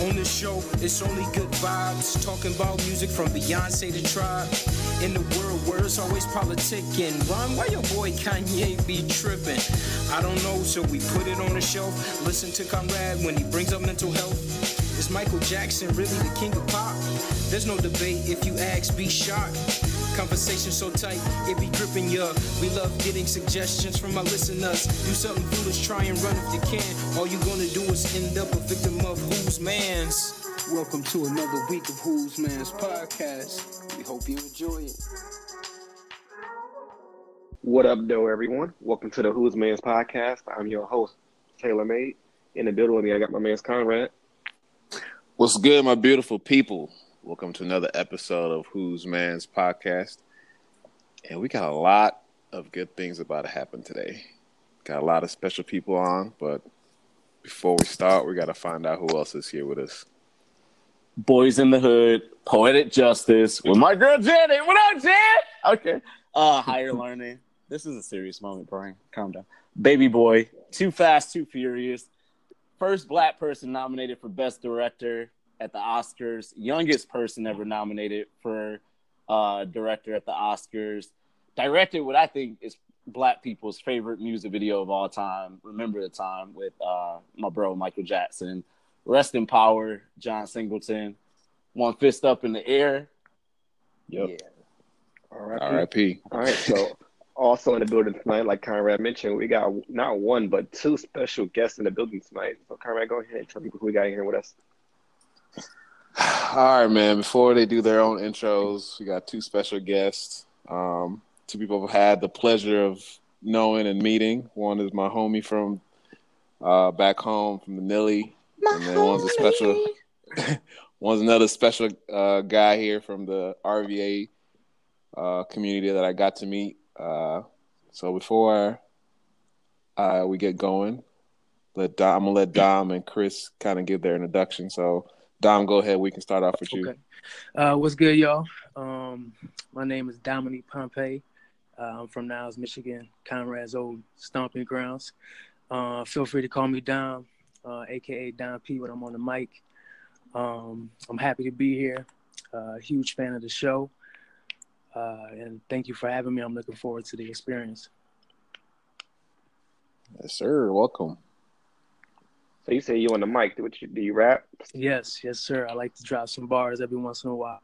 On this show, it's only good vibes. Talking about music from Beyonce to Tribe. In the world where it's always politicking. Ron, why your boy Kanye be tripping? I don't know, so we put it on the shelf. Listen to Conrad when he brings up mental health. Is Michael Jackson really the king of pop? There's no debate if you ask, be shocked. Conversation so tight, it be gripping ya. We love getting suggestions from our listeners. Do something foolish, try and run if you can. All you gonna do is end up a victim of whose man's. Welcome to another week of Who's Man's podcast. We hope you enjoy it. What up, though, everyone? Welcome to the Who's Man's podcast. I'm your host, Taylor Made. In the building with me, I got my man's Conrad. What's good, my beautiful people? Welcome to another episode of Who's Man's podcast. And we got a lot of good things about to happen today. Got a lot of special people on, but before we start, we got to find out who else is here with us. Boyz n the Hood, Poetic Justice with my girl Janet. What up, Janet? Okay. Uh, higher learning. This is a serious moment, Brian. Calm down. Baby Boy, Too Fast, Too Furious. First black person nominated for Best Director at the Oscars. Youngest person ever nominated for uh, director at the Oscars. Directed what I think is black people's favorite music video of all time. Remember the time with uh, my bro Michael Jackson. Rest in power, John Singleton. One fist up in the air. Yep. Yeah. All right. R.I.P. All right. So, also in the building tonight, like Conrad mentioned, we got not one, but two special guests in the building tonight. So, Conrad, go ahead and tell me who we got in here with us. All right, man. Before they do their own intros, we got two special guests. Um, two people I've had the pleasure of knowing and meeting. One is my homie from uh, back home from the Nilly, and then one's a special. one's another special uh, guy here from the RVA uh, community that I got to meet. Uh, so before uh, we get going, let Dom, I'm gonna let Dom and Chris kind of give their introduction. So Dom, go ahead. We can start off with you. Okay. Uh, what's good, y'all? Um, my name is Dominique Pompey. Uh, I'm from Niles, Michigan, Conrad's old stomping grounds. Uh, feel free to call me Dom, uh, aka Dom P when I'm on the mic. Um, I'm happy to be here. Uh, huge fan of the show. Uh, and thank you for having me. I'm looking forward to the experience. Yes, sir. Welcome. So, you say you on the mic. Do, you, do you rap? Yes, yes, sir. I like to drop some bars every once in a while.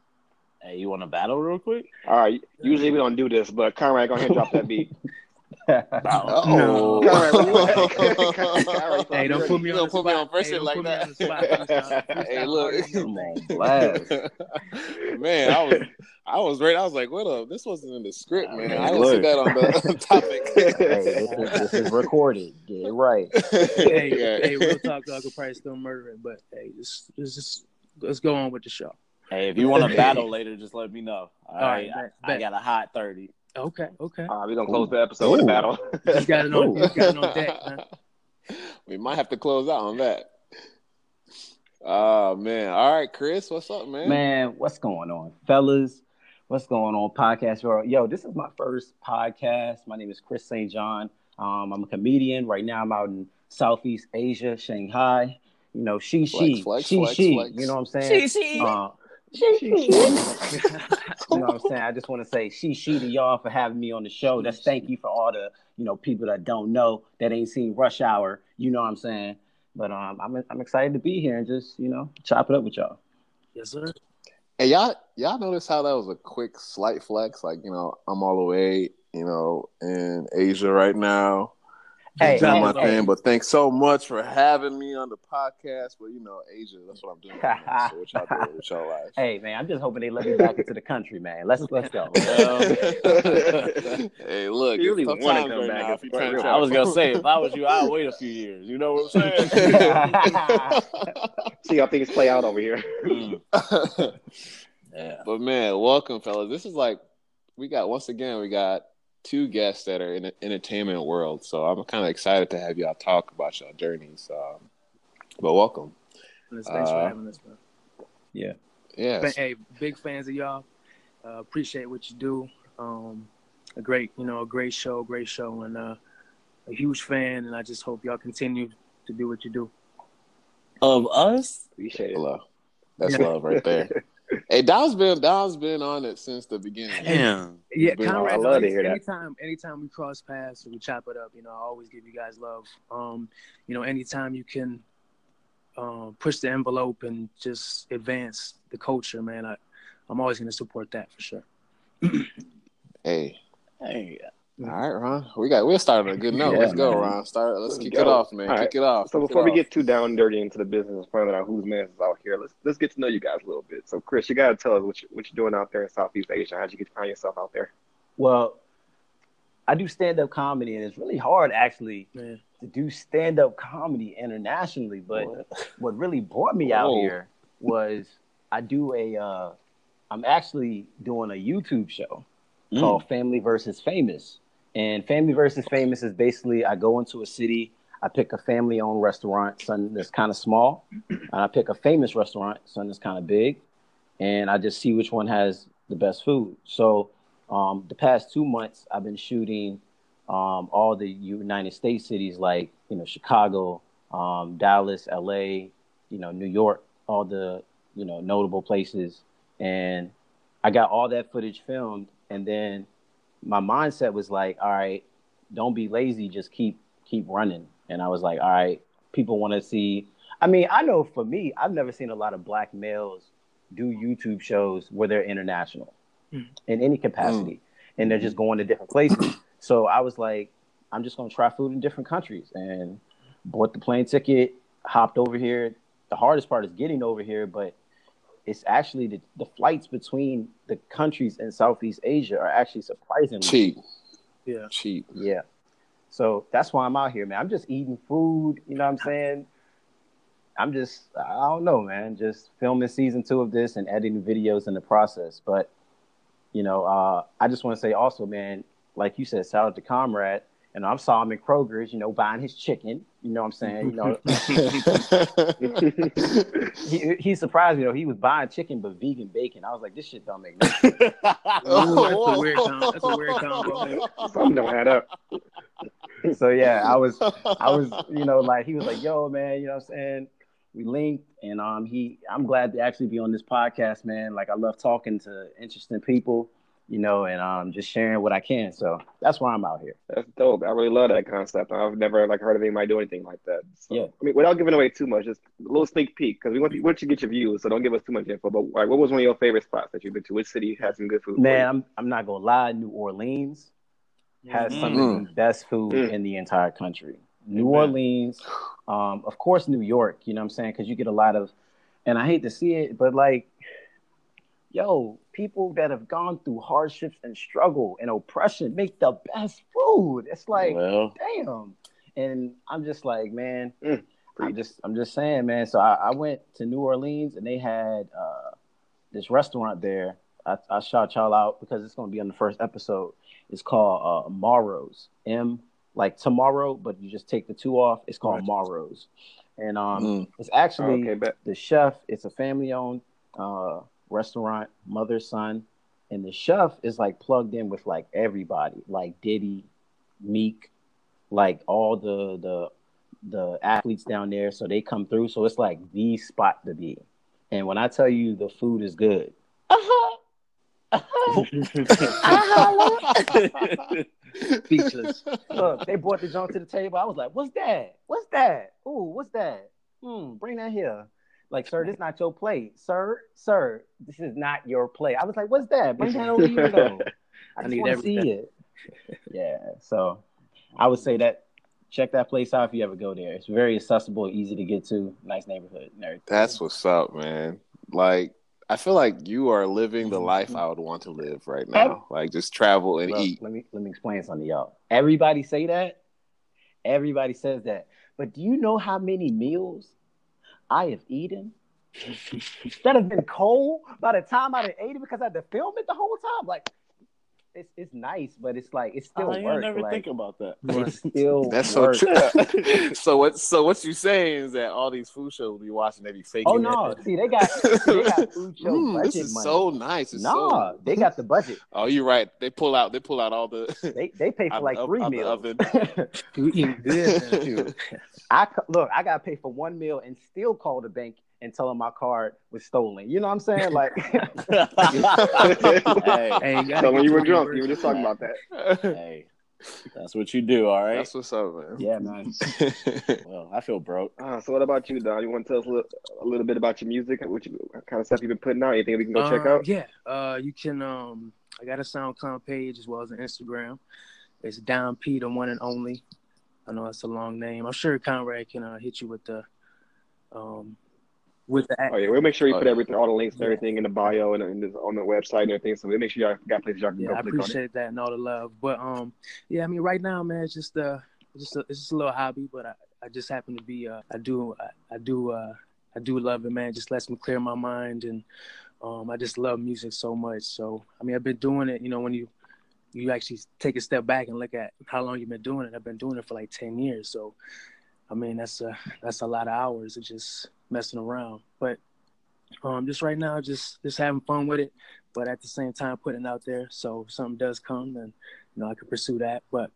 Hey, you want to battle real quick? All right. Usually we don't do this, but Conrad, go ahead and drop that beat. Oh, Conrad, Hey, don't put me on Don't put me on first Hey, like put me that. on the spot. Hey, look. Come on, blast. man, I was I was ready. I was like, what up? This wasn't in the script, man. I didn't Look. see that on the topic. Hey, this is, this is recorded. Get it right. hey, Yeah. hey, we'll talk. I could probably still murder it, but hey, just, just, just let's go on with the show. Hey, if you want to battle later, just let me know. All right, right, I, I got a hot thirty. Okay, okay. All right, we're going to close the episode with a battle. Just got it on. Ooh. Just got it on deck. Man. we might have to close out on that. Oh man. All right, Chris, what's up, man? Man, what's going on, fellas? What's going on, podcast world? Yo, this is my first podcast. My name is Chris St. John. Um, I'm a comedian. Right now, I'm out in Southeast Asia, Shanghai. You know, she, she, Flex, flex, she, flex, she. flex. You know what I'm saying? she. Uh, she, she. you know what I'm saying? I just want to say she, she to y'all for having me on the show. That's thank you for all the, you know, people that don't know that ain't seen Rush Hour. You know what I'm saying? But um, I'm I'm excited to be here and just you know chop it up with y'all. Yes, sir. Hey, y'all, y'all notice how that was a quick, slight flex? Like, you know, I'm all the way, you know, in Asia right now. Hey, doing hey, my hey. thing, but thanks so much for having me on the podcast. But you know, Asia, that's what I'm doing. Right. So what y'all doing with y'all lives? Hey man, I'm just hoping they let me back into the country, man. Let's let's go. hey, look, You really wanna come right back now if you're trying to I was gonna say, if I was you, I'd wait a few years. You know what I'm saying? See how things play out over here. Mm, yeah. but man, welcome, fellas. This is like we got once again we got two guests that are in the entertainment world, so I'm kind of excited to have y'all talk about y'all journeys. Um, but welcome. Thanks for Uh, having us, man. Yeah, But, hey, big fans of y'all. Uh, appreciate what you do. Um, a great, you know, a great show, great show, and uh, a huge fan. And I just hope y'all continue to do what you do. of us. Appreciate it. Love. That's Yeah. love right there. hey, Dom's been Dom's been on it since the beginning. Damn. Yeah, It's been- Conrad. I love to any- hear that. anytime, anytime we cross paths or we chop it up, you know, I always give you guys love. Um, you know, anytime you can um, push the envelope and just advance the culture, man, I, I'm always going to support that for sure. Hey, Hey, all right, Ron. We got we'll start on a good note. Yeah, let's go. Ron. Start. Let's Let's kick go. it off, man. All kick it off. So kick it before we off. get too down and dirty into the business of finding out whose man is out here, let's let's get to know you guys a little bit. So Chris, you gotta tell us what you, what you're doing out there in Southeast Asia. How'd you get to find yourself out there? Well, I do stand up comedy, and it's really hard actually Man. to do stand up comedy internationally. But what really brought me out Whoa. here was I do a. Uh, I'm actually doing a YouTube show Mm. called Family versus Famous. And Family versus Famous is basically I go into a city, I pick a family owned restaurant, something that's kind of small, and I pick a famous restaurant, something that's kind of big, and I just see which one has the best food. So um, the past two months, I've been shooting um, all the United States cities like you know Chicago, um, Dallas, LA, you know New York, all the you know notable places, and I got all that footage filmed, and then my mindset was like, all right, don't be lazy, just keep keep running. And I was like, all right, people want to see. I mean, I know for me, I've never seen a lot of black males do YouTube shows where they're international Mm. in any capacity, and they're just going to different places. So I was like, I'm just gonna try food in different countries, and bought the plane ticket, hopped over here. The hardest part is getting over here, but it's actually the, the flights between the countries in Southeast Asia are actually surprisingly cheap. Yeah. Cheap. Yeah. So that's why I'm out here, man. I'm just eating food, you know what I'm saying? I'm just I don't know, man. Just filming season two of this and editing videos in the process. But you know, uh, I just want to say also, man, like you said, shout out to Conrad. And I saw him in Kroger's, you know, buying his chicken. You know what I'm saying? You know, he, he surprised me though. He was buying chicken but vegan bacon. I was like, this shit don't make no sense. Ooh, that's a weird combo. That's a weird combo. Something don't add up. so yeah, I was I was, you know, like he was like, "Yo, man, you know what I'm saying?" We linked, and um, he, I'm glad to actually be on this podcast, man. Like I love talking to interesting people, you know, and um, just sharing what I can. So that's why I'm out here. That's dope. I really love that concept. I've never like heard of anybody do anything like that. So, Yeah. I mean, without giving away too much, just a little sneak peek because we want we want you to get your views. So don't give us too much info. But like, what was one of your favorite spots that you've been to? Which city had some good food? Man. I'm I'm not gonna lie, New Orleans has some Mm. of the best food Mm. in the entire country. New Amen. Orleans, um, of course, New York. You know what I'm saying? Because you get a lot of, and I hate to see it, but like, yo, people that have gone through hardships and struggle and oppression make the best food. It's like, well, damn. And I'm just like, man, Mm, I'm just, I'm just saying, man. So I, I went to New Orleans and they had uh, this restaurant there. I, I shout y'all out because it's going to be on the first episode. It's called uh, Morrow's. M like tomorrow, but you just take the two off. It's called Right. Morrow's, and um, Mm. it's actually okay, the chef. It's a family-owned uh, restaurant, mother son, and the chef is like plugged in with like everybody, like Diddy, Meek, like all the the the athletes down there. So they come through. So it's like the spot to be. And when I tell you the food is good, Speechless. Look, they brought the junk to the table. I was like, "What's that? What's that? Ooh, what's that? Hmm, bring that here." Like, sir, this is not your plate, sir. Sir, this is not your plate. I was like, "What's that? Bring that over here, though." I, I just need want to see it. Yeah, so I would say that check that place out if you ever go there. It's very accessible, easy to get to, nice neighborhood, and everything. That's what's up, man. Like I feel like you are living the life I would want to live right now. Oh. Like just travel and Look, eat. Let me let me explain something to y'all. Everybody say that. Everybody says that. But do you know how many meals I have eaten that have been cold by the time I ate it because I had to film it the whole time? Like, it's it's nice, but it's like it's still I work. never like, think about that. it's still That's so true. so what? So what you saying is that all these food shows we be watching, they be faking. Oh no! it. See, they got they got food show Mm, budget this is money. so nice. It's nah, so... they got the budget. Oh, you're right. They pull out. They pull out all the. They they pay for like the- three meals. oven. You eating good, man. I look, I gotta pay for one meal and still call the bank and tell them my card was stolen. You know what I'm saying? Like, hey, Hey, So when you were drunk, you were just talking about that. hey, that's what you do. All right. That's what's up, man. yeah, man. Well, I feel broke. Uh, so what about you, Dom? You want to tell us a little, a little bit about your music? What, you, what kind of stuff you've been putting out? Anything we can go check Uh, out? Yeah, uh, you can. Um, I got a SoundCloud page as well as an Instagram. It's Dom P, the one and only. I know it's a long name. I'm sure Conrad can uh, hit you with the, um, with the. Oh yeah, we'll make sure you Oh, put yeah. everything, all the links and Yeah. everything in the bio and, and on the website and everything. So we'll make sure y'all got places y'all can Yeah, go I click on it. appreciate that and all the love. But um, yeah, I mean, right now, man, it's just uh, just a, it's just a little hobby. But I, I just happen to be uh, I do I, I do uh, I do love it, man. It just lets me clear my mind, and um, I just love music so much. So I mean, I've been doing it. You know, when you you actually take a step back and look at how long you've been doing it. I've been doing it for like ten years. So I mean, that's a that's a lot of hours It just messing around. But um, just right now, just just having fun with it, but at the same time putting it out there. So if something does come, then you know I could pursue that. But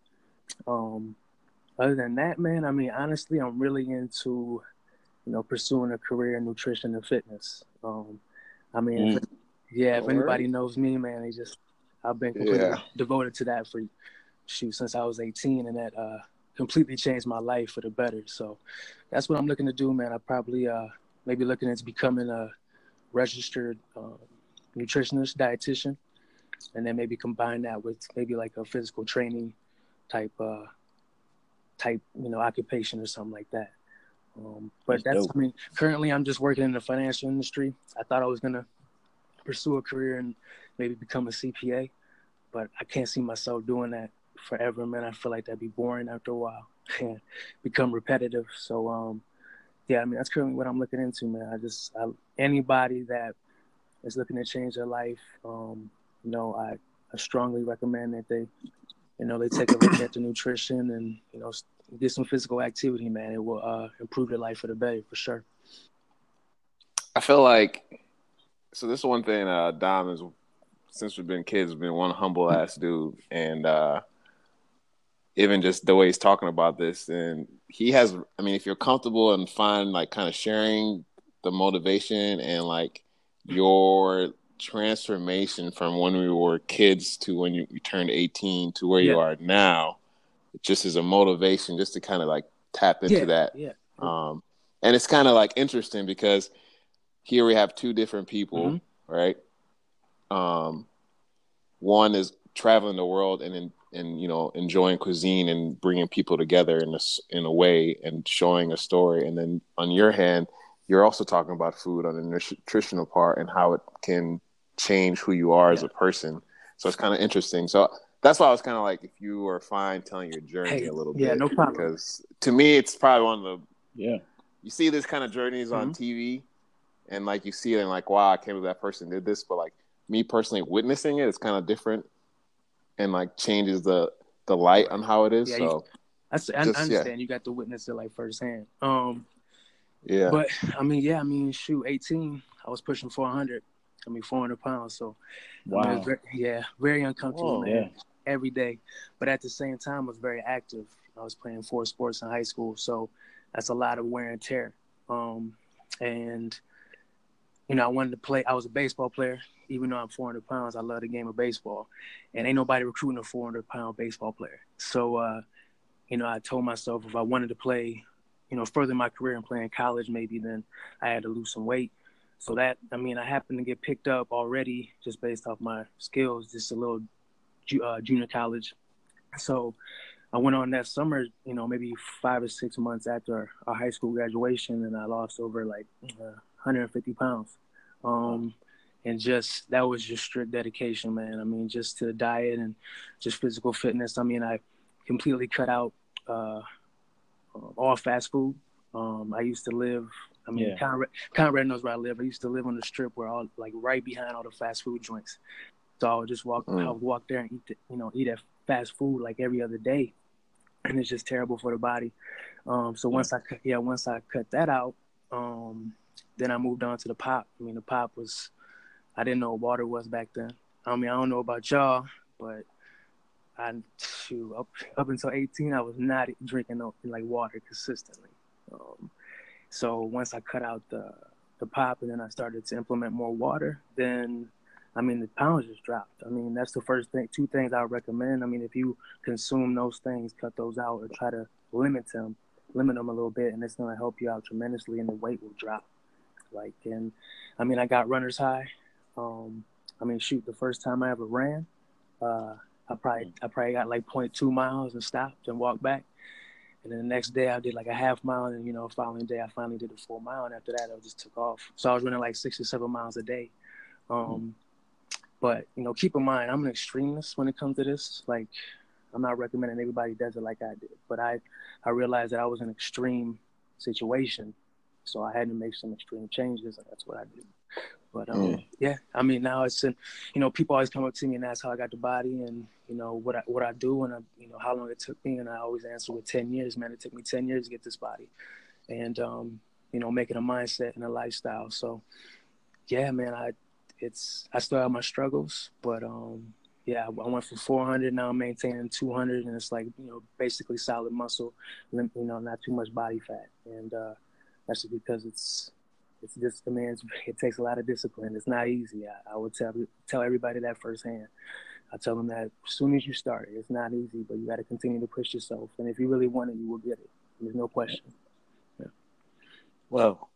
um, other than that, man, I mean, honestly, I'm really into you know pursuing a career in nutrition and fitness. Um, I mean, if- yeah, if anybody knows me, man, they just I've been completely Yeah. devoted to that for shoot since I was 18, and that uh, completely changed my life for the better. So that's what I'm looking to do, man. I probably uh, maybe looking into becoming a registered um, nutritionist, dietitian, and then maybe combine that with maybe like a physical training type uh, type you know occupation or something like that. Um, but That's that's. I mean, currently I'm just working in the financial industry. I thought I was gonna pursue a career and maybe become a CPA, but I can't see myself doing that forever, man. I feel like that'd be boring after a while and become repetitive. So, um, yeah, I mean, that's currently what I'm looking into, man. I just, I, anybody that is looking to change their life, um, you know, I, I strongly recommend that they, you know, they take a look at the nutrition and, you know, get some physical activity, man. It will uh, improve their life for the better, for sure. I feel like so. This is one thing. Uh, Dom is since we've been kids, been one humble ass dude, and uh, even just the way he's talking about this, and he has. I mean, if you're comfortable and fine, like kind of sharing the motivation and like your transformation from when we were kids to when you, you turned 18 to where you are now, just as a motivation, just to kind of like tap into yeah, that. yeah, Um, and it's kind of like interesting because here we have two different people, Mhm. right? Um, one is traveling the world and in, and you know enjoying cuisine and bringing people together in a s- in a way and showing a story. And then on your hand, you're also talking about food on the nutritional part and how it can change who you are as a person. So it's kind of interesting. So that's why I was kind of like, if you are fine telling your journey Hey, a little bit. yeah, no problem. Because to me, it's probably one of the Yeah. you see this kind of journeys on Mm-hmm. TV, and like you see it and like, wow, I can't believe that person did this. But like me personally witnessing it, it's kind of different, and like changes the the light on how it is. Yeah, you- so I, s- I Just- yeah. understand you got to witness it like firsthand. Um, yeah, But I mean, yeah, I mean, shoot, 18, I was pushing 400. I mean, 400 pounds. So, I mean, Wow. very, yeah, very uncomfortable, Whoa. man, Yeah. every day. But at the same time, I was very active. I was playing four sports in high school. So, that's a lot of wear and tear. Um, and, you know, I wanted to play. I was a baseball player. Even though I'm 400 pounds, I love the game of baseball. And ain't nobody recruiting a 400 pound baseball player. So, uh, you know, I told myself if I wanted to play you know, further my career and play in college, maybe then I had to lose some weight. So that, I mean, I happened to get picked up already just based off my skills, just a little uh, junior college. So I went on that summer, you know, maybe five or six months after our high school graduation, and I lost over like uh, 150 pounds. Um, and just that was just strict dedication, man. I mean, just to the diet and just physical fitness. I mean, I completely cut out uh, all fast food. Um, I used to live. I mean, Yeah. Conrad, Conrad knows where I live. I used to live on the strip where all like right behind all the fast food joints. So I would just walk, Mm. I would walk there and eat, the, you know, eat that fast food like every other day, and it's just terrible for the body. Um, so once I cut, yeah, once I cut that out, um, then I moved on to the pop. I mean, the pop was, I didn't know what water was back then. I mean, I don't know about y'all, but I shoot, up up until 18, I was not drinking like water consistently. Um, so once I cut out the the pop and then I started to implement more water, then I mean the pounds just dropped. I mean that's the first thing. Two things I would recommend. I mean if you consume those things, cut those out, or try to limit them, limit them a little bit, and it's gonna help you out tremendously, and the weight will drop. Like and I mean I got runner's high. Um, I mean shoot, the first time I ever ran, uh, I probably I probably got like 0.2 miles and stopped and walked back. And then the next day I did like a half mile, and you know, following day I finally did a full mile, and after that I just took off. So I was running like six or seven miles a day. Um, but you know, keep in mind I'm an extremist when it comes to this. Like, I'm not recommending everybody does it like I did, but I I realized that I was in an extreme situation, so I had to make some extreme changes, and that's what I did. But um, Mm. yeah, I mean now it's in, you know, people always come up to me and ask how I got the body and you know what I what I do and I, you know how long it took me, and I always answer with ten years. Man, it took me ten years to get this body, and um, you know, making a mindset and a lifestyle. So yeah, man, I it's I still have my struggles, but um, yeah, I went from 400 now I'm maintaining 200, and it's like you know basically solid muscle, you know, not too much body fat, and uh, that's just because it's it's just demands it takes a lot of discipline. It's not easy. I, I would tell tell everybody that firsthand. I tell them that as soon as you start, it's not easy, but you got to continue to push yourself, and if you really want it, you will get it. There's no question. Yeah. Well,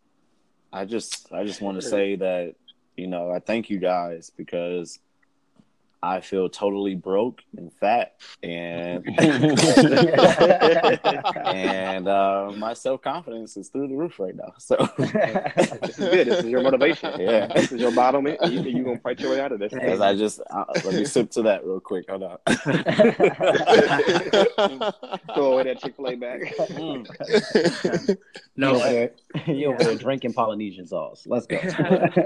I just I just want to say that you know I thank you guys because I feel totally broke and fat and and uh, my self confidence is through the roof right now. So This is good. This is your motivation. Yeah. This is your bottlement. You, you gonna fight your way out of this. as I just uh, let me sip to that real quick. Hold on. Throw away that Chick Fil A bag. Mm. No, you over there, you over drinking Polynesian sauce. Let's go.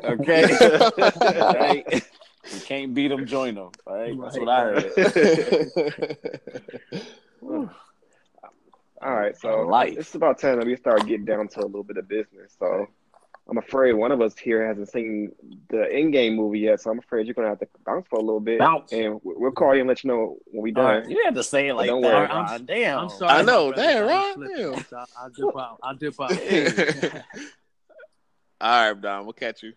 Okay. All right. You can't beat them, join them. All right. That's what I heard. All right, so Life. it's about time that we start getting down to a little bit of business. So I'm afraid one of us here hasn't seen the Endgame movie yet, so I'm afraid you're gonna have to bounce for a little bit, Bounce. and we- we'll call you and let you know when we All done. right. You had to say it like Dom't that, worry. Ron. Damn. I'm sorry. I know, my brother. damn, I'm Ron, damn. so I'll dip out. I'll dip out. All right, Don, we'll catch you.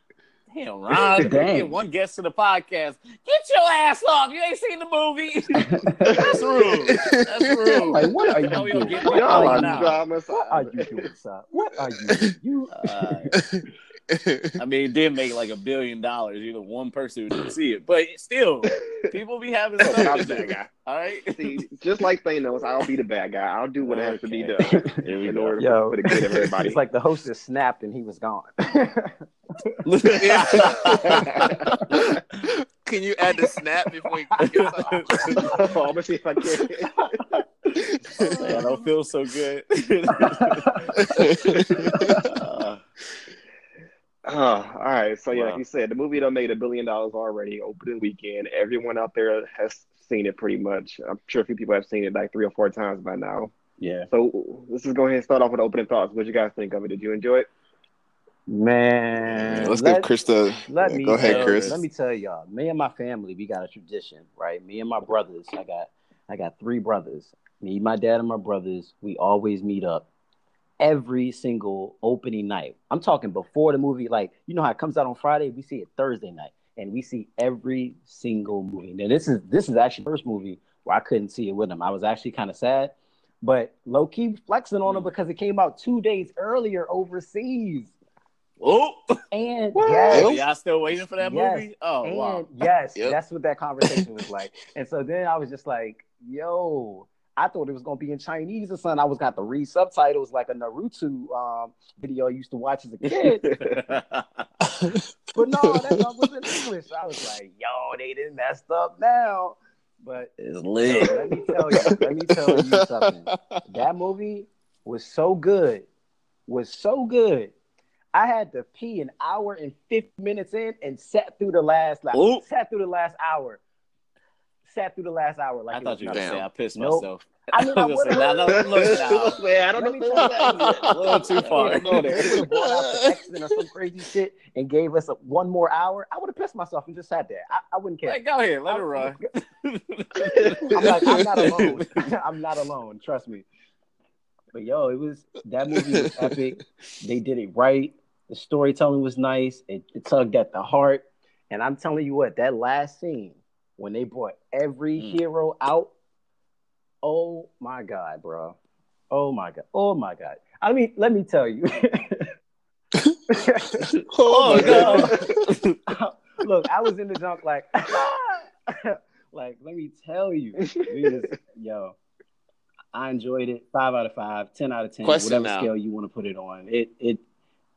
Damn, Ron. Get one guest to the podcast. Get your ass off. You ain't seen the movie. That's rude. That's rude. Like, what are you Now doing? Y'all are are you doing? What are you doing? You Uh, I mean, it did make like a billion dollars. You're the one person who didn't see it, but still, people be having I'm stuff the bad guy. All right. See, just like Thanos, I'll be the bad guy. I'll do what has to be done in go. order Yo, for the good of everybody. it's like the hostess snapped and he was gone. Can you add the snap before we get off? I'm gonna see if I can. Man, I don't feel so good. Uh, Oh, all right. So yeah, Wow. like you said, the movie done made a billion dollars already opening weekend. Everyone out there has seen it pretty much. I'm sure a few people have seen it like three or four times by now. yeah, So let's just go ahead and start off with opening thoughts. What you guys think of it? Did you enjoy it? man. Let's let- give Krista. Let me Go ahead, tell, Chris. Let me tell y'all, me and my family, we got a tradition, right? Me and my brothers, I got I got three brothers. Me, my dad, and my brothers, we always meet up every single opening night. I'm talking before the movie, like you know how it comes out on Friday, we see it Thursday night, and we see every single movie. Now this is this is actually the first movie where I couldn't see it with them. I was actually kind of sad, but low key flexing on them mm. because it came out two days earlier overseas. oh, And yes, so y'all still waiting for that Yes. movie? Oh, wow. yes, Yep. that's what that conversation was like. And so then I was just like, yo, I thought it was gonna be in Chinese or something. I was got to read subtitles like a Naruto um, video I used to watch as a kid. but no, that was in English. I was like, yo, they didn't messed up now. But it's yo, lit. let me tell you, let me tell you something. That movie was so good, was so good. I had to pee an hour and 50 minutes in and sat through the last like sat through the last hour. Sat through the last hour like I thought you were gonna say I pissed Nope. myself. I mean, I was gonna say, would've- look, look. Man, I don't Let know me if tell that's you A little too far. If have brought out the or some crazy shit and gave us a, one more hour, I would have pissed myself and just sat there. I, I wouldn't care. Like, go ahead, let it run. I'm like, I'm not alone. I'm not alone. Trust me. But yo, it was that movie was epic. They did it right. The storytelling was nice. It, it tugged at the heart. And I'm telling you what, that last scene when they brought every Mm. hero out, oh my god, bro. Oh my god. Oh my god. I mean, let me tell you. Oh, my God. Look, I was in the junk like, like let me tell you, we was, yo, I enjoyed it. Five out of five, ten out of ten, Question whatever now. scale you want to put it on. It it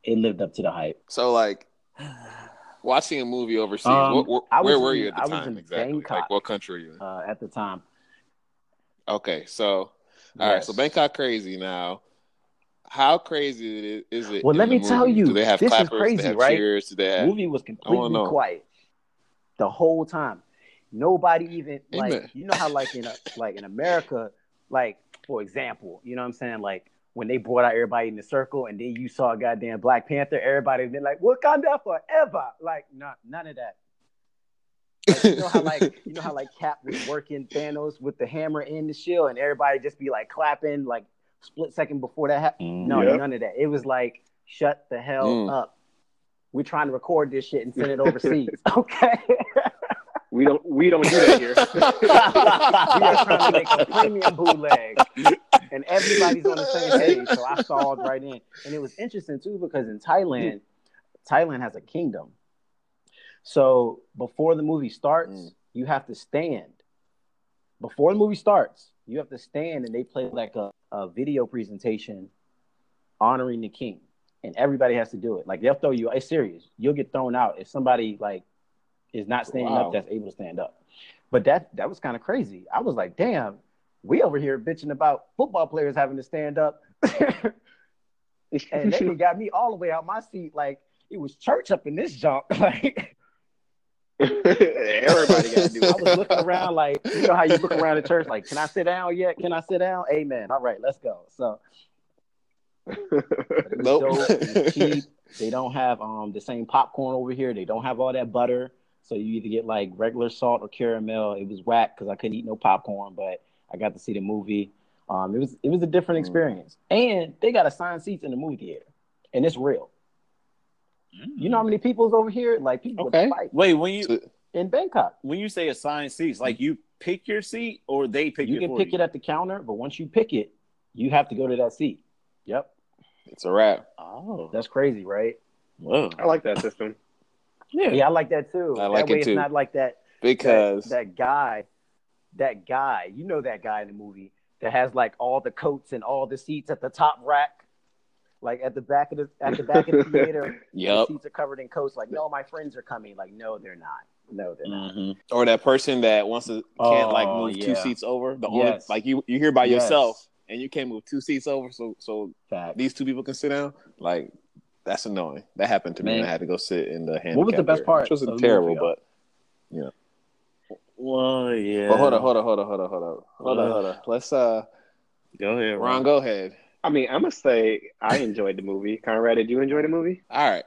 it lived up to the hype. So like watching a movie overseas. Um, where where were in- you at the I was time in exactly? Bangkok. Like what country were you in? Uh, at the time. Okay, so all right, so Bangkok crazy now. How crazy is it? Well, let me tell you, Do they have this is clappers? Do crazy, right? cheers? Do have? movie was completely quiet the whole time. Nobody even like Amen. you know how like in a, like in America, like for example, you know what I'm saying? Like when they brought out everybody in the circle and then you saw a goddamn Black Panther, everybody been like Wakanda forever. Like not none of that. Like, you know how like you know how like Cap was working Thanos with the hammer and the shield, and everybody just be like clapping like split second before that happened. No, Yep. none of that. It was like shut the hell Mm. up. We're trying to record this shit and send it overseas. okay. We don't we don't do that here. we are trying to make a premium bootleg. And everybody's on the same page. So I stalled right in. And it was interesting too because in Thailand, Thailand has a kingdom. So before the movie starts, Mm. you have to stand. Before the movie starts, you have to stand and they play like a, a video presentation honoring the king. And everybody has to do it. Like they'll throw you, it's serious. You'll get thrown out if somebody like is not standing Wow. up that's able to stand up. But that that was kind of crazy. I was like, damn, we over here bitching about football players having to stand up. and they got me all the way out my seat like it was church up in this junk. Like Everybody got to do I was looking around like you know how you look around the church like, can I sit down yet? Can I sit down? Amen. All right, let's go. So but it was Nope. dope. It was cheap. They don't have um the same popcorn over here. They don't have all that butter. So you either get like regular salt or caramel. It was whack because I couldn't eat no popcorn, but I got to see the movie. Um, it was it was a different Mm. experience, and they got assigned seats in the movie theater, and it's real. You know how many people's over here? Like people Okay. fight Wait, when you in Bangkok. when you say assigned seats, like you pick your seat or they pick You it can for pick you? it at the counter, but once you pick it, you have to go to that seat. Yep, it's a wrap. Oh, that's crazy, right? whoa. I like that system. Yeah. Yeah, I like that too. I like that way it it's too. not like that Because that, that guy, that guy, you know that guy in the movie that has like all the coats and all the seats at the top rack, like at the back of the at the back of the theater. Yep. The seats are covered in coats. Like, no, my friends are coming. Like, no, they're not. No, they're not. Mhm. or that person that wants to can't like Oh, move two seats over. The Yes. only like you you here by Yes. yourself and you can't move two seats over, so so Fact. these two people can sit down. Like that's annoying. That happened to me. Man. and I had to go sit in the handicap. What was the best area, part Which wasn't of the terrible, movie, but Well, yeah. but hold on, hold on, hold on, hold on, hold on, hold on, hold on. Let's uh, Go ahead, Ron, go ahead. I mean, I'm gonna say I enjoyed the movie. Conrad, did you enjoy the movie? All right.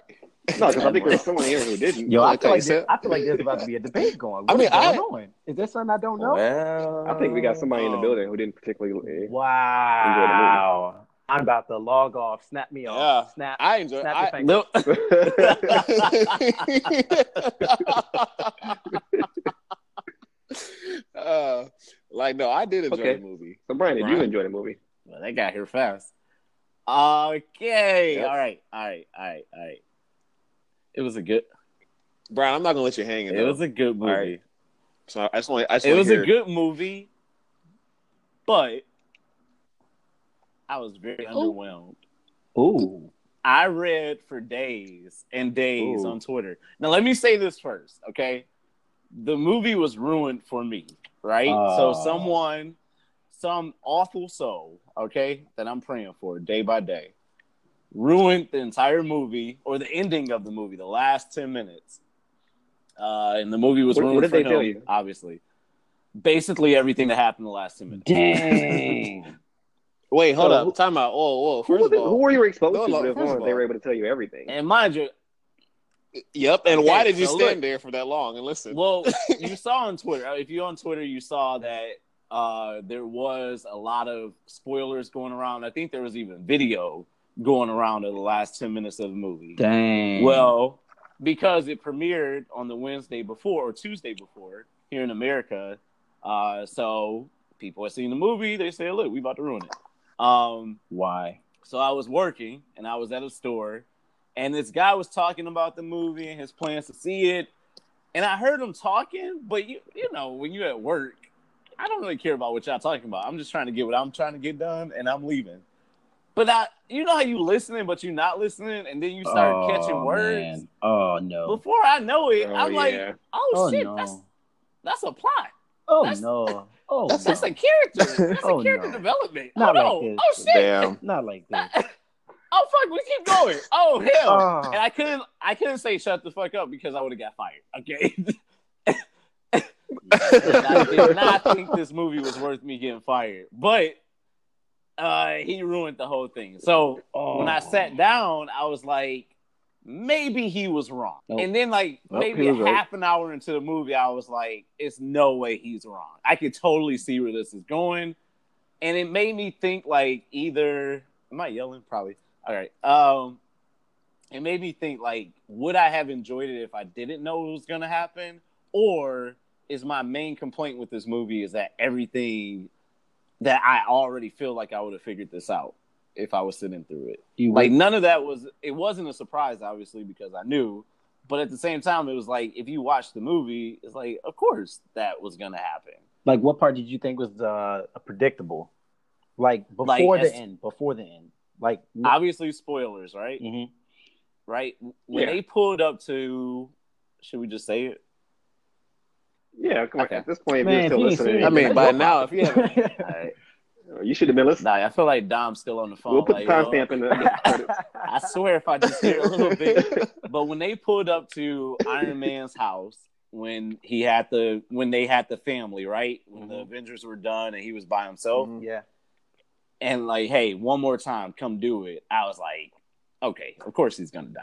No, because I think there's someone here who didn't. Yo, I feel like there, I feel like there's about to be a debate going. I mean, is going I- on? Is there something I don't know? Well, I think we got somebody in the um, building who didn't particularly. Wow. I'm about to log off. Snap me off. Yeah. Snap. I enjoy. Snap I, your finger. Look, uh, like no, I did enjoy Okay. the movie. so, Brian, did you enjoy the movie? well, they got here fast. Okay. Yep. All right. All right. All right. All right. It was a good. Brian, I'm not gonna let you hang. It It was a good movie. All right. So I just want. I just It was hear, a good movie, but I was very underwhelmed. Ooh. I read for days and days Ooh. on Twitter. Now, let me say this first, okay? The movie was ruined for me, right? so, Oh. someone, some awful soul, okay, that I'm praying for day by day, ruined the entire movie or the ending of the movie, the last ten minutes. Uh, and the movie was What- ruined what did for they him, tell you? obviously. Basically, everything that happened in the last ten minutes. Dang. Wait, hold So- up. Time out. Whoa, whoa. Who, First was of it, who were you exposed No, to? no, as first long of as they were able to tell you everything. And mind you, yep. And Okay, why did you so stand look. there for that long and listen? Well, you saw on Twitter. If you're on Twitter, you saw that uh, there was a lot of spoilers going around. I think there was even video going around of the last ten minutes of the movie. Dang. Well, because it premiered on the Wednesday before or Tuesday before here in America, uh, so people had seen the movie. They said, "Look, we about to ruin it." Um, why? so I was working and I was at a store, and this guy was talking about the movie and his plans to see it. And I heard him talking, but you you know when you're at work, I don't really care about what y'all talking about. I'm just trying to get what I'm trying to get done, and I'm leaving. But I, you know how you listening, but you're not listening, and then you start Oh, catching words. man. Oh no. Before I know it, Oh, I'm like, oh, Oh shit, no. that's that's a plot. oh that's- no. Oh That's no. just a character. That's Oh, a character no. development. Not oh, like no. this. oh shit. Damn. Not like this. oh fuck, we keep going. Oh hell. Oh. And I couldn't I couldn't say shut the fuck up because I would have got fired. Okay. I did not think this movie was worth me getting fired. But uh he ruined the whole thing. So when I Oh. sat down, I was like, maybe he was wrong. Nope. And then like Nope, maybe was right. half an hour into the movie, I was like, it's no way he's wrong. I could totally see where this is going. And it made me think like either am I yelling? Probably. All right. Um it made me think like would I have enjoyed it if I didn't know it was gonna happen? Or is my main complaint with this movie is that everything that I already feel like I would have figured this out if I was sitting through it. You Like none of that was it wasn't a surprise, obviously, because I knew. But at the same time, it was like if you watch the movie, it's like, of course that was gonna happen. like what part did you think was uh, predictable? Like before Like, the end. Before the end. Like Obviously, spoilers, right? Mhm. Right when Yeah. they pulled up to, should we just say it? Yeah, come on. Okay. At this point, if you're still listening, I mean, by now, if you haven't, All right. You should have been listening. Nah, I feel like Dom's still on the phone. we'll put the like, yo, timestamp in the. I swear, if I just hear a little bit. But when they pulled up to Iron Man's house, when he had the when they had the family, right? When the Mhm. Avengers were done and he was by himself, Mhm. yeah. and like, hey, one more time, come do it. I was like, okay, of course he's gonna die.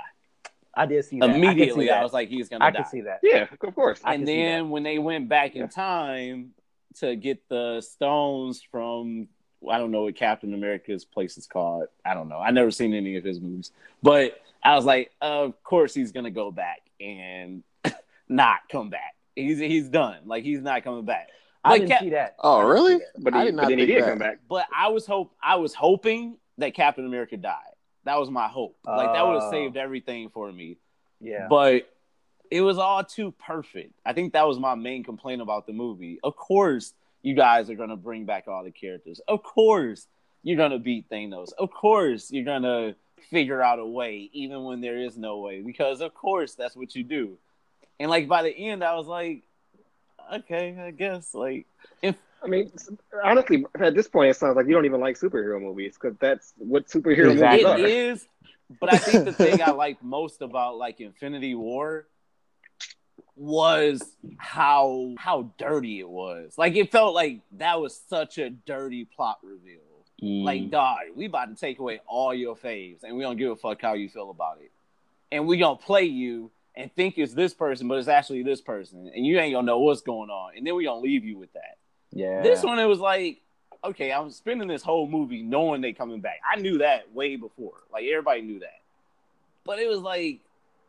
I did see that. Immediately, I, I, can see was like, he's gonna. I die. can see that. yeah, of course. I and then when they went back Yeah. in time to get the stones from I don't know what Captain America's place is called. I don't know. I never seen any of his movies, but I was like, of course he's gonna go back and not come back. He's he's done. Like he's not coming back. I Like, didn't Cap- see that. Oh, really? But, I he, did but not then he did that. come back. But I was hope I was hoping that Captain America died. That was my hope. Like that would have Oh. saved everything for me. Yeah. But it was all too perfect. I think that was my main complaint about the movie. Of course, you guys are gonna bring back all the characters. Of course, you're gonna beat Thanos. Of course, you're gonna figure out a way, even when there is no way, because of course that's what you do. And like by the end, I was like, okay, I guess like if I mean, honestly, at this point, it sounds like you don't even like superhero movies because that's what superhero Exactly. movies are. is, but I think the thing I liked most about like Infinity War was how how dirty it was. Like it felt like that was such a dirty plot reveal. Mm. Like, dog, we about to take away all your faves, and we don't give a fuck how you feel about it. And we gonna play you and think it's this person, but it's actually this person, and you ain't gonna know what's going on. And then we gonna leave you with that. yeah. This one, it was like, okay, I'm spending this whole movie knowing they coming back. I knew that way before. Like everybody knew that. But it was like,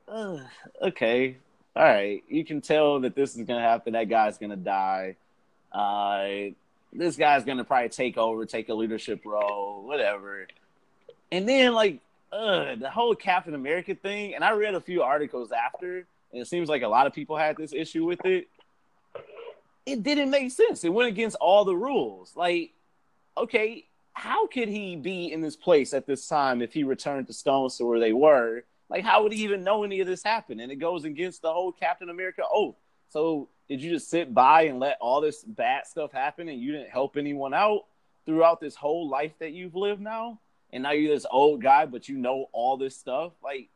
uh, okay, all right. You can tell that this is gonna happen. That guy's gonna die. Uh, this guy's gonna probably take over, take a leadership role, whatever. And then like, the whole Captain America thing. And I read a few articles after, and it seems like a lot of people had this issue with it it didn't make sense. It went against all the rules. Like, okay, how could he be in this place at this time if he returned to stones to where they were? Like, how would he even know any of this happened? And it goes against the whole Captain America oath. So, did you just sit by and let all this bad stuff happen and you didn't help anyone out throughout this whole life that you've lived now? and now you're this old guy, but you know all this stuff. Like,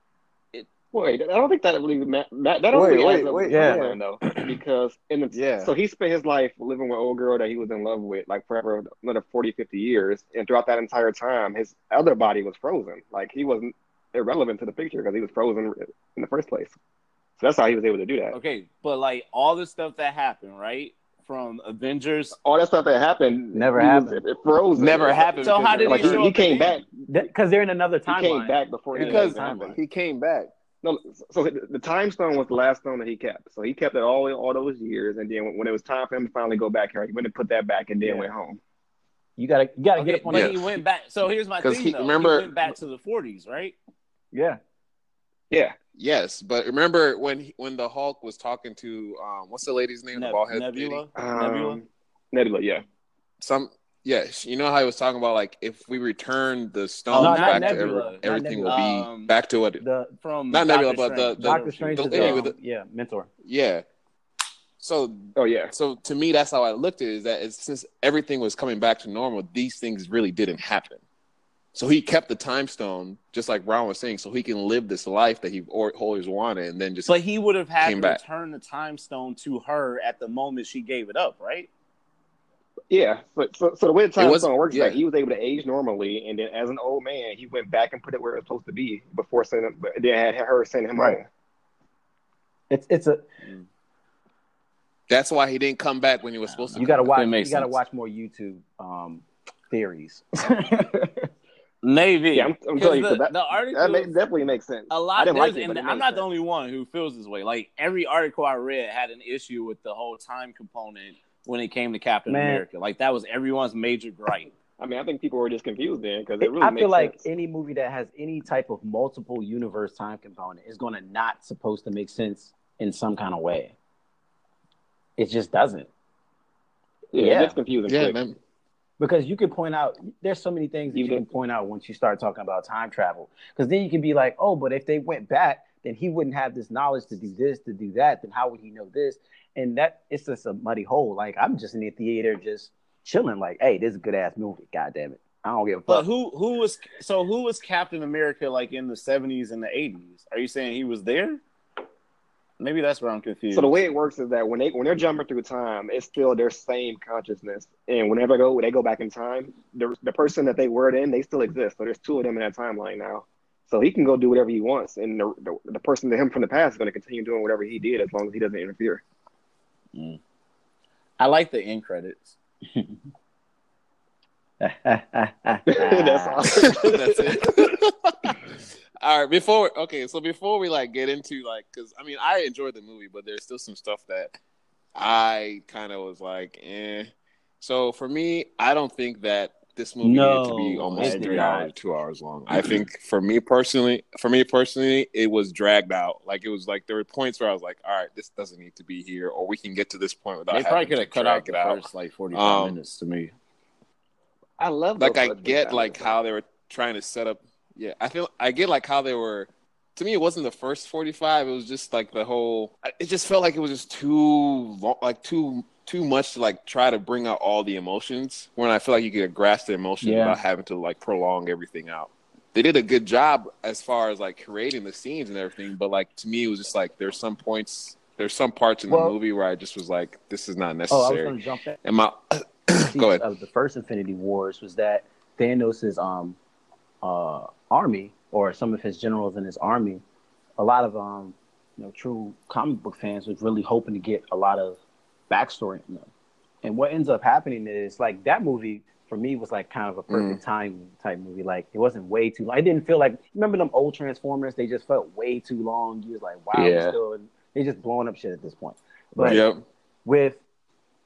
it. Wait, I don't think that really ma- that that don't Wait, really wait, adds wait, yeah. timeline, though because in the Yeah. so he spent his life living with old girl that he was in love with like forever another 40 50 years and throughout that entire time his other body was frozen like he wasn't irrelevant to the picture because he was frozen in the first place so that's how he was able to do that okay, but like all the stuff that happened, right? From Avengers. all that stuff that happened Never he was- happened. it, it froze Never happened. So how did like he he, show he up came back Because they're in another he timeline. came back before he Because he came back. No, so the the time stone was the last stone that he kept. So he kept it all all those years, and then when, when it was time for him to finally go back here, he went and put that back, and then Yeah. went home. You gotta you gotta Okay, get up on but that. he went back. So here's my thing. he- though. remember- he went back to the 40s, right? Yeah. Yeah, Yes, but remember when he, when the Hulk was talking to um, what's the lady's name? Neb- the bald Nebula. lady? Nebula. um, Nebula. Yeah, Some yes, you know how he was talking about like if we return the stones No, not back Nebula, to every, everything Nebula. will be Um, back to what. The From Not Doctor Nebula, but the- Strange. the- Doctor Strange the is lady um, with the- yeah mentor. yeah. So oh yeah, so to me, that's how I looked at it. Is that it's, since everything was coming back to normal, these things really didn't happen. So he kept the time stone, just like Brown was saying, so he can live this life that he always wanted, and then just But he would have had to back. return the time stone to her at the moment she gave it up, right? yeah. But so, so the way the time It was- stone works is yeah. that he was able to age normally, and then as an old man, he went back and put it where it was supposed to be before sending. But then had her send him Right. home. It's it's a that's why he didn't come back when he was supposed to. you gotta back. watch you makes gotta sense. watch more YouTube um theories. Navy. Yeah, I'm, I'm telling you, the, 'cause that, the article, that ma- definitely makes sense. A lot. didn't like it, but and it I'm makes not the only one who feels this way. Like every article I read had an issue with the whole time component when it came to Captain Man. America. Like that was everyone's major gripe. I mean, I think people were just confused then because it really I makes feel like sense. any movie that has any type of multiple universe time component is going to not supposed to make sense in some kind of way. It just doesn't. yeah, yeah. it gets confusing. Yeah, quick. man. Because you can point out there's so many things that you can point out once you start talking about time travel. Because then you can be like oh but if they went back then he wouldn't have this knowledge to do this to do that. Then how would he know this? And that it's just a muddy hole. Like i'm just in the theater just chilling like hey this is a good ass movie. God damn it. I don't give a fuck. But who who was so who was Captain America like in the 70s and the 80s? Are you saying he was there? Maybe that's where I'm confused. So the way it works is that when they when they're jumping through time, it's still their same consciousness. And whenever they go when they go back in time, the the person that they were in, they still exist. So there's two of them in that timeline now. So he can go do whatever he wants, and the the, the person to him from the past is going to continue doing whatever he did as long as he doesn't interfere. Mm. I like the end credits. That's awesome. That's it. All right, before okay, so before we like get into like, because I mean, I enjoyed the movie, but there's still some stuff that I kind of was like, eh. So for me, I don't think that this movie needed to be almost three did hours, two hours long. I think for me personally, for me personally, it was dragged out. Like it was like there were points where I was like, all right, this doesn't need to be here, or we can get to this point without. They probably could have cut out the out. first like 45 Um, minutes to me. I love like I get like how they were trying to set up. Yeah, I feel I get like how they were. To me, it wasn't the first forty-five. It was just like the whole. It just felt like it was just too long, like too too much to like try to bring out all the emotions. When I feel like you could grasp the emotions Yeah. without having to like prolong everything out. They did a good job as far as like creating the scenes and everything, but like to me, it was just like there's some points, there's some parts in Well- the movie where I just was like, this is not oh i was necessary. to jump in and my go ahead. of the first Infinity Wars was that Thanos' is um uh army or some of his generals in his army, a lot of um you know true comic book fans was really hoping to get a lot of backstory in them. And what ends up happening is like that movie for me was like kind of a perfect time type movie. Like it wasn't way too long. It didn't feel like remember them old Transformers? They just felt way too long. You was like, wow, Yeah. still they just blowing up shit at this point. But yep. with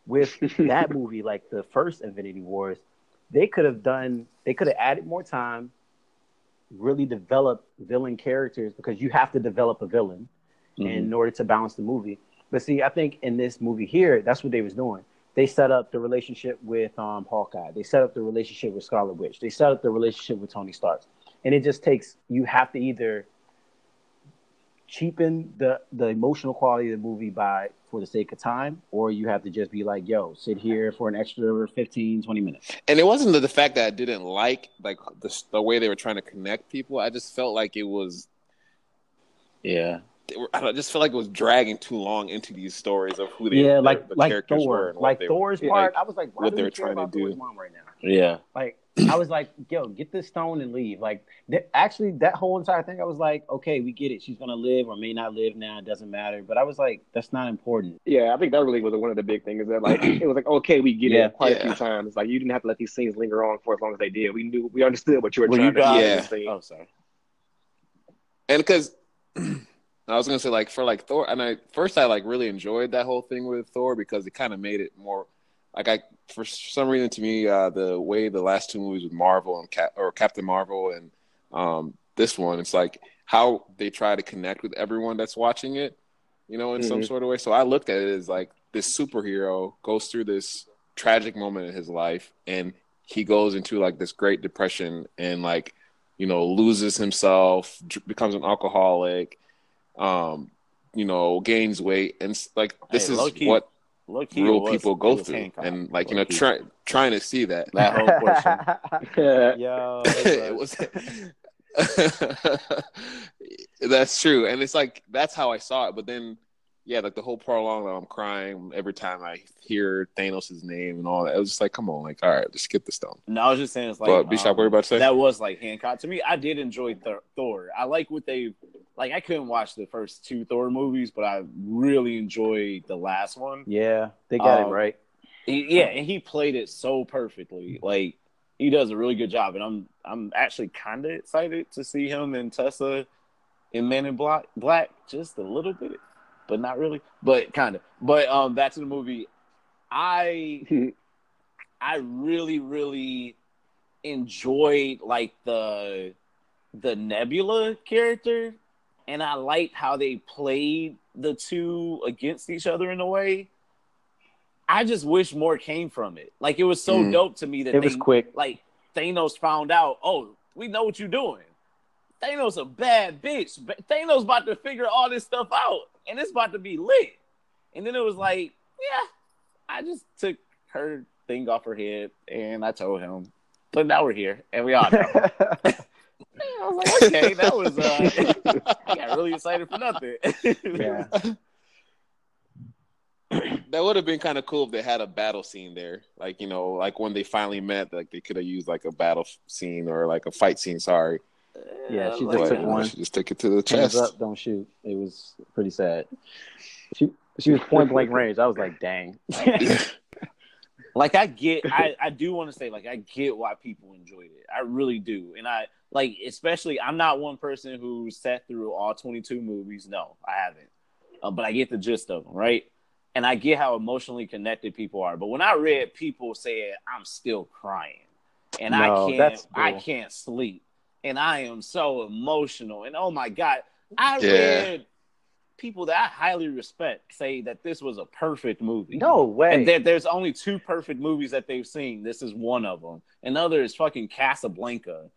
with that movie, like the first Infinity Wars, they could have done they could have added more time, really develop villain characters because you have to develop a villain in order to balance the movie. But see, I think in this movie here, that's what they was doing. They set up the relationship with um, Hawkeye. They set up the relationship with Scarlet Witch. They set up the relationship with Tony Stark. And it just takes you have to either cheapen the the emotional quality of the movie by for the sake of time, or you have to just be like, yo, sit here for an extra 15, 20 minutes. And it wasn't the, the fact that I didn't like like the, the way they were trying to connect people. I just felt like it was Yeah. they were, I just felt like it was dragging too long into these stories of who they Yeah, their- like the like characters were Thor, and what like they were- Thor's part. like, I was like, why what do they're were care trying to do. Thor's mom right now? Yeah. Like I was like, yo, get this stone and leave. Like th- actually, that whole entire thing, I was like, okay, we get it. She's gonna live or may not live now. It doesn't matter. But I was like, that's not important. Yeah, I think that really was one of the big things. Is that like it was like okay, we get Yeah. it quite a few times. Like you didn't have to let these scenes linger on for as long as they did. We knew, we understood what you were Well, trying you to got do. in Yeah. scene. Oh, sorry. and because I was gonna say like for like Thor, and I first I like really enjoyed that whole thing with Thor because it kind of made it more like I for some reason to me uh, the way the last two movies with Marvel and Cap or Captain Marvel and um, this one it's like how they try to connect with everyone that's watching it, you know, in some Mhm. sort of way. So I looked at it as like this superhero goes through this tragic moment in his life and he goes into like this great depression and like you know loses himself becomes an alcoholic um you know gains weight and like this Hey, is what Look, he real was- people go was through Hancock. and like you know Low-key. trying to see that that whole portion. Yo, it was that's true and it's like that's how i saw it but then yeah like the whole prolong i'm crying every time i hear thanos' name and all that it was just like come on like all right just get the stone No, I was just saying it's like but bishop um, what are you about to say that was like Hancock to me. I did enjoy Thor. Thor. I like what they like. I couldn't watch the first two Thor movies, but I really enjoyed the last one. yeah, they got Um, it right. He, yeah, and he played it so perfectly. Like he does a really good job, and I'm I'm actually kind of excited to see him and Tessa in Men in Black, Black just a little bit, but not really, but kind of. But um, back to the movie. I I really really enjoyed like the the Nebula character, and I liked how they played the two against each other in a way. I just wish more came from it. Like it was so Mm. dope to me that It they, was quick. like Thanos found out, oh, we know what you're doing. Thanos a bad bitch. Thanos about to figure all this stuff out, and it's about to be lit. And then it was like, yeah, I just took her thing off her head, and I told him. But now we're here, and we all know. I was like, okay, that was. Uh, I got really excited for nothing. yeah. that would have been kind of cool if they had a battle scene there like you know like when they finally met like they could have used like a battle scene or like a fight scene sorry Yeah, she just but took one. she just took it to the Hands chest up, don't shoot. It was pretty sad. She she was point blank range. I was like, dang. like I get I, I do want to say like I get why people enjoyed it. I really do. And I like especially I'm not one person who sat through all 22 movies. No, I haven't. Uh, but I get the gist of them, right? And I get how emotionally connected people are. But when I read people saying I'm still crying and No, I can't that's I can't sleep and I am so emotional and oh my god, I Yeah. read people that I highly respect say that this was a perfect movie. No way. And there, there's only two perfect movies that they've seen. This is one of them. Another is fucking Casablanca.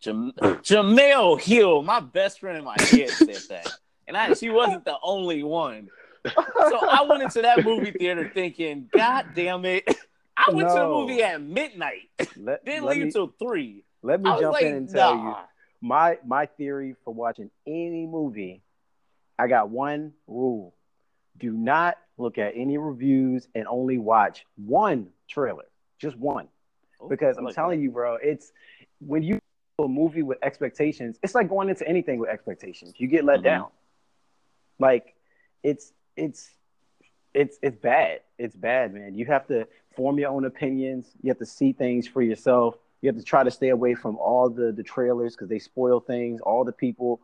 Jam- Jemele Hill, my best friend in my head, said that, and I, she wasn't the only one. So I went into that movie theater thinking, God damn it! I went to the movie at midnight. let, Didn't let leave me, till three. Let me jump like, in and tell you my my theory for watching any movie. I got one rule: do not look at any reviews and only watch one trailer, just one. Because I I'm like telling you, bro, it's when you a movie with expectations, it's like going into anything with expectations. You get let Mhm. down. Like it's it's it's it's bad. It's bad, man. You have to form your own opinions. You have to see things for yourself. You have to try to stay away from all the the trailers because they spoil things. All the people.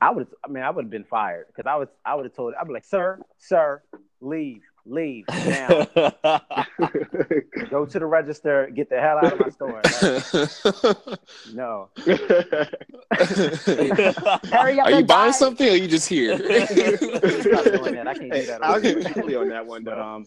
I would. I mean, I would have been fired because I was. I would have told. I'd be like, sir, sir, leave, leave now. Go to the register. Get the hell out of my store. Like, no. Hurry up Are you and buying something or are you just here? Stop doing that. I can't do that. I'll over give here. you Julie on that one But um,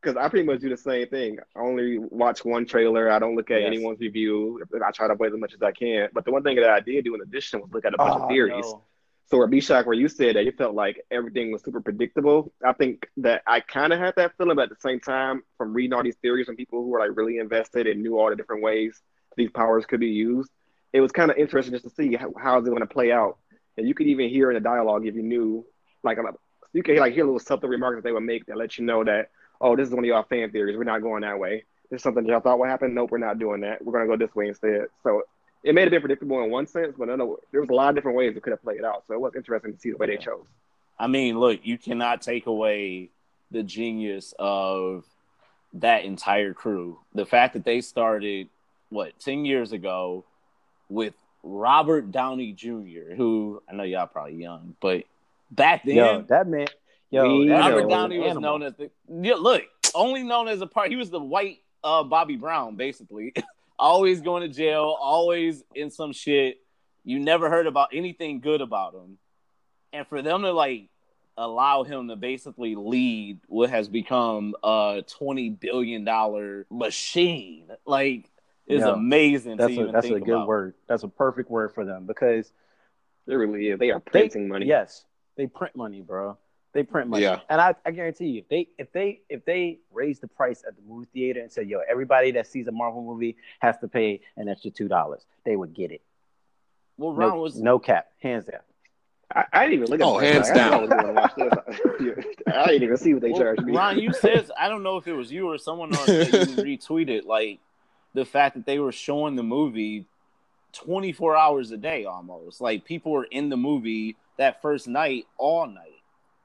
because I pretty much do the same thing. I only watch one trailer. I don't look at Yes. anyone's review. I try to avoid as much as I can. But the one thing that I did do in addition was look at a bunch oh, of theories. no. So where B-Shock, where you said that you felt like everything was super predictable, I think that I kind of had that feeling, but at the same time, from reading all these theories from people who were like really invested and knew all the different ways these powers could be used, it was kind of interesting just to see how, how is it going to play out. And you could even hear in the dialogue if you knew, like, you could like hear little subtle remarks that they would make that let you know that, oh, this is one of y'all fan theories. We're not going that way. This is something y'all thought would happen. Nope, we're not doing that. We're going to go this way instead. So it made it bit predictable in one sense, but I know there was a lot of different ways it could have played out. So it was interesting to see the way they chose. I mean, look, you cannot take away the genius of that entire crew. The fact that they started what ten years ago with Robert Downey Jr., who I know y'all probably young, but back then, Yo, that man, yo, We Robert man Downey an was known as the yeah, look, only known as a part. He was the white uh, Bobby Brown, basically. always going to jail, always in some shit. You never heard about anything good about him, and for them to like allow him to basically lead what has become a twenty billion dollar machine, like, is Yeah. amazing. That's to a even that's a good about. word. That's a perfect word for them because they really is. They are they printing money. Yes, they print money, bro. They print money. Yeah. And I, I guarantee you, if they if they if they raise the price at the movie theater and say, yo, everybody that sees a Marvel movie has to pay an extra two dollars, they would get it. Well, Ron No, was no cap, hands down. I, I didn't even look at Oh, the price hands tag. I down. I was going to watch this. I didn't even see what they Well, charged me. Ron, you said I don't know if it was you or someone on that you retweeted like the fact that they were showing the movie 24 hours a day almost. Like people were in the movie that first night all night,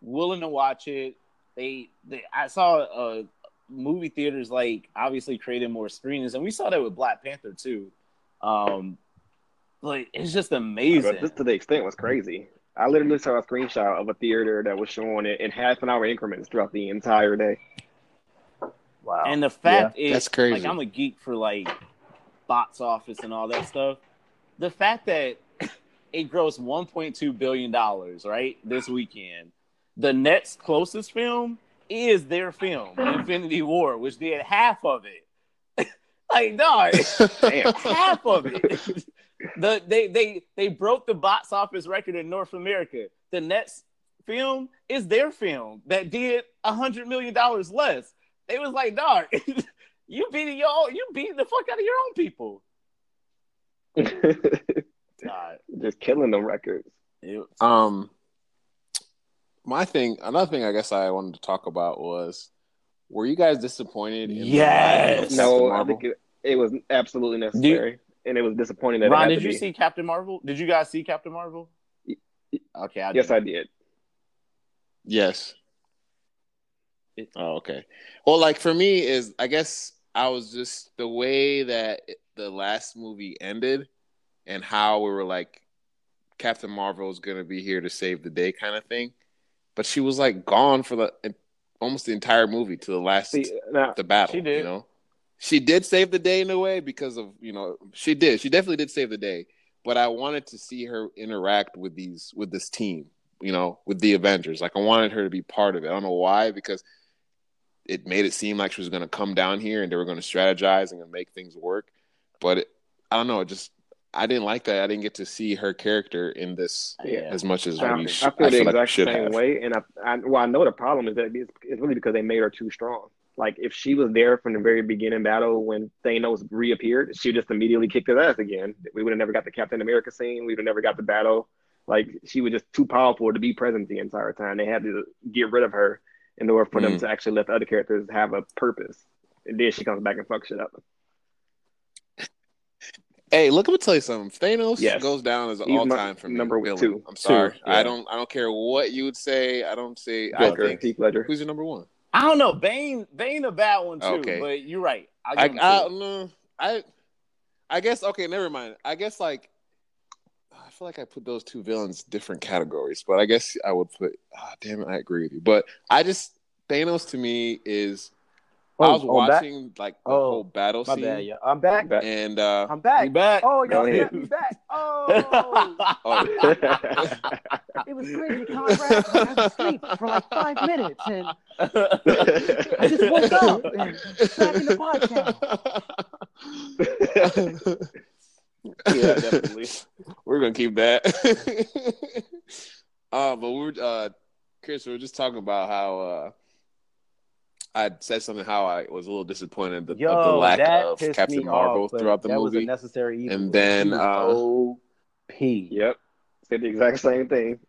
willing to watch it. They, they I saw uh movie theaters like obviously created more screenings and we saw that with Black Panther too. Um like it's just amazing. But this to the extent was crazy. I literally saw a screenshot of a theater that was showing it in half an hour increments throughout the entire day. Wow. And the fact is, That's crazy. Like I'm a geek for like box office and all that stuff. The fact that it grossed 1.2 billion dollars right this weekend. The next closest film is their film, Infinity War, which did half of it. like, no, Damn. half of it. the they they they broke the box office record in North America. The next film is their film that did a hundred million dollars less. They was like, dog, you beating your own, you beating the fuck out of your own people. God, Just killing them records. it, Um, my thing, another thing, I guess I wanted to talk about was, were you guys disappointed? In Yes! No, I think it, it was absolutely necessary, and it was disappointing that. it Ron, had did to you be. see Captain Marvel? Did you guys see Captain Marvel? Okay, I Yes, did. I did. Yes. It- Oh, okay. Well, like for me is I guess I was just the way that the last movie ended and how we were like Captain Marvel is going to be here to save the day kind of thing. But she was like gone for the almost the entire movie to the last See, now the battle, She did. you know. She did save the day in a way because of, you know, she did. She definitely did save the day, but I wanted to see her interact with these with this team, you know, with the Avengers. Like I wanted her to be part of it. I don't know why because it made it seem like she was going to come down here and they were going to strategize and make things work. But it, I don't know, it just I didn't like that. I didn't get to see her character in this Yeah. as much as I, we I sh- feel I the feel like exact should same have. way, and I, I, well, I know the problem is that it's, it's really because they made her too strong. Like if she was there from the very beginning battle when Thanos reappeared, she just immediately kicked his ass again. We would have never got the Captain America scene. We would have never got the battle. Like she was just too powerful to be present the entire time. They had to get rid of her in order for them Mm. to actually let the other characters have a purpose. And then she comes back and fucks shit up. Hey, look, I'm gonna tell you something. Thanos Yes. goes down as an all time for me. number villain. two. I'm sorry. Two, I don't. I don't care what you would say. I don't say. I Joker, think. Heath Ledger. Who's your number one? I don't know. Bane, Bane, a bad one too. Okay. But you're right. I'll I. I, no, I. I guess. Okay, never mind. I guess like. I feel like I put those two villains different categories, but I guess I would put. Ah, damn it, I agree with you. But I just Thanos to me is. I Oh, was oh, back? watching like the Oh, whole battle My scene, bad, yeah. I'm back. Back. and uh, I'm back. You back? Oh, y'all Go ahead. got me back. Oh, oh, it was crazy, Conrad. I was asleep for like five minutes, and I just woke up and back in the podcast. yeah, definitely. We're gonna keep that. Uh, but we were, uh, Chris, we were just talking about how uh, I said something how I was a little disappointed the, Yo, of the lack of Captain Marvel off, throughout the that was a movie. necessary evil. And then, uh, OP. Yep. Said the exact same thing.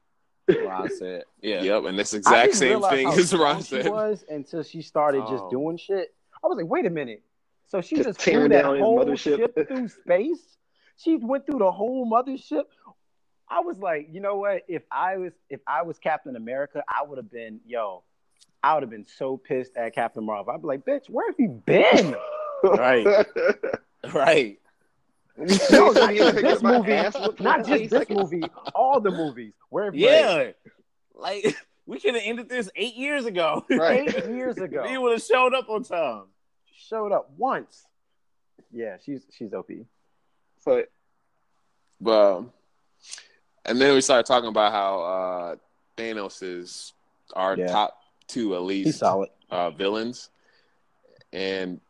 Ron said, "Yeah, Yep, and this exact same thing as Ron said. was until she started just Oh. doing shit. I was like, wait a minute. So she Just just, flew that down whole mothership. ship through space. She went through the whole mothership. I was like, you know what? If I was if I was Captain America, I would have been yo. I would have been so pissed at Captain Marvel. I'd be like, bitch, where have you been? right, right." No, not just this movie, not just this movie, all the movies. Where have you Yeah, like we could have ended this eight years ago. Right. Eight years ago. he would have showed up on time. Showed up once. Yeah, she's she's OP. So But and then we started talking about how uh, Thanos is our Yeah. top two at least He's solid. uh, villains, and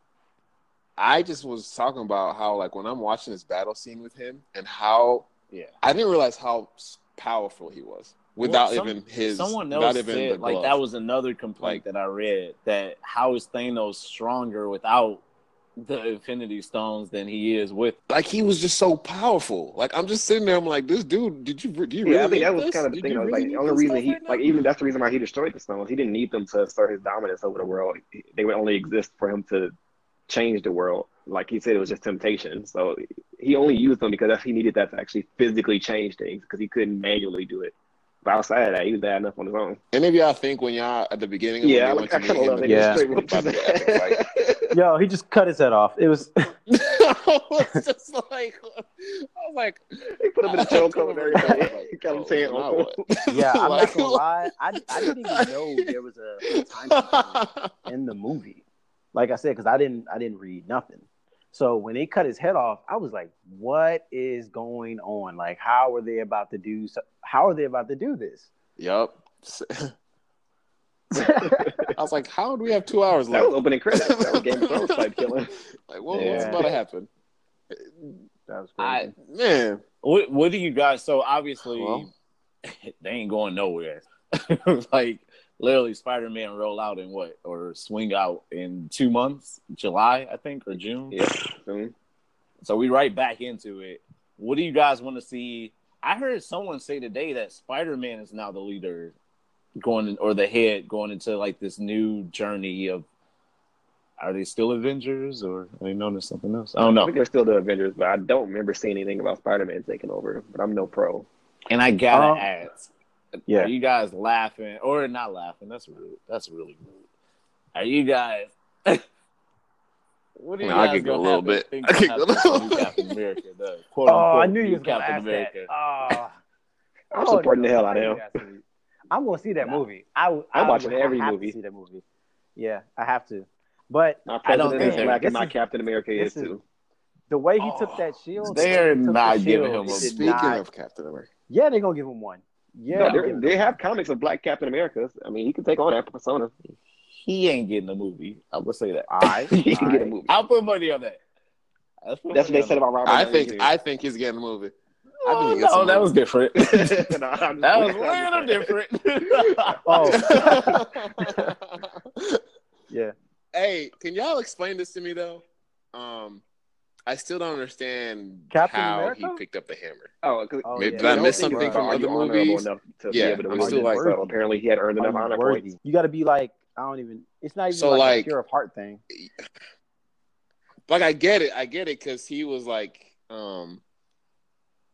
I just was talking about how like when I'm watching this battle scene with him and how Yeah. I didn't realize how powerful he was without Well, some- even his Someone else said the like that was another complaint Like- that I read that how is Thanos stronger without the Infinity Stones than he is with? like he was just so powerful. Like I'm just sitting there, I'm like, this dude, did you do you really yeah, I think that was this? kind of the Did thing. I was really like, the only reason he right like even that's the reason why he destroyed the stones. He didn't need them to assert his dominance over the world. They would only exist for him to change the world. Like he said, it was just temptation. So he only used them because he needed that to actually physically change things because he couldn't manually do it. But outside of that, he was bad enough on his own. Any of y'all think when y'all at the beginning of Yeah, I, when they I went kind of love meet that. Yeah. Just straight whooped about his the epic fight. Yo, he just cut his head off. It was it's just like I was like, He put him in a chokehold and everything. He kept him oh, saying, "Oh, now "Uncle." what?" yeah. I'm Like, not gonna lie. I, I didn't even know there was a time in the movie. Like I said, because I didn't I didn't read nothing. So when they cut his head off, I was like, "What is going on? Like, how are they about to do? So, how are they about to do this?" Yep. I was like, how do we have two hours That left? was opening credits. That was Game of Thrones type killing. Like, what, what's Yeah. about to happen? That was I crazy. Man, what, what do you guys? So obviously Well. they ain't going nowhere. like literally, Spider Man roll out in what or swing out in two months, July I think or June. Yeah, soon. So we right back into it. What do you guys want to see? I heard someone say today that Spider Man is now the leader going in, or the head going into like this new journey of are they still Avengers or are they known as something else? I don't know. I know. think they're still the Avengers, but I don't remember seeing anything about Spider-Man taking over. But I'm no pro. And I gotta Um, ask, Yeah. are you guys laughing or not laughing? That's rude. That's really rude. Are you guys? what do you I guys giggle a gonna little bit. I gonna giggle a little bit. Captain America does? Quote, Oh, I unquote, knew you new was gonna Captain ask America. that. Oh. I'm supporting the hell out of him. Him. I'm gonna see that movie. I, w- I'm I watching would every have movie. To see that movie. Yeah, I have to. But My I don't think is black, and this my is- Captain America is is- too. the way he Oh, took that shield, they're he took the not giving shield, him a- speaking not- of Captain America, yeah, they're gonna give him one. Yeah, No, they're they're- giving they him- have comics of black Captain Americas. I mean, he can take on that persona. He ain't getting a movie. I'm gonna say that. All right, he can all get a movie. I'll put money on that. I'll That's what they said about Robert. I Downey think Jr. I think he's getting a movie. I Oh, think he gets no, that movie. was different. No, that was I'm a little different. Oh, yeah. hey, can y'all explain this to me though? Um, I still don't understand Captain how America? he picked up the hammer. Oh, 'cause Oh, Maybe- yeah. did I miss something from other movies? To yeah, be able to I'm win still like- so apparently he had earned enough honor points. You got to be like I don't even. It's not even So, like, like- a pure of heart thing. Like I get it, I get it because he was like, um,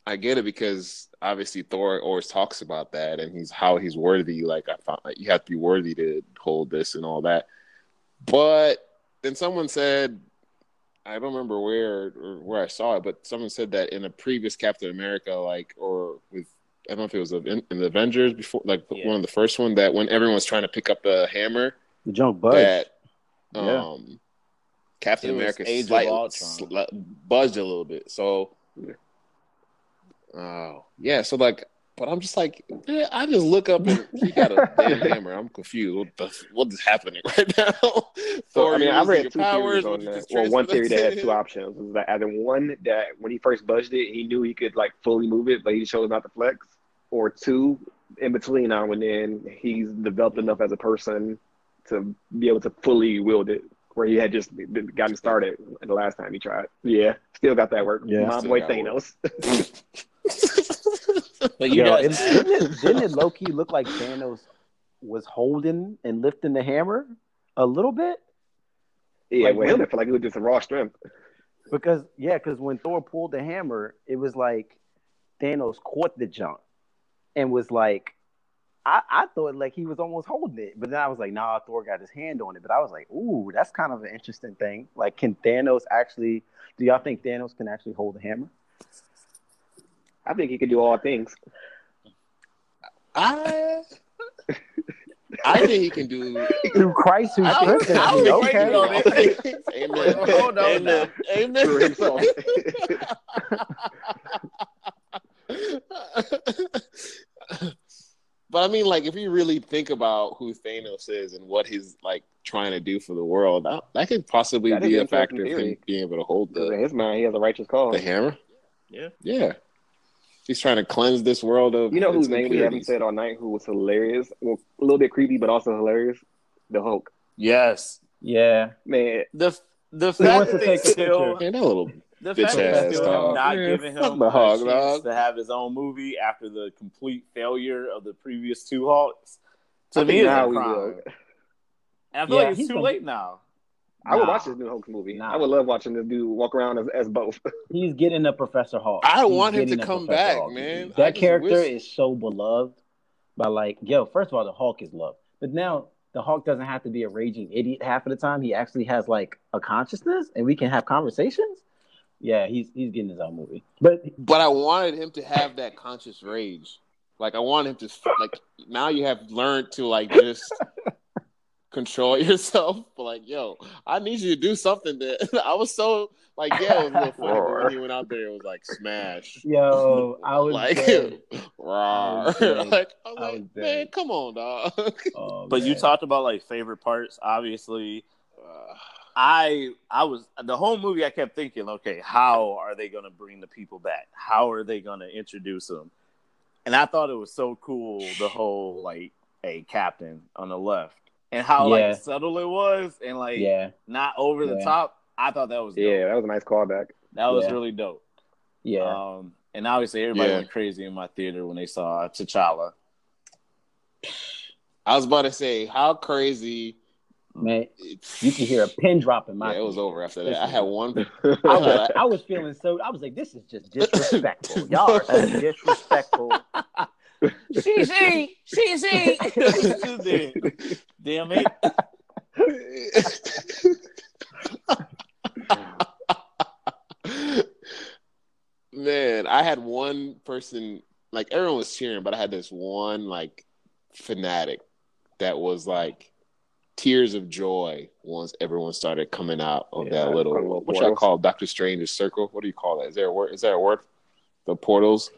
I get it because obviously Thor always talks about that and he's how he's worthy. Like I found, like, you have to be worthy to hold this and all that. But then someone said, I don't remember where or where I saw it, but someone said that in a previous Captain America, like or with I don't know if it was in, in the Avengers before, like Yeah. one of the first one, that when everyone was trying to pick up the hammer, The junk budge. that Yeah. um Captain It America Age of slightly sli- buzzed a little bit. So, oh yeah. So like, but I'm just like, yeah, I just look up and he got a damn hammer. I'm confused. What the what is happening right now? So I mean, I losing read two powers, theories on that. Well, one theory that had two options was that either one that when he first budged it, he knew he could like fully move it, but he chose not to flex, or two in between now and then, he's developed enough as a person to be able to fully wield it. Where he had just gotten started the last time he tried. Yeah, still got that work. Yeah. my boy got work. Thanos. But you Yo, guys, it, didn't, it, didn't it low key look like Thanos was holding and lifting the hammer a little bit? yeah, Like well, him, when- I feel like it was just a raw strength. Because yeah, because when Thor pulled the hammer, it was like Thanos caught the junk and was like, I, I thought like he was almost holding it, but then I was like, nah, Thor got his hand on it. But I was like, ooh, that's kind of an interesting thing. Like, can Thanos actually? Do y'all think Thanos can actually hold the hammer? I think he could do all things. I I think he can do. Through Christ who I strengthens I me. waiting on Okay. Amen. Hold on Amen. Amen. Through but I mean, like, if you really think about who Thanos is and what he's like trying to do for the world, that, that could possibly That is be a factor interesting of him being able to hold the. in his mind, he has a righteous cause. the hammer. Yeah. Yeah. He's trying to cleanse this world of You know whose its name we haven't said all night who was hilarious? Well, a little bit creepy, but also hilarious. The Hulk. yes, Yeah, Man, the the wants fact that they take a still picture. Man, that little the Bitch fact that ass they still dog. have not Man, giving him the a hog, chance dog. to have his own movie after the complete failure of the previous two Hulks. To I me, is a crime. And I feel Yeah, like it's he's too gonna- late now. I would Nah. watch this new Hulk movie. Nah. I would love watching this dude walk around as, as both. he's getting a Professor Hulk. I He's want him to getting a come Professor back, Hulk. man. That character wish- is so beloved by like, yo. First of all, the Hulk is loved, but now the Hulk doesn't have to be a raging idiot half of the time. He actually has like a consciousness, and we can have conversations. Yeah, he's he's getting his own movie, but But I wanted him to have that conscious rage. Like I want him to like now you have learned to like just control yourself. But like, yo, I need you to do something that I was so like, yeah, it was a little funny, but when he went out there, it was like smash. yo, I was like raw. like I was I like, was man, dead. come on, dog. Oh, But you talked about like favorite parts. Obviously, I I was the whole movie. I kept thinking, okay, how are they going to bring the people back? How are they going to introduce them? And I thought it was so cool. The whole like a captain on the left and how Yeah. like subtle it was and like yeah, not over the Yeah. top. I thought that was dope. yeah, that was a nice callback. that was Yeah. really dope. yeah. Um, and obviously everybody Yeah. went crazy in my theater when they saw T'Challa. I was about to say, how crazy. man, you can hear a pin drop in my. Yeah, it was over after that. I had one. I was, I was feeling so. I was like, "This is just disrespectful. Y'all are so disrespectful." She she she she. Damn it! Man, I had one person like everyone was cheering, but I had this one like fanatic that was like tears of joy once everyone started coming out of Yeah, that little the little what y'all call Doctor Strange's circle. What do you call that? Is there a word? Is there a word? The portals.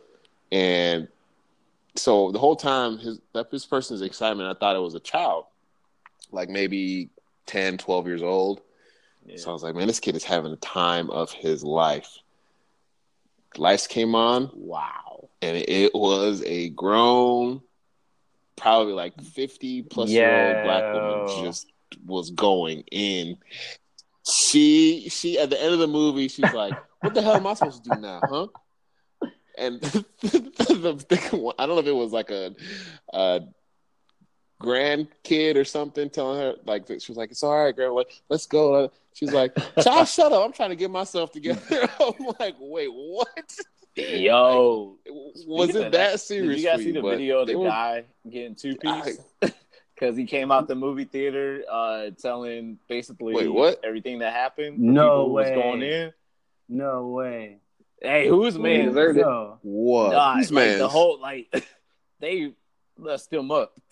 And so the whole time his that this person's excitement, I thought it was a child, like maybe 10, 12 years old. So I was like, man, this kid is having the time of his life. Lights came on, Wow. and it was a grown, probably like 50 plus year old black woman just was going in. She she at the end of the movie, she's like, What the hell am I supposed to do now, huh? And the thing, I don't know if it was like a, a grandkid or something telling her like she was like, It's all right, grandma, let's go. She's like, Child, shut up. I'm trying to get myself together. I'm like, wait, what? Yo, Was it of that serious? Did you guys for see the video of the were- guy getting two piece? Because he came out the movie theater uh, telling basically Wait, what? everything that happened. for No people who was going in. No way. Hey, who's man? deserved it. What? Nah, Who's like, man? the whole like they messed him up.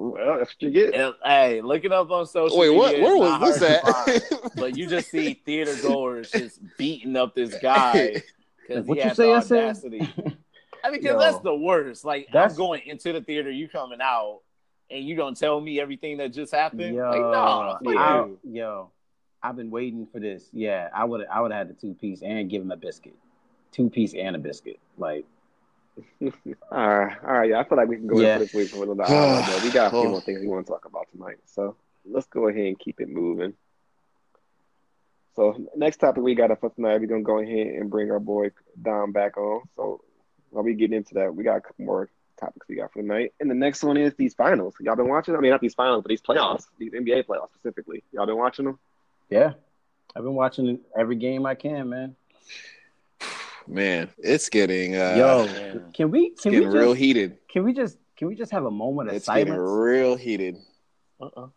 Well, that's what you get. And, hey, look it up on social Wait, media. what? It's Where was this at? but you just see theater goers just beating up this guy because What he you had say, the I said? audacity. I mean, because that's the worst. Like, That's- I'm going into the theater, you coming out, and you gonna tell me everything that just happened? Yo, like, no, fuck I, yo, I've been waiting for this. Yeah, I would I would have had the two piece and give him a biscuit, two piece and a biscuit. Like, all right, all right. Yeah, I feel like we can go Yeah. into this week for a little bit. but we got a few more things we want to talk about tonight. So let's go ahead and keep it moving. So next topic we got up for tonight, we're gonna go ahead and bring our boy Dom back on. So while we get into that, we got a couple more topics we got for tonight. And the next one is these finals. Y'all been watching? I mean, not these finals, but these playoffs, these NBA playoffs specifically. Y'all been watching them? Yeah, I've been watching every game I can, man. Man, it's getting uh, Yo, man. can we can we getting real heated. can we just can we just have a moment of It's getting real heated. Uh-uh.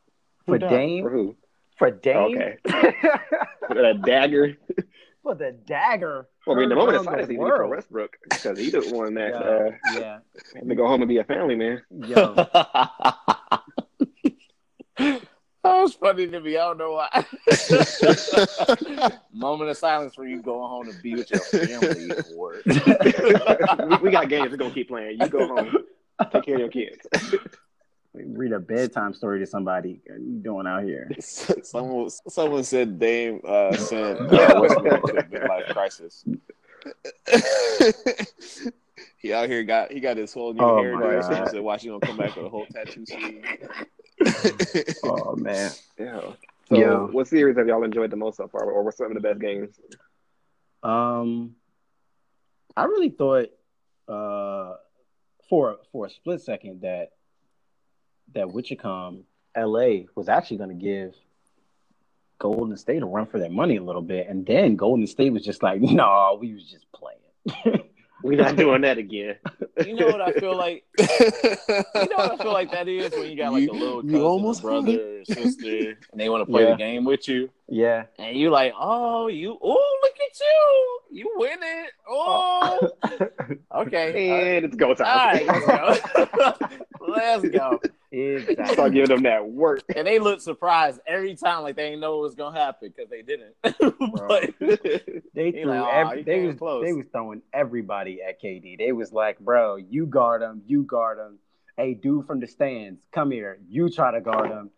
for Who Dame? For who? For Dame? Okay. For that dagger. for the dagger. Well, I mean, the moment of around silence the needs to be for. Westbrook because he the one that Yeah, uh, yeah. had to go home and be a family man. Yo, That was funny to me. I don't know why. Moment of silence for you going home to be with your family. Or we, we got games. We're gonna keep playing. You go home. Take care of your kids. read a bedtime story to somebody. What you doing out here? someone, someone said Dame uh, sent uh, Westbrook to a midlife crisis. he out here got he got his whole new Oh, hair my He said, "Watch you gonna come back with a whole tattoo sleeve." Oh man. Yeah. So, Yeah. what series have y'all enjoyed the most so far, or what's some of the best games? Um, I really thought uh, for for a split second that that Wichicom LA was actually going to give Golden State a run for their money a little bit, and then Golden State was just like, "No, we was just playing." We're not doing that again. you know what I feel like? You know what I feel like that is when you got like You- a little you cousin, almost brother, or sister, and they want to play Yeah. the game with you, yeah, and you like, oh, you, oh, look at you, you win it, oh, okay, And it's go time. right, let's go, let's go. Exactly. Start giving them that work. And they look surprised every time, like they didn't know it was gonna happen because they didn't. but They threw like, every, they was close." they was throwing everybody at KD. They was like, bro, you guard him, you guard him. Hey, dude from the stands, come here. You try to guard him.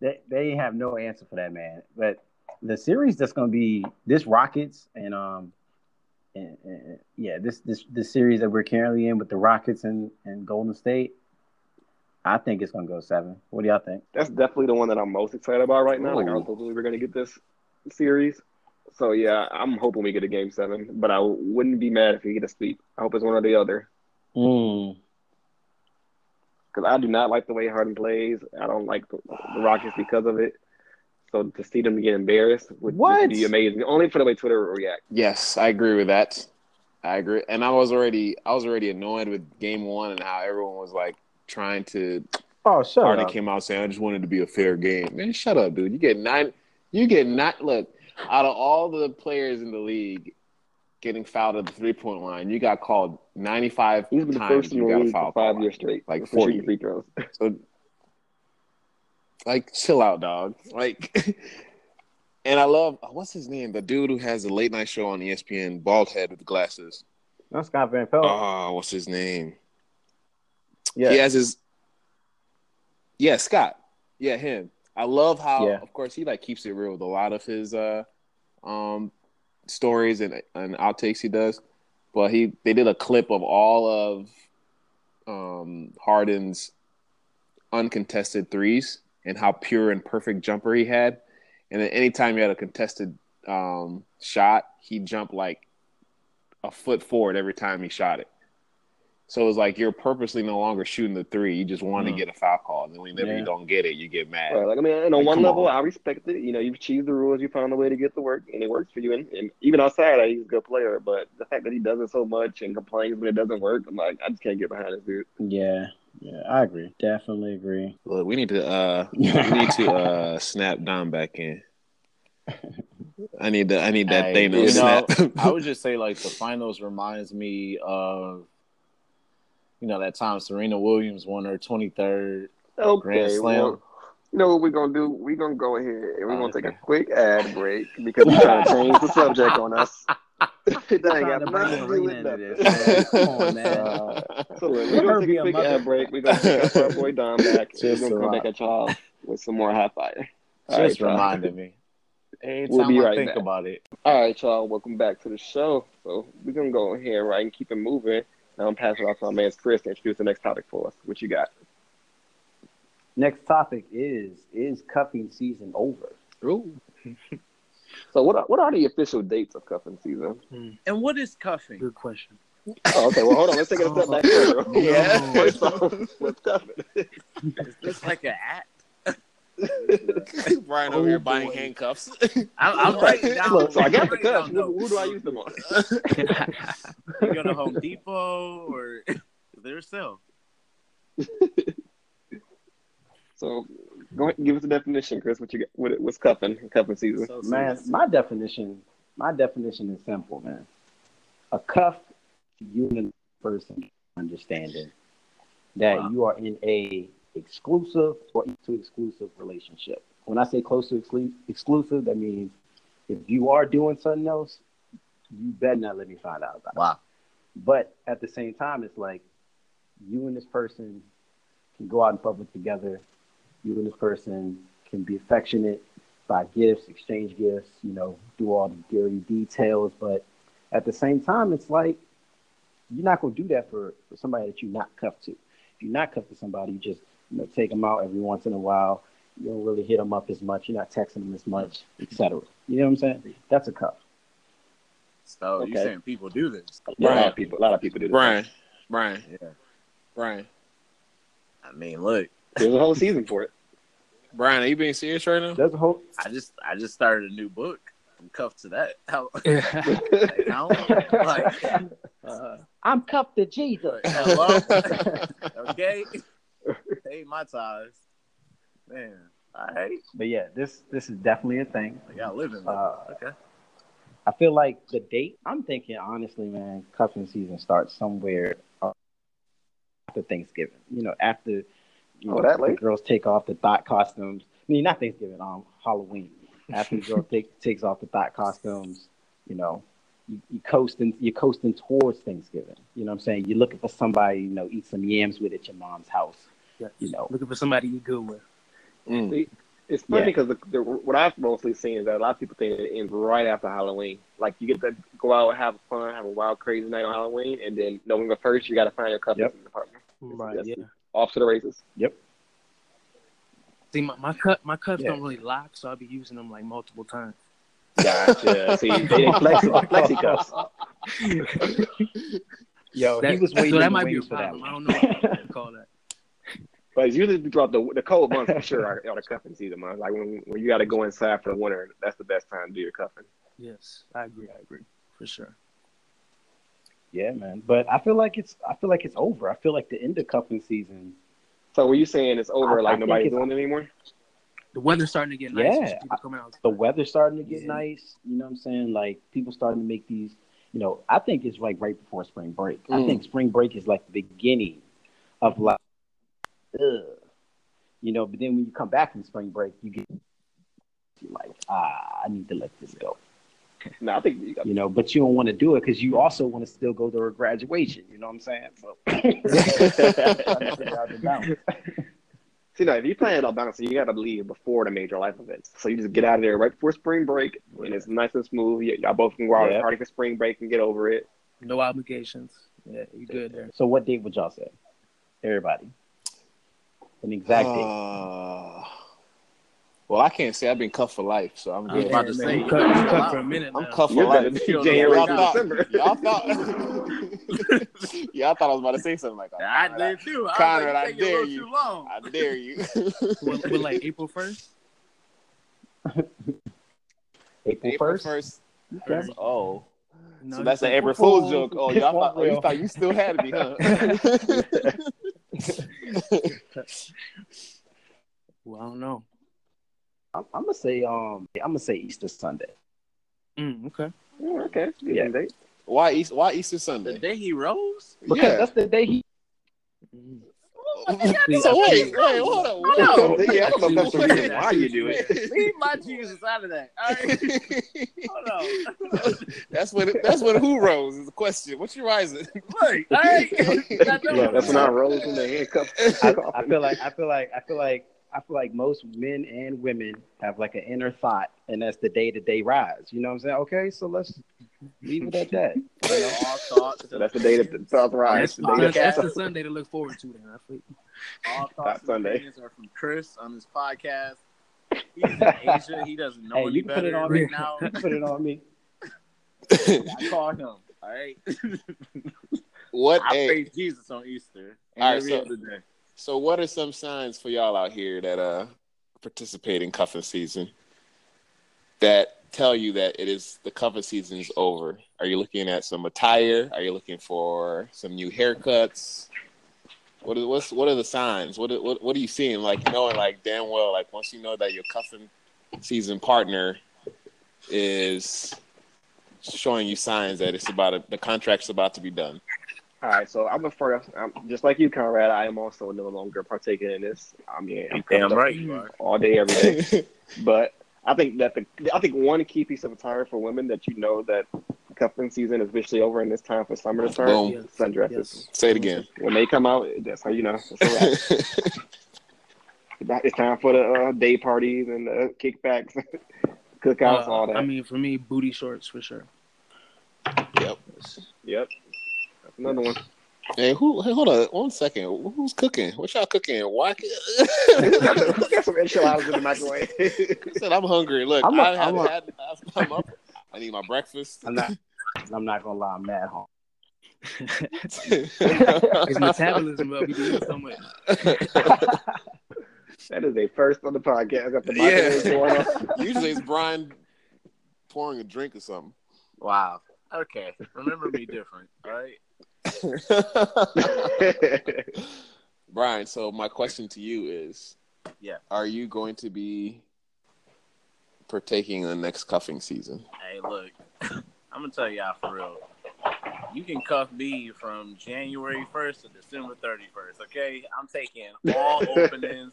They they have no answer for that man. But the series that's gonna be this Rockets and um and, and- yeah this this this series that we're currently in with the Rockets and and Golden State. I think it's gonna go seven. What do y'all think? That's definitely the one that I'm most excited about right now. Like I was Ooh. hoping we were gonna get this series. So yeah, I'm hoping we get a game seven, but I wouldn't be mad if we get a sweep. I hope it's one or the other. Mm. because I do not like the way Harden plays. I don't like the, the Rockets because of it. So to see them get embarrassed would, What? be amazing. Only for the way Twitter will react. yes, I agree with that. I agree, and I was already I was already annoyed with Game One and how everyone was like trying to. Oh, shut Harden up. came out saying, "I just wanted to be a fair game." Man, shut up, dude. You get nine. You get not look out of all the players in the league getting fouled at the three point line. You got called ninety five He's been the times. first in You got a foul five years straight, Like for 40. free throws. So, like, chill out, dog. Like, and I love what's his name? The dude who has the late night show on ESPN, bald head with glasses. That's Scott Van Pelt. Oh, what's his name? Yeah. He has his. Yeah, Scott. Yeah, him. I love how, Yeah. of course, he like keeps it real with a lot of his uh, um, stories and and outtakes he does. But he they did a clip of all of um, Harden's uncontested threes and how pure and perfect jumper he had. And then anytime he had a contested um, shot, he jumped like a foot forward every time he shot it. So it was like you're purposely no longer shooting the three. You just want Mm. to get a foul call. And then whenever Yeah. you don't get it, you get mad. Right, like I mean, and on Like, one level, on. I respect it. You know, you've achieved the rules, you found a way to get the work, and it works for you. And, and even outside, that, he's a good player. But the fact that he does it so much and complains when it doesn't work, I'm like, I just can't get behind this dude. Yeah, yeah, I agree. Definitely agree. Look, we need to uh we need to uh snap Dom back in. I need the I need that Hey, Thanos you know, snap. I would just say like the finals reminds me of you know that time Serena Williams won her twenty third. Okay, Grand Slam. well, you know what we're gonna do? We're gonna go ahead and we're gonna take a quick ad break because we're trying to change the subject on us. that ain't Trying got to nothing to do with Marina into nothing. this, man. Come on, man. Uh, so look, we're gonna take be a a quick mother. ad break. We're gonna pick up our boy Dom back. and Just we're gonna come a back at y'all with some more high fire. All Just right, y'all. reminded me. Every We'll be I right think back. about it. All right, y'all. Welcome back to the show. So we're gonna go ahead right and keep it moving. I'm passing it off to my man Chris to introduce the next topic for us. What you got? Next topic is is cuffing season over? Ooh. so what are, what are the official dates of cuffing season? Hmm. And what is cuffing? Good question. Oh, okay. Well, hold on. Let's take it a step back. further. Yeah. First off, what's cuffing? Is this like an act? Brian over oh, here Oh, buying boy. handcuffs. I'm, I'm writing down. Look, so I got the cuffs. Who, who do I use them on? You go to Home Depot or is there a sale? So go ahead and give us a definition, Chris. What you got? What, what's cuffing? Cuffing season. So Man, serious. my definition, my definition is simple, man. A cuff human person understanding that Wow. you are in a exclusive or to exclusive relationship. When I say close to exclu- exclusive, that means if you are doing something else, you better not let me find out about it. Wow. But at the same time, it's like you and this person can go out in public together. You and this person can be affectionate, buy gifts, exchange gifts, you know, do all the dirty details. But at the same time, it's like you're not going to do that for, for somebody that you're not cuffed to. If you're not cuffed to somebody, you just you know take them out every once in a while. You don't really hit them up as much. You're not texting them as much, etc. You know what I'm saying? That's a cuff. So you're saying people do this? Yeah, a lot Brian. of people. A lot of people do. this. Brian, Brian, Yeah. Brian, I mean, look, There's a whole season for it. Brian. Are you being serious right now? There's a whole I just I just started a new book. I'm cuffed to that. How like, count? Like, uh, I'm cuffed to Jesus. hello? okay. Pay my ties. Man. All right. But yeah, this this is definitely a thing. I got living. Uh, okay. I feel like the date. I'm thinking honestly, man. Cuffing season starts somewhere uh, after Thanksgiving. You know, after you Oh, know, that the girls take off the thought costumes. I mean, not Thanksgiving. Um, Halloween. After the girl take, takes off the thought costumes, you know, you, you coasting. You're coasting towards Thanksgiving. You know what I'm saying? You're looking for somebody. You know, eat some yams with at your mom's house. Yes. You know. Looking for somebody to eat good with. Mm. It's funny Yeah. because the, the, what I've mostly seen is that a lot of people think it ends right after Halloween. Like you get to go out, and have fun, have a wild, crazy night on Halloween, and then November first, you got to find your cuffing Yep. season partner. Right. That's- Yeah. Off to the races. Yep. See, my, my cut my cuffs Yeah. don't really lock, so I'll be using them like multiple times. Gotcha. See, they didn't flexi, flexi cuffs. Yo, That, he was so waiting in that the might be a wings for that problem. I don't know what to call that. But it's usually throughout the the cold months for sure are, are the cuffing season months. Like when when you got to go inside for the winter, that's the best time to do your cuffing. Yes, I agree. I agree for sure. Yeah, man. But I feel like it's I feel like it's over. I feel like the end of cuffing season. So were you saying it's over? I- like I nobody's doing it anymore? The weather's starting to get nice. Yeah, out. The weather's starting to get Yeah. nice. You know what I'm saying? Like people starting to make these. You know, I think it's like right before spring break. I Mm. think spring break is like the beginning of like, ugh. You know, but then when you come back from spring break, you get you're like, ah, I need to let this go. No, I think you got You know, but you don't want to do it because you also want to still go to a graduation. You know what I'm saying? So, Trying to figure out the balance. See, no, if you plan it on bouncing, you got to leave before the major life events. So you just get out of there right before spring break, and it's nice and smooth. Y- y'all both can go out Yeah. and party for spring break and get over it. No obligations. Yeah, you good there. So, what date would y'all say? Everybody. An exact date. Uh, well, I can't say I've been cuffed for life, so I'm I was good. about to say, you you cut, you cut for a minute I'm now. cuffed for You're life. Y'all January y'all thought, December. y'all thought, y'all thought I was about to say something like that. I did too. I Conrad, I was like, taking a dare you. too long. I dare you. With, with like April first. April April 1st? Okay. Oh, No, so that's you an April Fool's Fool's. joke. Oh, y'all thought, oh, you thought you still had me, huh? Well, I don't know. I'm, I'm gonna say um I'm gonna say Easter Sunday. Mm, okay. Yeah, okay, good Yeah. date. why Easter? Why Easter Sunday? The day he rose? Because Yeah. that's the day he Mm. So wait, wait, hold on. Hold on. yeah, I don't know if that's the reason why you do it. Leave my Jesus out of that. All right. Hold on. that's when that's when who rose is the question. What's your rising? Look, all right. Yeah, that's when I rose in the handcuff. I, I feel like I feel like I feel like I feel like most men and women have like an inner thought, and that's the day to day rise. You know what I'm saying? Okay, so let's leave it at that. You know? All thoughts. So that's the day that the thoughts rise. That's, The day that's, that- that's the Sunday to look forward to. Then I feel. All thoughts Not and Sunday. opinions are from Chris on this podcast. He's in Asia. He doesn't know Hey, any you can put it better on me. now. You put it on me. I call him. All right. what? I hey, praise Jesus on Easter and All right, every so- other day. So, what are some signs for y'all out here that uh participate in cuffing season that tell you that it is the cuffing season is over? Are you looking at some attire? Are you looking for some new haircuts? What are what's what are the signs? What what what are you seeing? Like knowing like damn well like once you know that your cuffing season partner is showing you signs that it's about to, the contract's about to be done. All right, so I'm a first. I'm just like you, Conrad. I am also no longer partaking in this. I mean, I'm Damn right all day, every day. but I think that the I think one key piece of attire for women that you know that cuffing season is officially over and it's time for summer to start. Boom. Yes. Sundresses. Yes. Say it again. When they come out, that's how you know. It's, a it's time for the uh, day parties and the kickbacks, cookouts, Uh, all that. I mean, for me, booty shorts for sure. yep. yep, that's another one. Hey, who? Hey, hold on one second. Who's cooking? What y'all cooking? Why? Got some enchiladas in the microwave. I said I'm hungry. Look, I'm a- I haven't I'm a- had. I'm up. I need my breakfast. I'm not. I'm not gonna lie. I'm mad home. His metabolism up. He doing so much. that is a first on the podcast. Got the Yeah. microwave going on. Usually it's Brian pouring a drink or something. Wow. Okay. Remember me different. All right. Brian, so my question to you is: Yeah. Are you going to be partaking in the next cuffing season? Hey, look. I'm gonna tell y'all for real. You can cuff me from January 1st to December 31st. Okay. I'm taking all openings.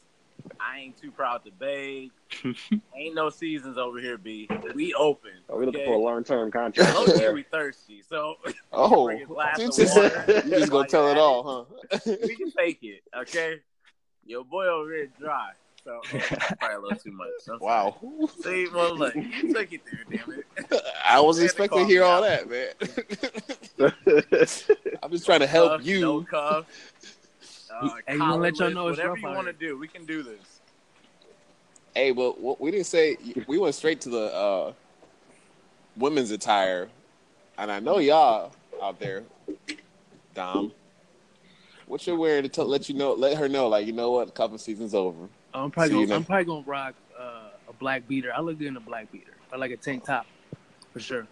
I ain't too proud to beg. ain't no seasons over here, B. We open. Oh, we looking okay? for a long term contract. Low key, we thirsty. So Oh, Bring a glass you just, you just gonna tell it all, huh? we can take it, okay? Your boy over here dry. So oh, probably a little too much. I'm wow, sorry. See, well, look, you took it there, damn it. I was Had to expecting to hear all out. that, man. I'm just trying to help Cuff, you. No cuff. Uh, Hey, we gonna let y'all know it's whatever rough you want to do, we can do this. Hey, but what we didn't say we went straight to the uh, women's attire, and I know y'all out there, Dom. What you're wearing to tell, let you know, let her know, like you know what, cuffing season's over. I'm probably So gonna, know- I'm probably gonna rock uh, a black beater. I look good in a black beater, or like a tank top, for sure.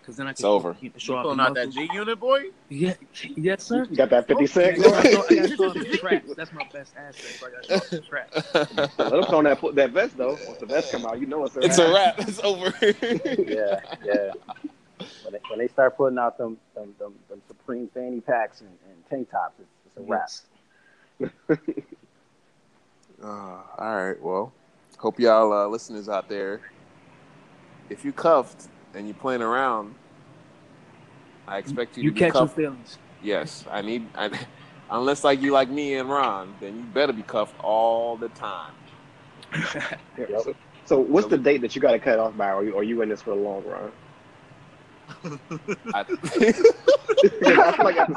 Because then I can It's over. you know, show You off the pulling out that. G unit, boy? Yeah, yes, sir. You got that 50 I cent gotta going? I gotta show off the traps. That's my best asset. So I gotta show off the traps. Let them put on that, that vest, though. Once the vest come out, you know it's a it's a wrap. It's over. Yeah, yeah. When they, when they start putting out them them, them, them supreme fanny packs and, and tank tops, it's, it's a wrap. Yes. Uh, all right. Well, hope y'all uh, listeners out there, if you cuffed and you're playing around, I expect you, You to be catch your feelings. Yes, I need. I, unless like you like me and Ron, then you better be cuffed all the time. Yeah, so, so what's the date that you got to cut off by, or you, or you in this for the long run? I, I feel like after,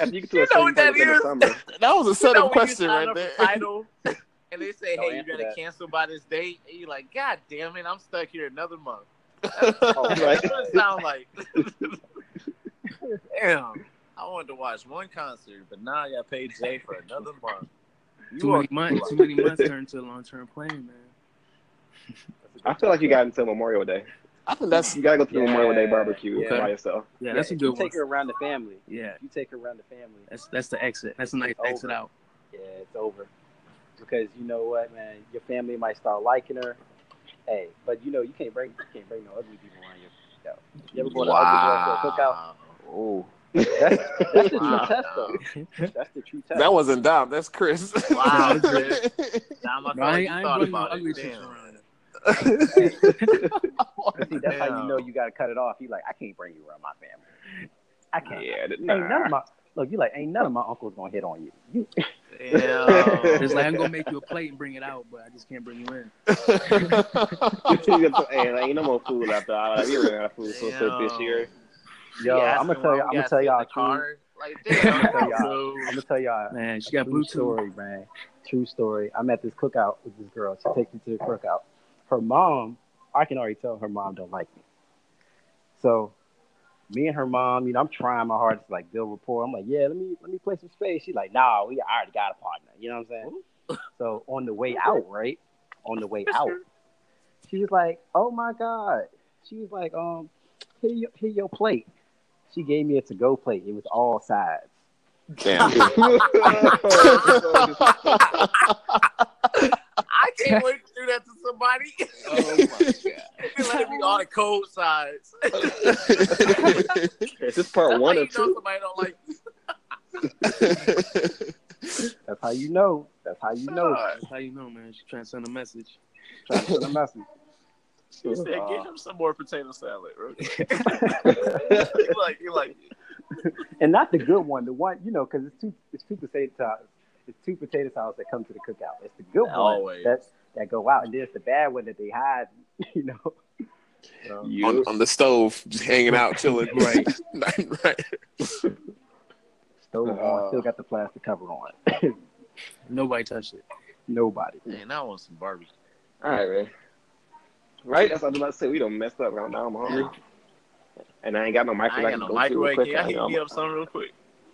after you get to You a know what certain that point in the is? summer, that was a You know when you question right there. for Tidal, and they say, Don't "Hey, you gotta that. cancel by this date," and you're like, "God damn it, I'm stuck here another month." Oh, That's right. what it sound like. Damn, I wanted to watch one concert, but now I got paid Jay for another month. You Too many months. Too many months turn to a long term plan, man. I feel like you got until Memorial Day. I think that's You got to go to the Yeah, Memorial Day barbecue yeah. by yourself. Yeah, that's a good you one. take her around the family. Yeah, you take her around the family, that's that's the exit. That's a nice Over. exit out. yeah, it's over. Because you know what, man, your family might start liking her. Hey, but you know you can't bring you can't bring no ugly people around you. Yo, you ever go to ugly girl for a cookout? oh, That's, that's the true Wow. test, though. That's the true test. that wasn't Dom. That's Chris. Wow, Chris. Damn, I No, I ain't, I thought bringing about ugly it. Damn. around. See, that's how you know you got to cut it off. You like, I can't bring you around my family. I can't. Yeah, that- Ain't none of my look. You like, ain't none of my uncles gonna hit on you. You Yeah. It's like I'm gonna make you a plate and bring it out, but I just can't bring you in. hey, like, ain't no more food left. Like, we ran out of food so quick this year. Yo, I'm gonna tell you. I'm gonna tell y'all. a true- Car. Like, I'm damn. gonna y'all. I'm gonna tell y'all. Man, she got True story, man. True story. I'm at this cookout with this girl. She takes me to the cookout. Her mom, I can already tell her mom don't like me. So, me and her mom, you know, I'm trying my hardest to like build rapport. I'm like, yeah, let me let me play some space. She's like, nah, we I already got a partner. You know what I'm saying? So on the way out, right? On the way out, she was like, oh my god. She was like, um, here your, here your plate. She gave me a to go plate. It was all sides. Damn. I can't wait to do that to somebody. oh my You let it be all the cold sides. Is this part one That's or how you know two? somebody don't like That's how you know. That's how you know. That's how you know, man. She trying to send a message. Trying to send a message. He said, "Get uh-huh. him some more potato salad." Bro. like, he like, and not the good one. The one you know, because it's two, it's two potato salads. It's two potato salads that come to the cookout. It's the good one Always. that that go out, and there's the bad one that they hide. You know. So, on, on the stove, just hanging out, chilling. Right. right. stove Uh, on, still got the plastic cover on. Nobody touched it. Nobody. man, I want some barbecue. All right, man. Right? That's what I was about to say. We don't mess up right now. I'm hungry. And I ain't got no I microwave. ain't got no to go microwave. To Can I quick. heat you up something real quick?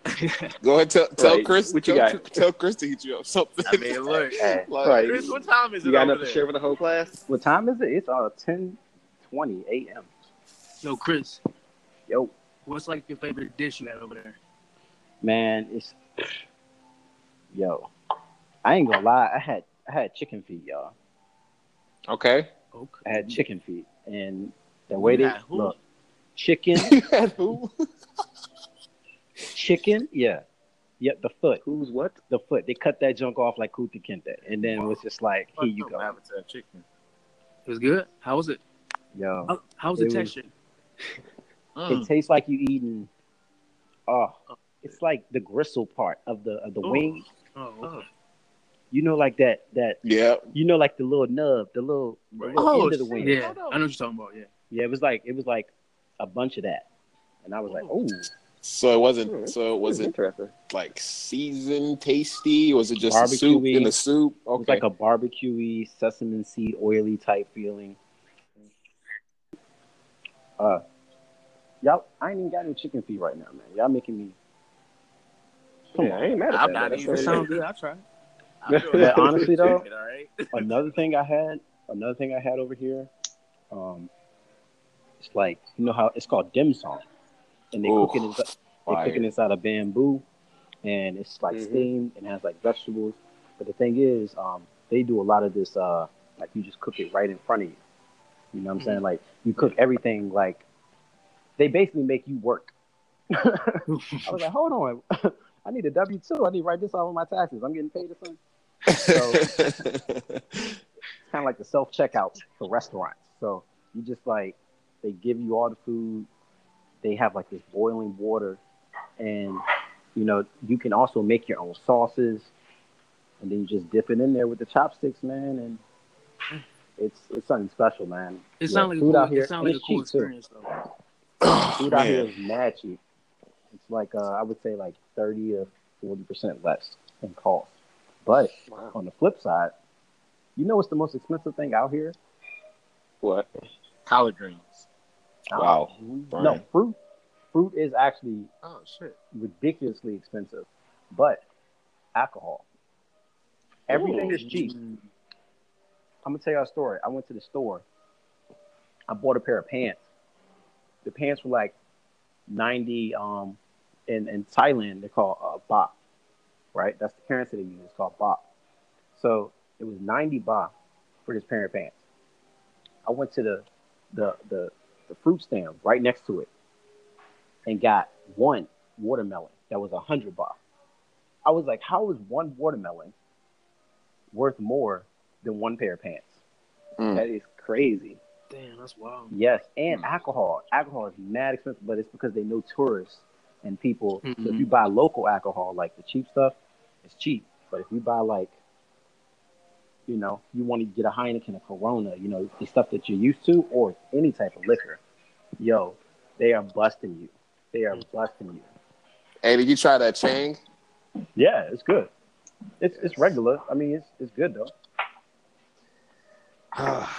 Go ahead, tell, tell Right. Chris. What you tell, got? tell Chris to heat you up something. I mean, look, Hey, Like, Right. Chris, what time is You it got over enough to share with the whole class? what time is it? It's uh 10 20 a.m. Yo, Chris, Yo, what's like your favorite dish you had over there? man, it's yo. I ain't gonna lie. I had I had chicken feet, y'all. Okay. Okay. I had chicken feet, and the way they had who? look, chicken, Who? Chicken, yeah, yep, the foot, Who's what? the foot. They cut that junk off like Kunta Kinte, and then it was just like, here you go, Habitat chicken. It was good. How was it? yo. How, how was It the was- texture? Mm. It tastes like you eating. Oh, it's like the gristle part of the of the Oh. wing. Oh, okay. You know, like that that Yeah. you know, like the little nub, the little, the little Oh, end of the wing. yeah. I know what you're talking about. Yeah. Yeah, it was like it was like a bunch of that, and I was like, oh, So it wasn't. Hmm. So it wasn't Interesting. like seasoned, tasty. Was it just a soup in the soup? it was Okay. like a barbecuey, sesame seed, oily type feeling. Uh, y'all, I ain't even got no chicken feet right now, man. Y'all making me. Come Yeah, on. I ain't mad at I'm that. not That's even what That it sounds good. I'll try. I'm But honestly, though- all right. another thing I had, another thing I had over here, um, it's like you know how it's called dim sum, and they Ooh, cook it. In, they cook it inside a bamboo, and it's like Mhm. steamed and has like vegetables. But the thing is, um, they do a lot of this. Uh, like you just cook it right in front of you. You know what I'm saying? Like you cook everything like they basically make you work. I was like, hold on, I need a W two. I need to write this off on my taxes. I'm getting paid or something. It's kind of like the self checkout for restaurants. So you just like they give you all the food. They have like this boiling water, and you know you can also make your own sauces, and then you just dip it in there with the chopsticks, man, and it's it's something special, man. It Yeah, sounds like a food cool, out here, it sounds and like a it's cool cheap, too. experience though. Food out here is man. mad cheap. It's like uh, I would say like thirty or forty percent less in cost. But Wow. on the flip side, you know what's the most expensive thing out here? What? Collard greens. Wow. No, fruit. Fruit is actually Oh shit. ridiculously expensive, but alcohol. Everything is cheap. I'm gonna tell you a story. I went to the store. I bought a pair of pants. The pants were like 90. Um, in in Thailand they're called uh, baht, right? That's the currency they use. It's called baht. So it was 90 baht for this pair of pants. I went to the the the, the fruit stand right next to it and got one watermelon that was a 100 baht. I was like, how is one watermelon worth more than one pair of pants? Mm. That is crazy. Damn, that's wild. Yes, and Hmm. alcohol. Alcohol is mad expensive, but it's because they know tourists and people. So if you buy local alcohol, like the cheap stuff, it's cheap. But if you buy like, you know, you want to get a Heineken, a Corona, you know, the stuff that you're used to, or any type of liquor, yo, they are busting you. They are busting you. Hey, did you try that Chang? Yeah, it's good. It's it's regular. I mean, it's it's good though.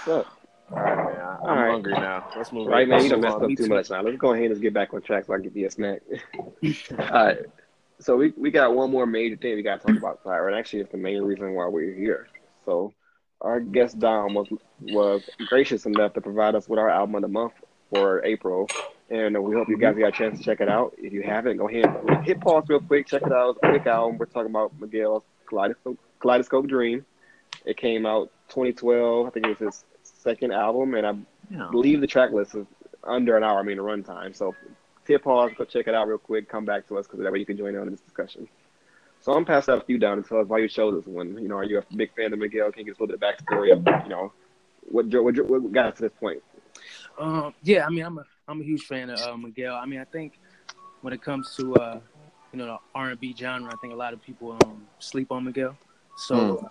So, All right, man. I'm All right. hungry now. Let's move. right, on. man, you Let's done messed up too much now. Let's go ahead and just get back on track so I can get you a snack. All right. So we, we got one more major thing we got to talk about tonight, and actually it's the main reason why we're here. So our guest Dom was was gracious enough to provide us with our album of the month for April, and we hope you guys mm-hmm. got a chance to check it out. If you haven't, go ahead hit pause real quick, check it out. It's a quick album. We're talking about Miguel's Kaleidoscope, Kaleidoscope Dream. It came out 2012. I think it was his second album, and I Yeah. believe the track list is under an hour. I mean, the runtime. So hit pause, go check it out real quick, come back to us because that way you can join in on this discussion. So I'm pass that to you down and tell us why you chose this one. You know, are you a big fan of Miguel? Can you give us a little bit of backstory of you know what what, what got us to this point? Um, yeah, I mean, I'm a I'm a huge fan of uh, Miguel. I mean, I think when it comes to uh, you know the R and B genre, I think a lot of people um, sleep on Miguel. So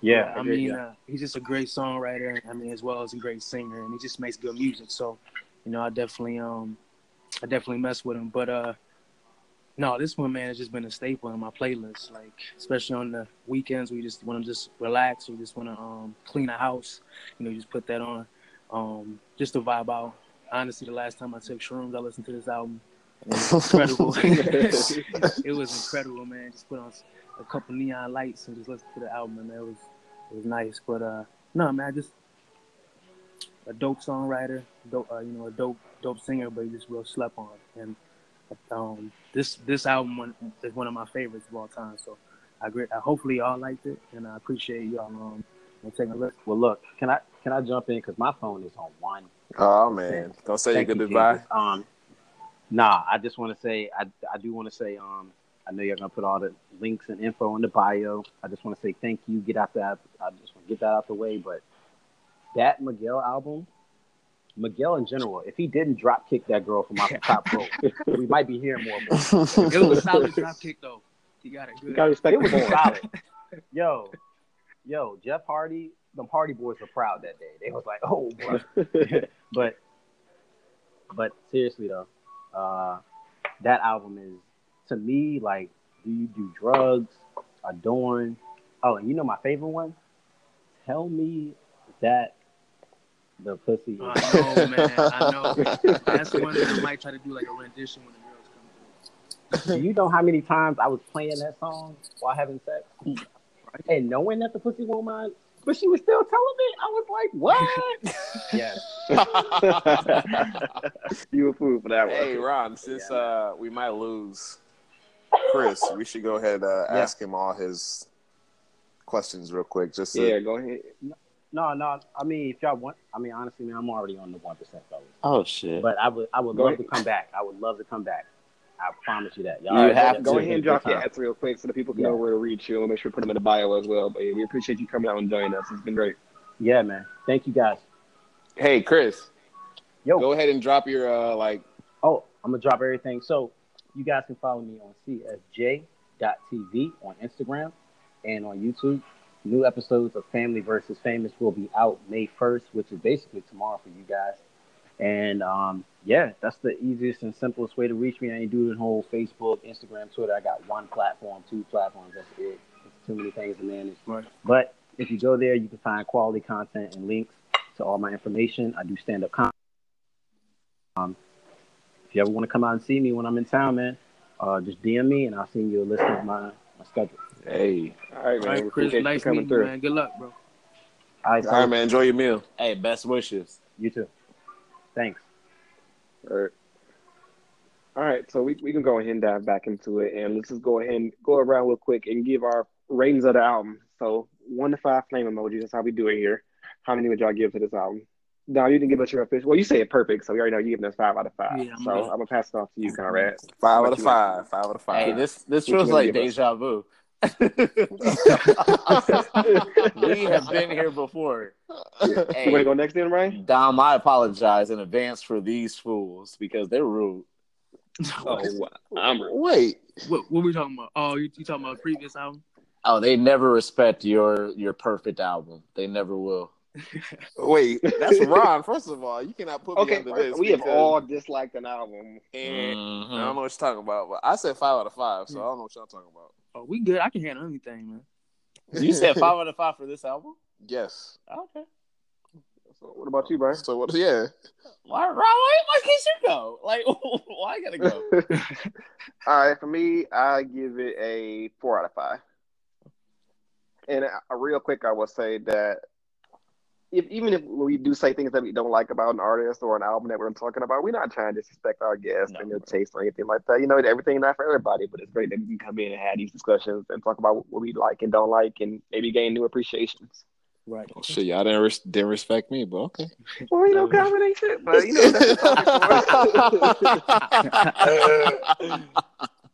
Yeah, I mean, uh, he's just a great songwriter. I mean, as well as a great singer, and he just makes good music. So, you know, I definitely um, I definitely mess with him. But uh, no, this one man has just been a staple in my playlist. Like, especially on the weekends, we just want to just relax. We just want to um clean the house. You know, you just put that on, um, just to vibe out. Honestly, the last time I took shrooms, I listened to this album. It was incredible. it was incredible, man. Just put on a couple neon lights and just listen to the album, and it was it was nice. But uh, no, man, just a dope songwriter, dope, uh, you know, a dope dope singer, but he just real slept on. And um, this this album one, is one of my favorites of all time. So I agree. I hopefully y'all liked it, and I appreciate y'all um taking a look. Well, look, can I can I jump in because my phone is on one. Oh man, don't say Thank your you, goodbye. Jesus. Um, nah, I just want to say I I do want to say um I know you're gonna put all the links and info in the bio. I just want to say thank you. Get out that. I just want to get that out the way. But that Miguel album, Miguel in general, if he didn't drop kick that girl from off the top rope, we might be hearing more. About it. It was a solid drop kick though. He got it You good. gotta respect It was the solid. Yo, yo, Jeff Hardy, them Hardy boys were proud that day. They was like, oh, bro. but but seriously though, uh, that album is to me like, do you do drugs? Adorn. Oh, and you know my favorite one? Tell me that the pussy. I know, man. I know. That's the one that I might try to do like a rendition when the girls come do you know how many times I was playing that song while having sex and knowing that the pussy won't mind? But she was still telling me. I was like, what? yes. you a fool for that one. Hey Ron, since uh, we might lose Chris, we should go ahead uh, Yeah. ask him all his questions real quick. Just to, yeah, go ahead. No, no. I mean, if y'all want, I mean, honestly, man, I'm already on the one percent fellas. Oh shit. But I would, I would Go love ahead. to come back. I would love to come back. I promise you that. You All right, have go to. ahead and drop your Good ads real quick so the people can Yeah. know where to reach you. We'll make sure we put them in the bio as well. But yeah, we appreciate you coming out and joining us. It's been great. Yeah, man. Thank you guys. Hey Chris, Yo. go ahead and drop your uh, like. Oh, I'm gonna drop everything. So you guys can follow me on csj.tv on Instagram and on YouTube. New episodes of Family versus Famous will be out May 1st, which is basically tomorrow for you guys. And um, yeah, that's the easiest and simplest way to reach me. I ain't do the whole Facebook, Instagram, Twitter. I got one platform, two platforms. That's it. It's too many things to manage. Right. But if you go there, you can find quality content and links to all my information. I do stand up comedy. Um, if you ever want to come out and see me when I'm in town, man, uh, just DM me and I'll send you a list of my, my schedule. Hey, All right, man. we right, Chris, nice coming meeting you, through. man. Good luck, bro. All right, all right, so man. Enjoy your meal. Hey, best wishes. you too. Thanks. All right. All right, so we, we can go ahead and dive back into it, and let's just go ahead and go around real quick and give our ratings of the album. So one to five flame emojis. That's how we do it here. How many would y'all give to this album? Now you didn't give us your official. Well, you say it perfect, so we already know you giving us five out of five. Yeah, I'm so right. I'm gonna pass it off to you, Conrad. Five What out of you five. Five out of five. Hey, five. this this What feels like give us? deja vu. We have been here before. You want to go next, then, Ryan? Dom, I apologize in advance for these fools because they're rude. Oh, wow. I'm Wait, What, what were we talking about? Oh, you, you talking about the previous album? Oh, they never respect your your perfect album. They never will. Wait, that's Ron. First of all, you cannot put me Okay, under this. we have all disliked an album. And Mhm. I don't know what you're talking about, but I said five out of five, so I don't know what y'all talking about. Oh, we good. I can handle anything, man. You said five out of five for this album. Yes. Okay. So what about you, Brian? So what? Yeah. Why, Ron? Why, why can't you go? Like, why I gotta go? All right, for me, I give it a four out of five. And a, real quick, I will say that if even if we do say things that we don't like about an artist or an album that we're talking about, we're not trying to disrespect our guests No. and their taste or anything like that. You know, everything not for everybody, but it's great that we can come in and have these discussions and talk about what we like and don't like, and maybe gain new appreciations. Right. Oh, shit, y'all didn't res- didn't respect me, but okay. Well, you know, comment ain't shit, but you know that's the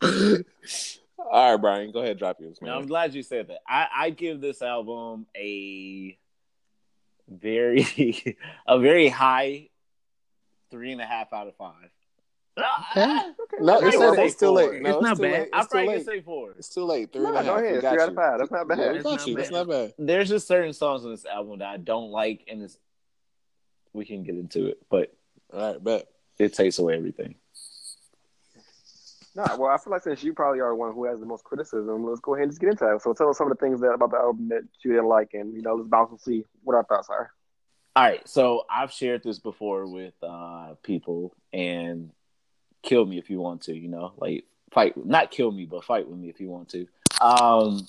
topic All right, Brian, go ahead, drop yours, No, I'm glad you said that. I, I give this album a very a very high three and a half out of five. No, I you said say. It's too four. late. No, It's it's, not bad. late. I It's too probably late. can say four. It's too late. Three No, and a go half. ahead. Three out of five. That's not bad. Yeah, we That's got not you. That's bad. not bad. There's just certain songs on this album that I don't like, and it's we can get into it, but All right, bet. it takes away everything. No, well, I feel like since you probably are the one who has the most criticism, let's go ahead and just get into it. So tell us some of the things that about the album that you didn't like, and you know, let's bounce and see what our thoughts are. All right, so I've shared this before with uh, people, and kill me if you want to. You know, like fight, not kill me, but fight with me if you want to. Um,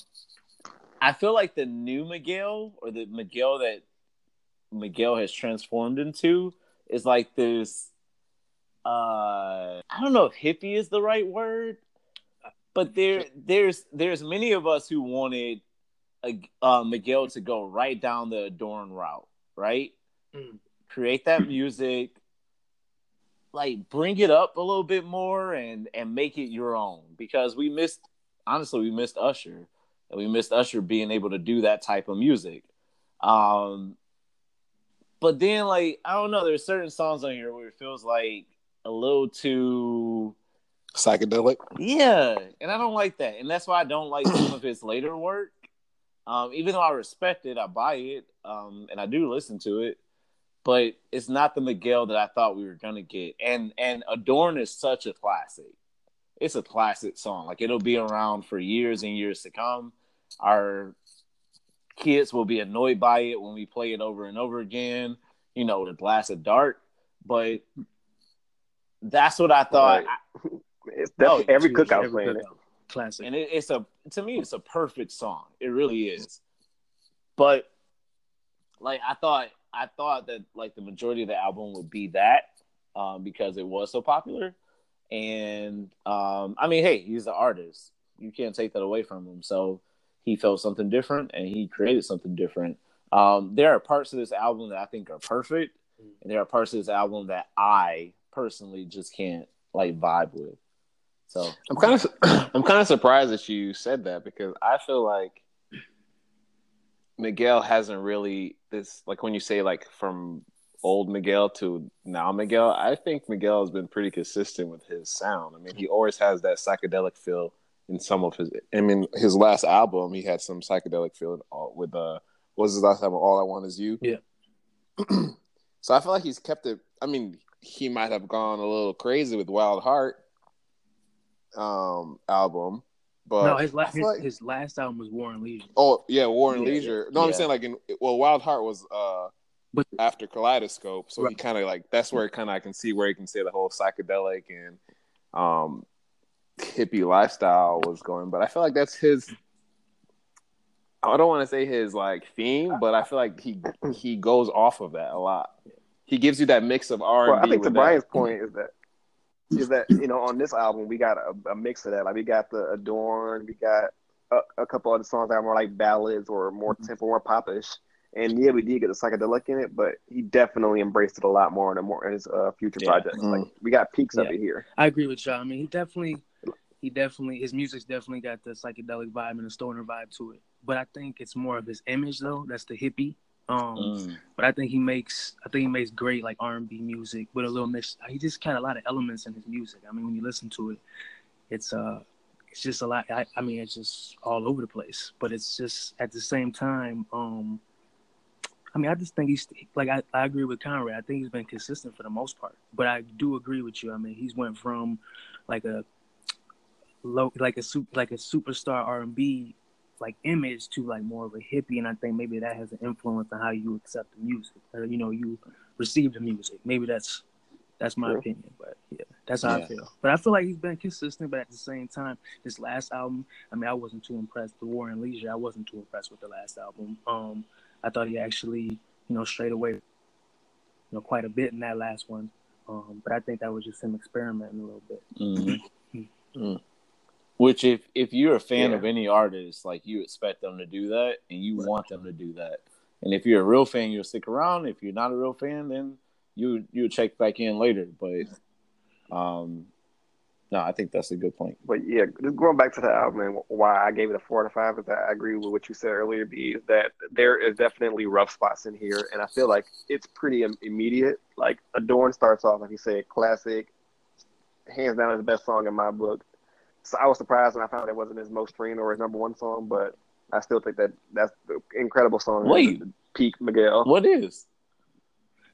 I feel like the new Miguel or the Miguel that Miguel has transformed into is like this. Uh, I don't know if hippie is the right word, but there, there's, there's many of us who wanted a, uh, Miguel to go right down the Adorn route, right? Mm. Create that music, like bring it up a little bit more and and make it your own because we missed honestly we missed Usher and we missed Usher being able to do that type of music. Um but then like I don't know there's certain songs on here where it feels like a little too Psychedelic. yeah, and I don't like that, and that's why I don't like some of his later work. Um, even though I respect it, I buy it, um, and I do listen to it, but it's not the Miguel that I thought we were gonna get. And and Adorn is such a classic. It's a classic song. Like it'll be around for years and years to come. Our kids will be annoyed by it when we play it over and over again. You know, the blast of dark, but that's what I thought. Right. It's Oh, every Choose cookout every playing it. Classic. and it, it's a to me it's a perfect song. It really is. But like i thought i thought that like the majority of the album would be that um because it was so popular. And um i mean hey he's the artist. You can't take that away from him. So he felt something different and he created something different. Um there are parts of this album that i think are perfect. And there are parts of this album that i personally just can't like vibe with so I'm kind of I'm kind of surprised that you said that because I feel like Miguel hasn't really this like when you say like from old Miguel to now Miguel, I think Miguel has been pretty consistent with his sound. I mean, he always has that psychedelic feel in some of his. I mean, his last album he had some psychedelic feel with uh, what was his last album? All I Want Is You. Yeah. so I feel like he's kept it. I mean, he might have gone a little crazy with Wild Heart um album, but no, his, last his, like- his last album was War and Leisure. Oh yeah, War and Yeah, Leisure. No, I'm saying like in well, Wild Heart was uh But- after Kaleidoscope, so he kind of like that's where kind of I can see where he can say the whole psychedelic and um hippie lifestyle was going. But I feel like that's his. I don't want to say his like theme, but I feel like he he goes off of that a lot. He gives you that mix of R Well, and I B. think to with that. Brian's point is that is that you know on this album we got a, a mix of that. Like we got the Adorn, we got a, a couple other songs that are more like ballads or more tempo, more popish. And yeah, we did get the psychedelic in it, but he definitely embraced it a lot more in, a more, in his uh, future Yeah. projects. Mm. Like we got peaks of it here. I agree with y'all. I mean, he definitely, he definitely, his music's definitely got the psychedelic vibe and the stoner vibe to it. But I think it's more of his image though. That's the hippie. Um, mm, but I think he makes, I think he makes great like R and B music with a little mix. He just kind of a lot of elements in his music. I mean, when you listen to it, it's uh, it's just a lot. I, I mean, it's just all over the place. But it's just at the same time, um, I mean, I just think he's like I, I agree with Conrad. I think he's been consistent for the most part. But I do agree with you. I mean, he's went from like a low, like a super, like a superstar R and B like image to like more of a hippie, and I think maybe that has an influence on how you accept the music or you know you receive the music. Maybe that's that's my True. opinion, but yeah, that's how I feel. But I feel like he's been consistent, but at the same time, this last album, I mean, I wasn't too impressed. The War and Leisure, I wasn't too impressed with the last album. Um, I thought he actually, you know, straight away, you know, quite a bit in that last one. Um, but I think that was just him experimenting a little bit. Mhm. Mm. Which, if if you're a fan Yeah. of any artist, like you expect them to do that, and you want them to do that. And if you're a real fan, you'll stick around. If you're not a real fan, then you you'll check back in later. But um, no, I think that's a good point. But yeah, just going back to the album and why I gave it a four out of five is that I agree with what you said earlier, B, is that there is definitely rough spots in here. And I feel like it's pretty immediate. Like Adorn starts off, like you said, classic, hands down is the best song in my book. So I was surprised when I found it wasn't his most streamed or his number one song, but I still think that that's the incredible song. Wait. Peak Miguel. What is?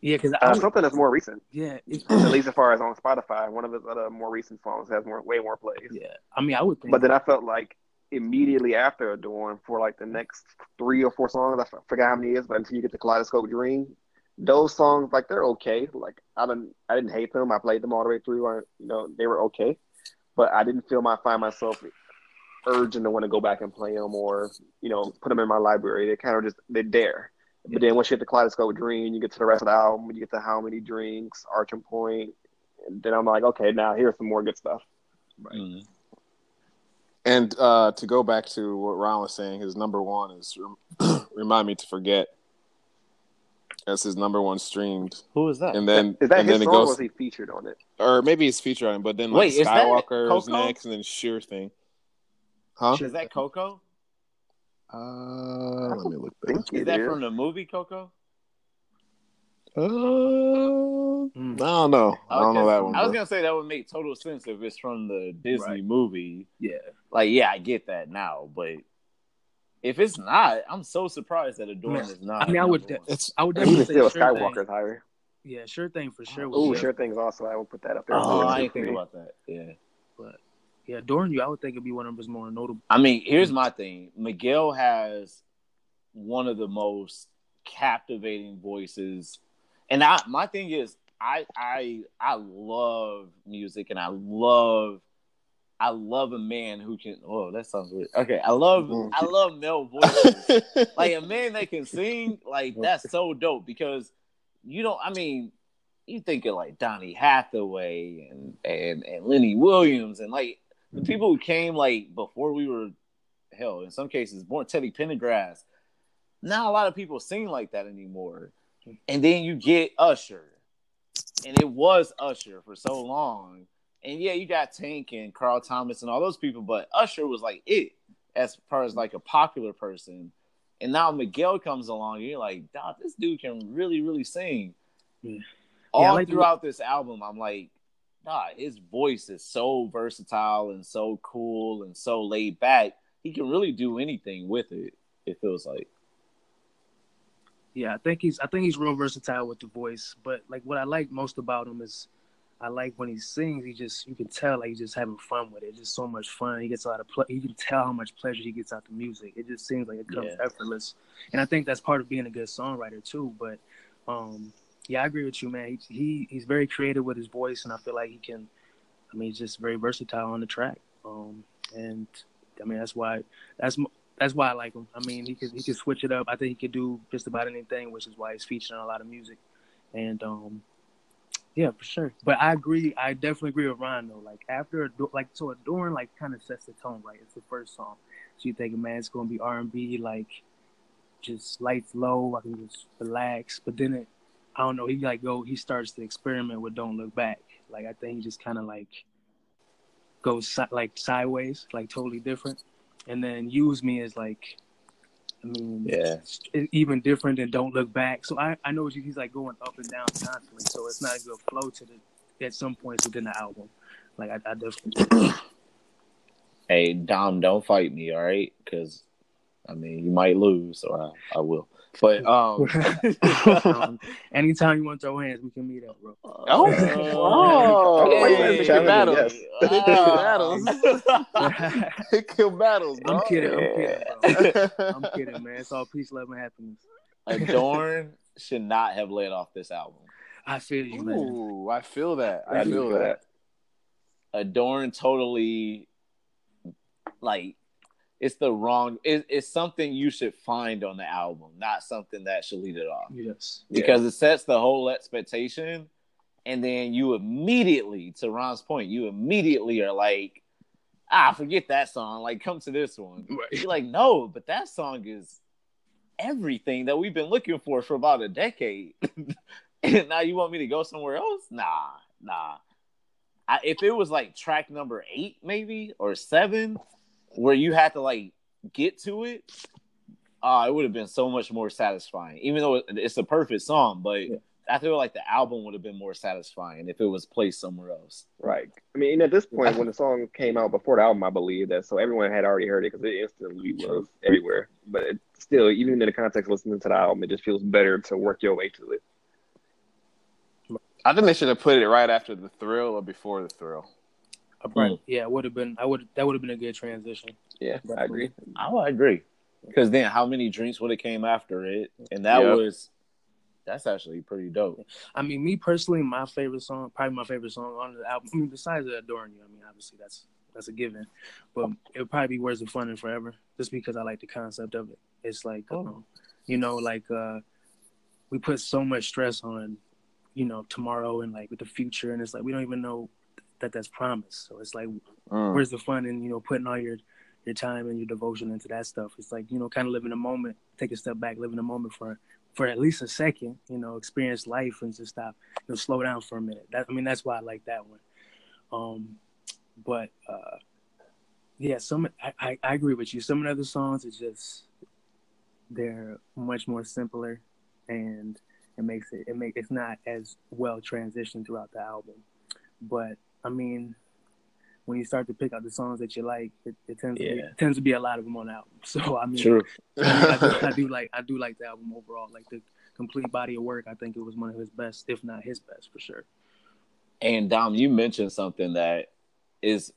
Yeah, because I Uh, something that's more recent, yeah, it's, at least as far as on Spotify. One of his other more recent songs has more, way more plays. yeah. I mean, I would think. But then I felt like immediately after Adorn for like the next three or four songs, I forgot how many it is, but until you get to Kaleidoscope Dream, those songs like they're okay. Like I didn't I didn't hate them. I played them all the way through. I, you know they were okay, but I didn't feel my find myself urging to want to go back and play them or you know put them in my library. They kind of just they dare. But then once you hit the Kaleidoscope Dream, you get to the rest of the album. You get to How Many Drinks, Arching Point. And then I'm like, okay, now here's some more good stuff. Mm. And uh, to go back to what Ron was saying, his number one is "Remind Me to Forget." That's his number one streamed, Who is that? and then Is that and his then it song or goes, was he featured on it? or maybe he's featured on it, but then like Wait, is that Skywalker is Coco? next, and then Sure Thing. Huh? is that Coco? Uh, let me look that. think Is it that is. from the movie Coco? Uh, Mm. I don't know. I don't know that one. I was bro. gonna say that would make total sense if it's from the Disney Right. movie. yeah, Like, yeah, I get that now, but if it's not, I'm so surprised that Adorn Man, is not. I mean, I would number. It's I would definitely say still, sure Skywalker's thing. higher. Yeah, sure thing for sure. Oh, sure things also. I would put that up there. Oh, too, I didn't think me. about that. Yeah. But yeah, Dorn, you, I would think it'd be one of his more notable. I mean, here's mm. my thing. Miguel has one of the most captivating voices, and I my thing is, I I I love music, and I love I love a man who can. Oh, that sounds weird. Okay, I love mm-hmm. I love male voices. like a man that can sing, like mm-hmm. that's so dope because you don't. I mean, you think of like Donny Hathaway and and and Lenny Williams and like the mm-hmm. people who came like before we were hell in some cases born Teddy Pendergrass. Not a lot of people sing like that anymore. And then you get Usher, and it was Usher for so long. And yeah, you got Tank and Carl Thomas and all those people, but Usher was like it as far as like a popular person. And now Miguel comes along, and you're like, Dog, this dude can really, really sing. Yeah. All Yeah, like the- throughout this album, I'm like, God, his voice is so versatile and so cool and so laid back. He can really do anything with it. It feels like. Yeah, I think he's I think he's real versatile with the voice. But like what I like most about him is I like when he sings. He just you can tell like he's just having fun with it. Just so much fun. He gets a lot of ple- You can tell how much pleasure he gets out the music. It just seems like it comes Yeah. effortless. And I think that's part of being a good songwriter too. But um, yeah, I agree with you, man. He, he he's very creative with his voice, and I feel like he can. I mean, he's just very versatile on the track. Um, and I mean that's why that's that's why I like him. I mean, he could he could switch it up. I think he could do just about anything, which is why he's featured on a lot of music. And um, yeah, for sure. But I agree. I definitely agree with Ron though. Like after like so Adorn like kind of sets the tone right. It's the first song, so you think, man, it's gonna be R and B, like just lights low. I can just relax. But then it, I don't know. He like go. He starts to experiment with Don't Look Back. Like I think he just kind of like goes si- like sideways, like totally different. And then Use Me is like, I mean, Yeah. even different than Don't Look Back. So I, I know he's like going up and down constantly. So it's not a good flow to the at some points within the album. Like I, I definitely. Hey, Dom, don't fight me, all right? Because I mean, you might lose, or I, I will. But um, Um, anytime you want to throw hands, we can meet up, bro. Oh, Oh, oh, yeah, pick challenge, battles. yes. Pick battles. Pick your battles, I'm dog. kidding. I'm kidding, bro. I'm kidding, man. It's all peace, love, and happiness. Adorn should not have led off this album. I feel you, man. Ooh, I feel that. I, I feel feel that. Adorn totally like it's the wrong it, it's something you should find on the album not something that should lead it off. Yes. because it sets the whole expectation and then you immediately to ron's point you immediately are like ah forget that song like come to this one. Right. you're like no but that song is everything that we've been looking for for about a decade. And now you want me to go somewhere else? Nah nah. I, if it was like track number eight maybe or seven where you had to like get to it uh it would have been so much more satisfying even though it's a perfect song but Yeah. i feel like the album would have been more satisfying if it was placed somewhere else Right. I mean, at this point, when the song came out before the album, I believe that so everyone had already heard it because it instantly was everywhere. But it, still, even in the context of listening to the album, it just feels better to work your way to it. I think they should have put it right after the thrill or before the thrill. I probably, yeah, it would have been. I would. That would have been a good transition. Yeah, I agree. i would agree because then how many drinks would have came after it and that Yep. was that's actually pretty dope I mean, me personally, my favorite song, probably my favorite song on the album. I mean, besides "Adoring You," I mean, obviously that's that's a given. But it would probably be "Where's the Fun in Forever," just because I like the concept of it. It's like, Oh. um, you know, like uh, we put so much stress on, you know, tomorrow and like with the future, and it's like we don't even know that that's promised. So it's like, Mm. where's the fun in you know putting all your your time and your devotion into that stuff? It's like you know, kind of living in a moment, take a step back, living in a moment for for at least a second, you know, experience life and just stop, you know, slow down for a minute. That I mean, that's why I like that one. Um, but uh, yeah, some I, I, I agree with you. Some of the other songs is just they're much more simpler, and it makes it it make it's not as well transitioned throughout the album. But I mean, when you start to pick out the songs that you like, it, it tends to be, it tends to be a lot of them on the album. So I mean, true I, do, I do like I do like the album overall. Like the complete body of work, I think it was one of his best, if not his best, for sure. And Dom, you mentioned something that is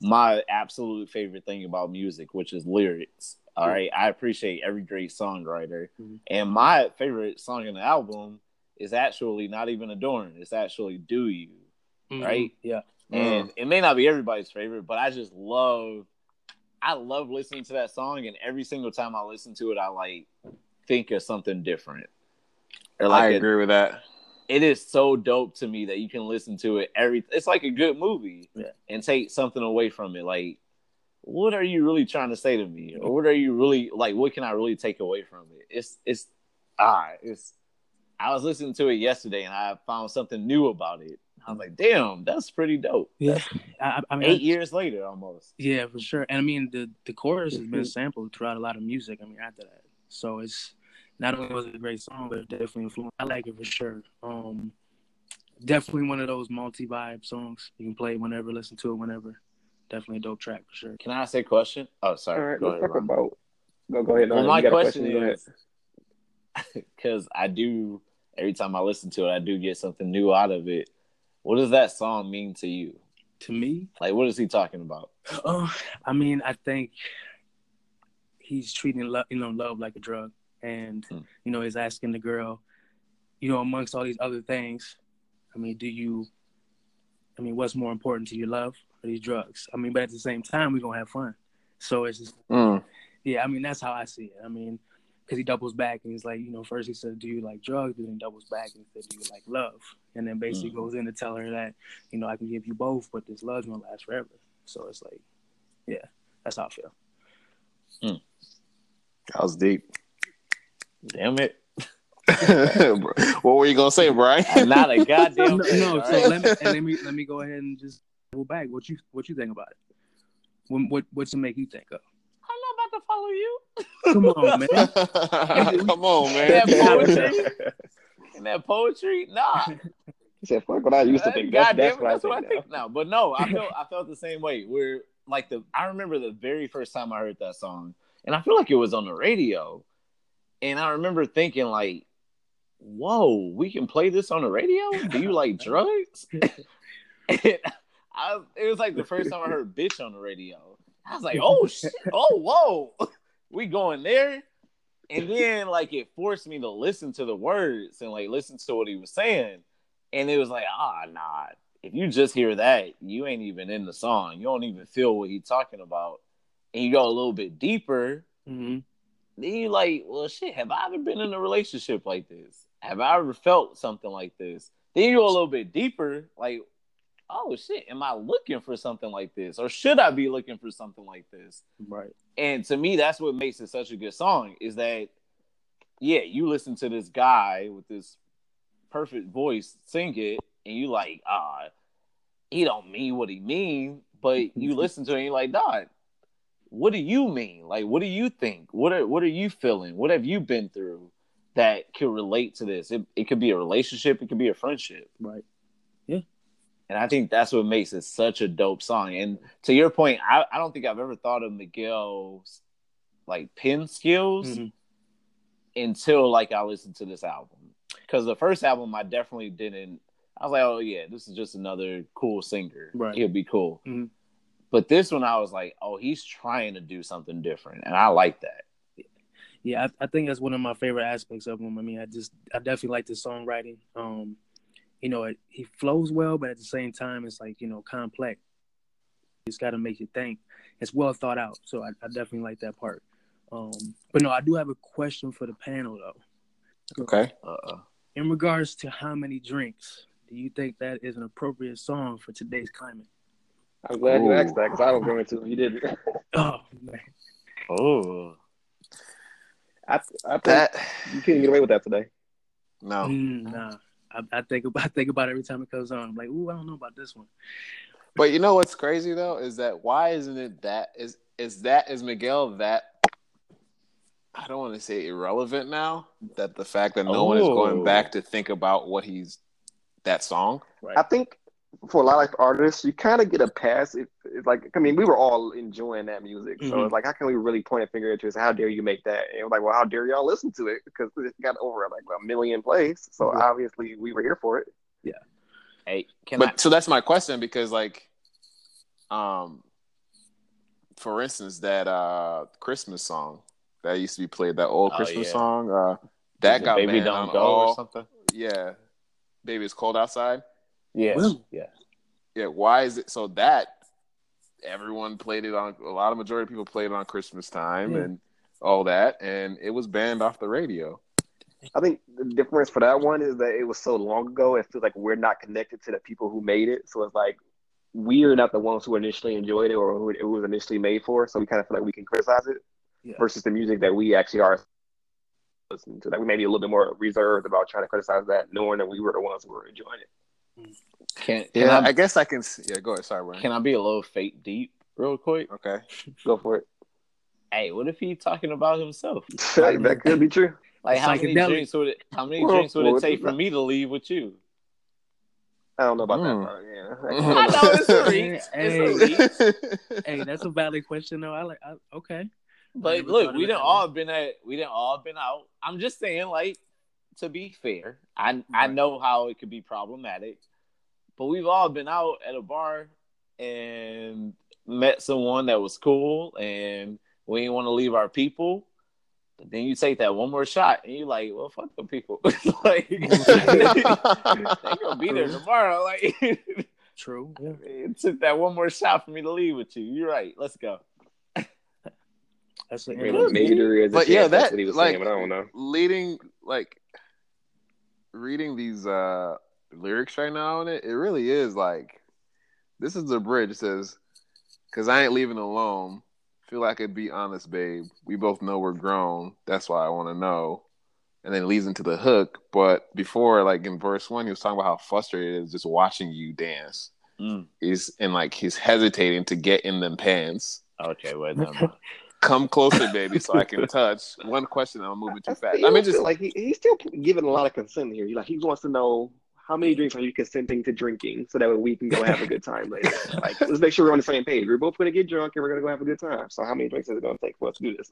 my absolute favorite thing about music, which is lyrics. All right, I appreciate every great songwriter, Mhm. and my favorite song in the album is actually not even Adorn. It's actually "Do You," right? Yeah. And it may not be everybody's favorite, but I just love, I love listening to that song, and every single time I listen to it, I like think of something different. Or I like a- agree with that. it is so dope to me that you can listen to it every it's like a good movie Yeah. and take something away from it like what are you really trying to say to me or what are you really like what can i really take away from it it's it's ah it's i was listening to it yesterday and i found something new about it i was like damn that's pretty dope Yeah. I, I mean, eight I- years later almost Yeah, for sure. And I mean, the the chorus has been sampled throughout a lot of music. I mean, after that, so it's not only was it a great song, but it definitely influenced. I like it for sure. Um, definitely one of those multi vibe songs you can play whenever, listen to it whenever. Definitely a dope track for sure. can i ask a question oh sorry right, Go let's ahead, talk Ron. about. Go, go ahead. well Ron. my You got a question is because I do every time I listen to it, I do get something new out of it. What does that song mean to you? To me, Like, what is he talking about? Oh, I mean, I think he's treating love, you know, love like a drug, and Hmm. you know, he's asking the girl, you know, amongst all these other things, I mean, do you, I mean, what's more important to you, love or these drugs? I mean, but at the same time, we're gonna have fun. So it's just, Mm. yeah, I mean, that's how I see it. I mean, because he doubles back and he's like, you know, first he said, "Do you like drugs?" Then he doubles back and said, "Do you like love?" And then basically Mhm. goes in to tell her that, you know, I can give you both, but this love's gonna last forever. So it's like, yeah, that's how I feel. That was deep. Damn it! what were you gonna say, Brian? Not a goddamn no, thing. no, all so let me and let me let me go ahead and just go back. What you what you think about it? What what what's to make you think of? I'm not about to follow you. Come on, man. Come on, That man. poetry, and that poetry, nah. He said, "Fuck what I used to uh, think." That's, God that's damn it, what I that's think what I now. think now. But no, I felt I felt the same way. Where like the I remember the very first time I heard that song, and I feel like it was on the radio, and I remember thinking like, "Whoa, we can play this on the radio? Do you like drugs?" and I, it was like the first time I heard "bitch" on the radio. I was like, "Oh shit! Oh whoa, we going there?" And then like it forced me to listen to the words and like listen to what he was saying, and it was like, ah, nah. If you just hear that, you ain't even in the song. You don't even feel what he's talking about. And you go a little bit deeper, Mhm. then you like, well, shit, have I ever been in a relationship like this? Have I ever felt something like this? Then you go a little bit deeper, like, oh shit, am I looking for something like this? Or should I be looking for something like this? Right. And to me, that's what makes it such a good song is that, yeah, you listen to this guy with this perfect voice sing it, and you like, ah, he don't mean what he mean, but you listen to it and you're like, dog, what do you mean? Like, what do you think? What are what are you feeling? What have you been through that could relate to this? It, it could be a relationship, it could be a friendship. Right. And I think that's what makes it such a dope song. And to your point, I, I don't think I've ever thought of Miguel's like pen skills Mhm. until like I listened to this album. Because the first album I definitely didn't I was like, oh yeah, this is just another cool singer. Right. He'll be cool. Mhm. But this one I was like, oh, he's trying to do something different. And I like that. Yeah, I, I think that's one of my favorite aspects of him. I mean, I just I definitely like the songwriting. Um, you know, it, he flows well, but at the same time, it's like you know complex. It's got to make you think. It's well thought out, so I, I definitely like that part. Um, but no, I do have a question for the panel though. Okay. Uh, In regards to how many drinks, do you think that is an appropriate song for today's climate? I'm glad you asked that because I don't go into it. You didn't. Oh man, oh. I, I think That you can't get away with that today. no. Mm, nah. I, I think about I think about it every time it comes on. I'm like, ooh, I don't know about this one. But you know what's crazy though is that why isn't it that is is that is Miguel that I don't want to say irrelevant now that the fact that no one is going Oh. back to think about what he's that song. I think for a lot of artists, you kind of get a pass. If, it's like, I mean, we were all enjoying that music, so Mhm. it's like, how can we really point a finger at you? and say, how dare you make that? And we're like, well, how dare y'all listen to it? Because it got over like a million plays, so obviously we were here for it. Yeah. Hey, can but I so that's my question because like um for instance that uh Christmas song that used to be played that old Oh, Christmas yeah. song uh that Is it got Baby banned Don't on Go all- or something? yeah baby it's cold outside Yeah. Well. yeah. yeah why is it so that everyone played it on a lot of majority of people played it on christmas time Yeah. and all that and it was banned off the radio I think the difference for that one is that it was so long ago. It feels like we're not connected to the people who made it, so it's like we're not the ones who initially enjoyed it or who it was initially made for. So we kind of feel like we can criticize it Yeah. versus the music that we actually are listening to. That we may be a little bit more reserved about trying to criticize that, knowing that we were the ones who were enjoying it. Can can yeah I, i guess i can yeah go ahead sorry Brian. can I be a little fake deep real quick? okay Go for it. Hey, what if he's talking about himself? that could be true. Like how many Psychedelic. drinks would it how many Well, drinks would it take for me to leave with you? I don't know about Mm. that part. Yeah. I know it's a reach. Hey. A reach. hey, that's a valid question though. I like. I, okay. But never look, we didn't all been at we didn't all been out. I'm just saying, like, to be fair, I I know how it could be problematic, but we've all been out at a bar and met someone that was cool, and we didn't want to leave our people. But then you take that one more shot, and you're like, "Well, fuck the people." like, they gonna be there tomorrow. Like, True. Yeah. it took that one more shot for me to leave with you. You're right. Let's go. That's I a, mean, maybe there is a But yeah, chance that's what he was like- saying, but I don't know. leading like reading these uh lyrics right now in it it really is like this is the bridge. It says because i ain't leaving alone. Feel like it'd be honest babe. We both know we're grown. That's why i want to know and then it leads into the hook but before like in verse one he was talking about how frustrated he is just watching you dance. Mm. he's and like he's hesitating to get in them pants. Okay, wait, never come closer baby so i can touch. One question i'm moving too fast. I mean just like he, he's still giving a lot of consent here. He like he wants to know how many drinks are you consenting to drinking so that way we can go have a good time later? like, let's make sure we're on the same page. We're both gonna get drunk and we're gonna go have a good time. So how many drinks is it gonna take for us to do this?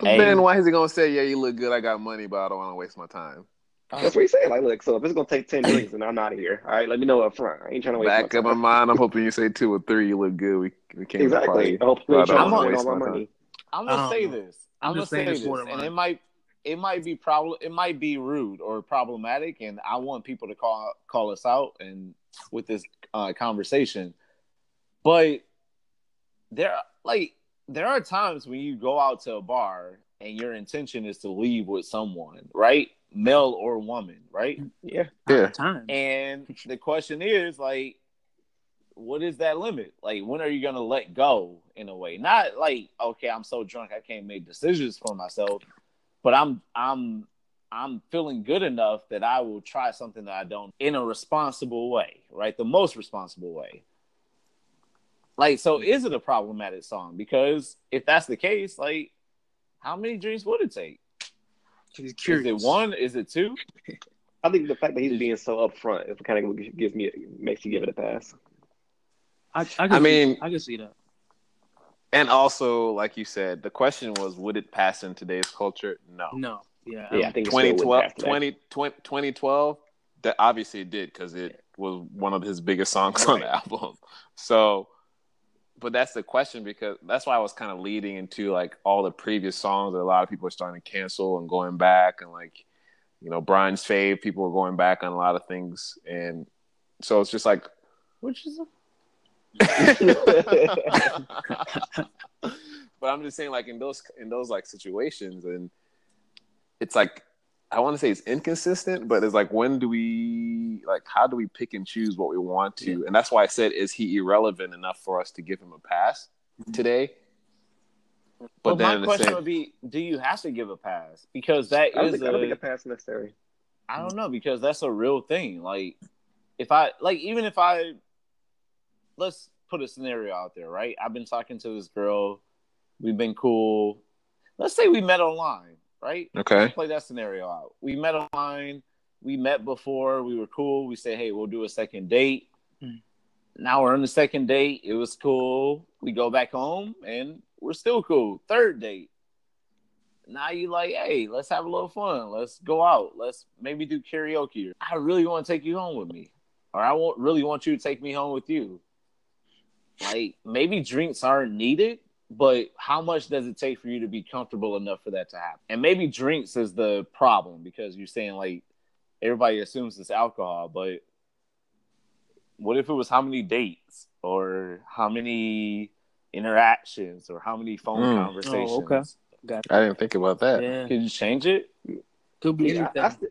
Hey. Then why is he gonna say, "Yeah, you look good. I got money, but I don't want to waste my time." That's what he's saying. Like, look, so if it's gonna take ten drinks and I'm out of here, all right, let me know up front. I ain't trying to waste Back my of my mind, I'm hoping you say two or three. You look good. We we can't Exactly. I Party. hope But I you don't trying to wanna spend waste all my my time. money. I'm gonna Um, say this. I'm, I'm gonna just say this, and it might it might be problem. It might be rude or problematic, and I want people to call call us out and with this uh, conversation. But there, like, there are times when you go out to a bar and your intention is to leave with someone, right? Male or woman, right? Yeah. Yeah. Time. And the question is like, what is that limit? Like, when are you gonna let go in a way? Not like, okay, I'm so drunk I can't make decisions for myself, but I'm I'm I'm feeling good enough that I will try something that I don't in a responsible way, right? The most responsible way. Like, so is it a problematic song? Because if that's the case, like, how many drinks would it take? He's Is curious. it one? Is it two? I think the fact that he's being so upfront is kind of gives me makes you give it a pass. I, I, can I mean- see, I can see that. And also, like you said, the question was, would it pass in today's culture? No. No. Yeah. Yeah, I think it still would 2012, 20, 20 2012, that obviously it did because it was one of his biggest songs on the album. So, but that's the question because that's why I was kind of leading into like all the previous songs that a lot of people are starting to cancel and going back and like, you know, Brian's fave, people are going back on a lot of things. And so it's just like, Which is but I'm just saying, like in those in those like situations, and it's like I want to say it's inconsistent, but it's like when do we like how do we pick and choose what we want to? And that's why I said, is he irrelevant enough for us to give him a pass mm-hmm. today? But But then my the question same, would be: Do you have to give a pass? Because that I is think, I don't think a, a pass necessary. I don't know because that's a real thing. Like, if I like, even if I let's put a scenario out there, right? I've been talking to this girl, we've been cool. Let's say we met online, right? okay, Let's play that scenario out. We met online. We met before. We were cool. We said, "Hey, we'll do a second date." Hmm. Now we're on the second date. It was cool. We go back home and we're still cool. Third date. Now you like, hey, let's have a little fun. Let's go out. Let's maybe do karaoke. I really want to take you home with me, or I want really want you to take me home with you. Like maybe drinks aren't needed, but how much does it take for you to be comfortable enough for that to happen? And maybe drinks is the problem because you're saying like everybody assumes it's alcohol, but what if it was how many dates or how many interactions or how many phone Mm. conversations? Oh, okay. Got I didn't think about that. Yeah. Could you change it? Could be Yeah, I, I, st-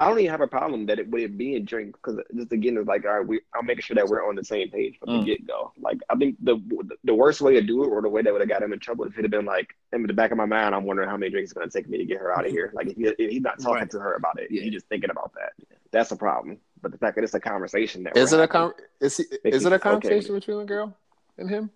I don't even have a problem that it with it being drink because just again it's like all right, we I'm making sure that we're on the same page from Mm. the get go. Like I think the the worst way to do it or the way that would have got him in trouble if it had been like in the back of my mind, I'm wondering how many drinks it's gonna take me to get her out of here. Like if, he, if he's not talking Right. to her about it, Yeah. he's just thinking about that. That's a problem. But the fact that it's a conversation that Is it a having- con- is he, is it a okay with conversation it. between the girl and him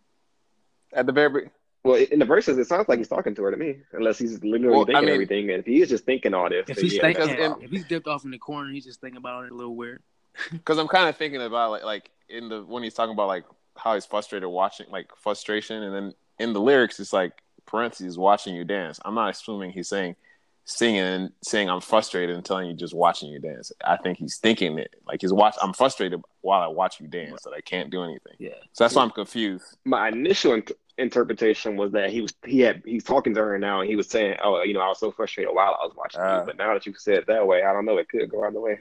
at the very be- Well, in the verses, it sounds like he's talking to her to me, unless he's literally Well, I thinking mean- everything. And if he is just thinking all this, If he's yeah, thinking, that's a because in- problem. if he's dipped off in the corner, he's just thinking about it a little weird. because I'm kind of thinking about like like in the when he's talking about like how he's frustrated watching like frustration, and then in the lyrics it's like parentheses watching you dance. I'm not assuming he's saying singing and saying I'm frustrated and telling you just watching you dance. I think he's thinking it like he's watch. I'm frustrated while I watch you dance that I can't do anything. Yeah. So that's why I'm confused. my initial int- interpretation was that he was he had he's talking to her now and he was saying oh you know i was so frustrated while i was watching Ah. you but now that you said it that way i don't know it could go either way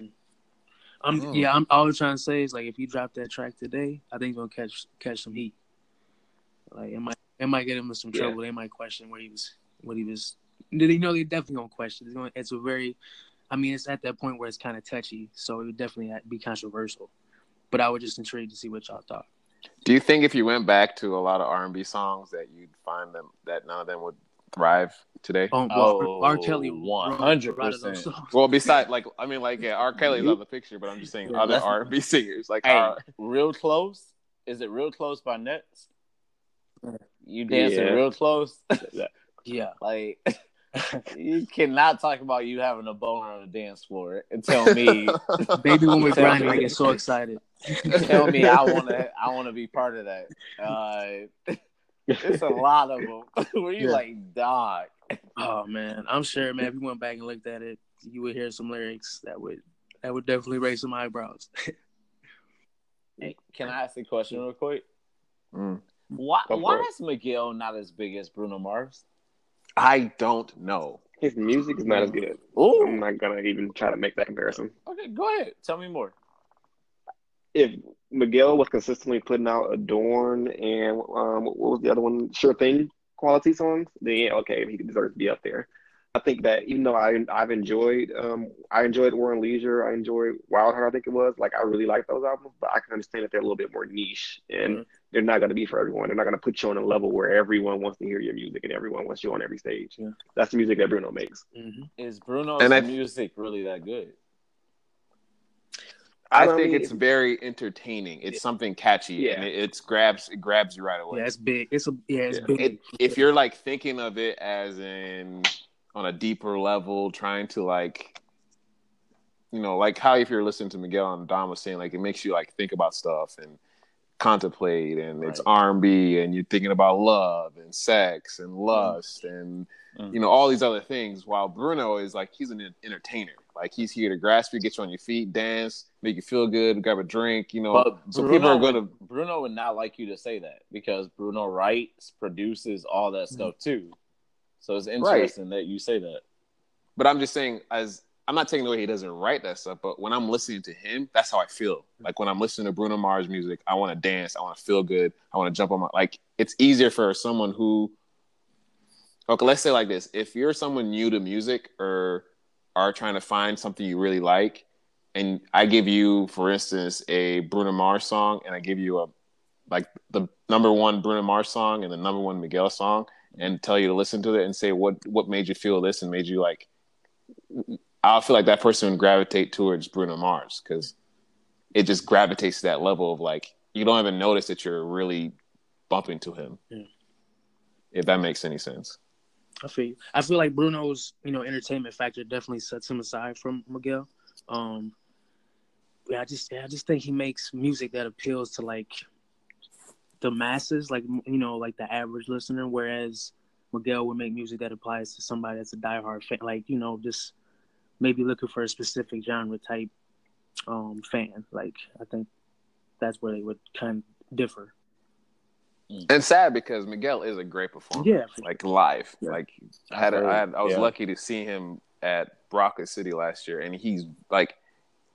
I'm Mm. yeah. I'm all I'm trying to say is like if you drop that track today, I think he's gonna catch catch some heat. Like it might it might get him in some Yeah. trouble. They might question where he was what he was. Did he know they definitely gonna question? It's, gonna, it's a very, I mean, it's at that point where it's kind of touchy, so it would definitely be controversial. But I was just intrigued to see what y'all thought. Do you think if you went back to a lot of R&B songs that you'd find them that none of them would thrive today? Um, well, Oh, R. Kelly, 100%. wrote those songs. Well, beside like I mean like yeah, R. Kelly's on the picture, but I'm just saying Yeah, other R&B singers like Hey, uh, real close. Is it real close by Next? You dancing Yeah. real close? Yeah, like you cannot talk about you having a boner on the dance floor and tell me, Baby, when we're grinding. I get so excited. tell me I want to, I want to be part of that. Uh, it's a lot of them. Where you Yeah. like, dog? Oh man, I'm sure, man. If you went back and looked at it, you would hear some lyrics that would that would definitely raise some eyebrows. Hey, Can I ask a question real quick? Mm. Why, why is Miguel not as big as Bruno Mars? I don't know. His music is not as good. I'm not gonna even try to make that comparison. okay, go ahead. Tell me more. If Miguel was consistently putting out Adorn and um, what was the other one? Sure Thing quality songs, then yeah, okay, he deserves to be up there. I think that even though I I've enjoyed um I enjoyed War and Leisure, I enjoyed Wildheart, I think it was like I really like those albums, but I can understand that they're a little bit more niche and Mhm. They're not going to be for everyone. They're not going to put you on a level where everyone wants to hear your music and everyone wants you on every stage. Yeah. That's the music that Bruno makes. hmm Is Bruno's And I- music really that good? I, I think mean- it's very entertaining. It's something catchy, Yeah. and it, it's grabs it grabs you right away. Yeah, it's big. It's a yeah, it's Yeah. big. it, if you're like thinking of it as in on a deeper level, trying to like, you know, like how if you're listening to Miguel and Dom was saying, like it makes you like think about stuff and contemplate, and it's R and you're thinking about love and sex and lust and Mm. you know all these other things. While Bruno is like he's an entertainer, like he's here to grasp you, get you on your feet, dance, make you feel good, grab a drink, you know. But so Bruno people are going to Bruno would not like you to say that because Bruno writes, produces all that stuff too. So it's interesting that you say that. But I'm just saying, as I'm not taking away he doesn't write that stuff, but when I'm listening to him, that's how I feel. Like when I'm listening to Bruno Mars music, I want to dance, I want to feel good, I want to jump on my like. It's easier for someone who, okay, let's say like this: if you're someone new to music or are trying to find something you really like, and I give you, for instance, a Bruno Mars song, and I give you a like the number one Bruno Mars song and the number one Miguel song, and tell you to listen to it and say what what made you feel this and made you like I feel like that person would gravitate towards Bruno Mars because it just gravitates to that level of like you don't even notice that you're really bumping to him. Yeah. If that makes any sense. I feel I feel like Bruno's you know entertainment factor definitely sets him aside from Miguel. Um, yeah, I just yeah, I just think he makes music that appeals to like the masses, like you know, like the average listener. Whereas Miguel would make music that applies to somebody that's a diehard fan, like you know, just maybe looking for a specific genre type um fan. Like I think that's where they would kind of differ. And sad because Miguel is a great performer. Yeah, Like live. Yeah. Like I had, a, I, had I was Yeah. lucky to see him at Rocket City last year and he's like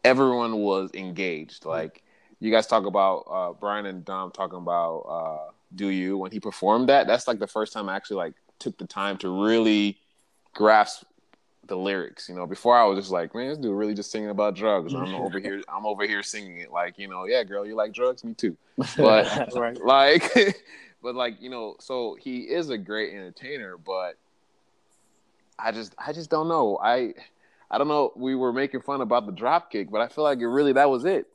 everyone was engaged. Like you guys talk about uh Brian and Dom talking about uh Do You when he performed that, that's like the first time I actually like took the time to really grasp the lyrics. You know, before I was just like, man, this dude really just singing about drugs. I'm over here I'm over here singing it like, you know, yeah, girl, you like drugs? Me too. But right. like but like you know so he is a great entertainer but i just i just don't know i i don't know we were making fun about the drop kick but i feel like it really that was it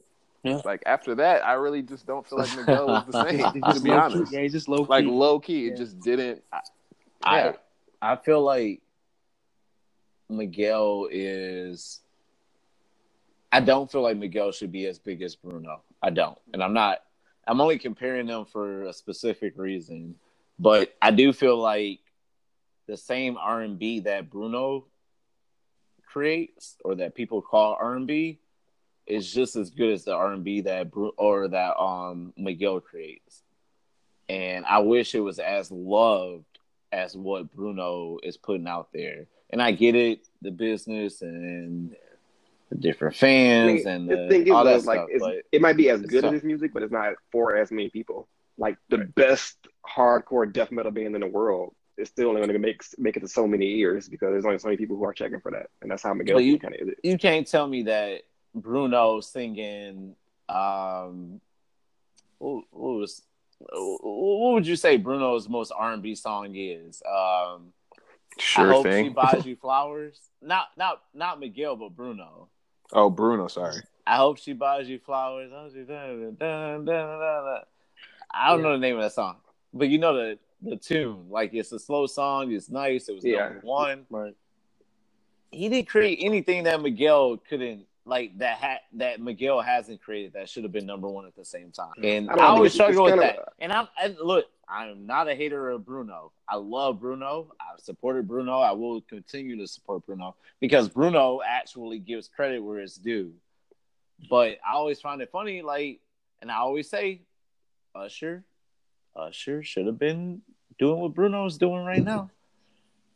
Yeah. like after that i really just don't feel like miguel was the same to be honest Key. Yeah, he's just low. Key. like low key it just didn't I, I I feel like Miguel is. I don't feel like Miguel should be as big as Bruno. I don't, and I'm not. I'm only comparing them for a specific reason, but I do feel like the same R and B that Bruno creates or that people call R and B is just as good as the R and B that Bru- or that um Miguel creates. And I wish it was as loved as what Bruno is putting out there. And I get it, the business and the different I fans mean, and the the, thing is, all that like stuff. it might be as good as his music, but it's not for as many people. Like the best hardcore death metal band in the world is still only going to make make it to so many ears because there's only so many people who are checking for that, and that's how Miguel But you- kind of is. you can't tell me that Bruno singing um what, what was what would you say Bruno's most R and B song is? Um I sure hope she buys you flowers. Not not not Miguel, but Bruno. oh bruno sorry I hope she buys you flowers. I. I don't know the name of that song, but you know the the tune. Like it's a slow song. It's nice. It was Yeah. number one. Right. He didn't create anything that Miguel couldn't like that ha- that Miguel hasn't created that should have been number one at the same time. Mm. And I I, always struggle with that. And I'm and look, I'm not a hater of Bruno. I love Bruno. I've supported Bruno. I will continue to support Bruno because Bruno actually gives credit where it's due. But I always find it funny, like, and I always say, Usher, Usher should have been doing what Bruno's doing right now.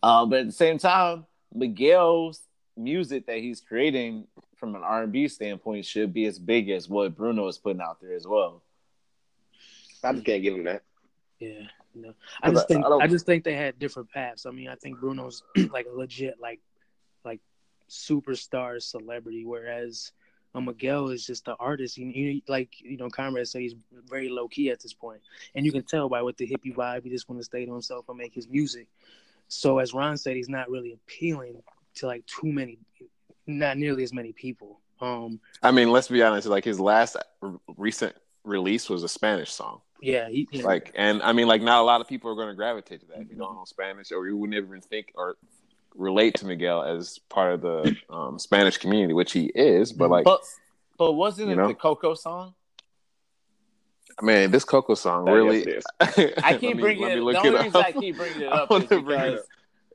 Uh, but at the same time, Miguel's music that he's creating from an R and B standpoint should be as big as what Bruno is putting out there as well. I just can't give him that. Yeah, no. I just think I I just think they had different paths. I mean, I think Bruno's like a legit like like superstar celebrity, whereas uh, Miguel is just the artist. You, you like you know, Conrad said he's very low key at this point, and you can tell by with the hippie vibe, he just want to stay to himself and make his music. So as Ron said, he's not really appealing to like too many, not nearly as many people. Um, I mean, let's be honest. Like his last r- recent release was a Spanish song. Yeah, he, yeah. Like, and I mean, like, not a lot of people are going to gravitate to that if you don't know Spanish, or you would never even think or relate to Miguel as part of the um, Spanish community, which he is. But like, But but wasn't it know? the Coco song? man, this Coco song That- really. yes, I Let keep me- bringing it. me The only it reason I up. keep bringing it up wanna is bring it because up.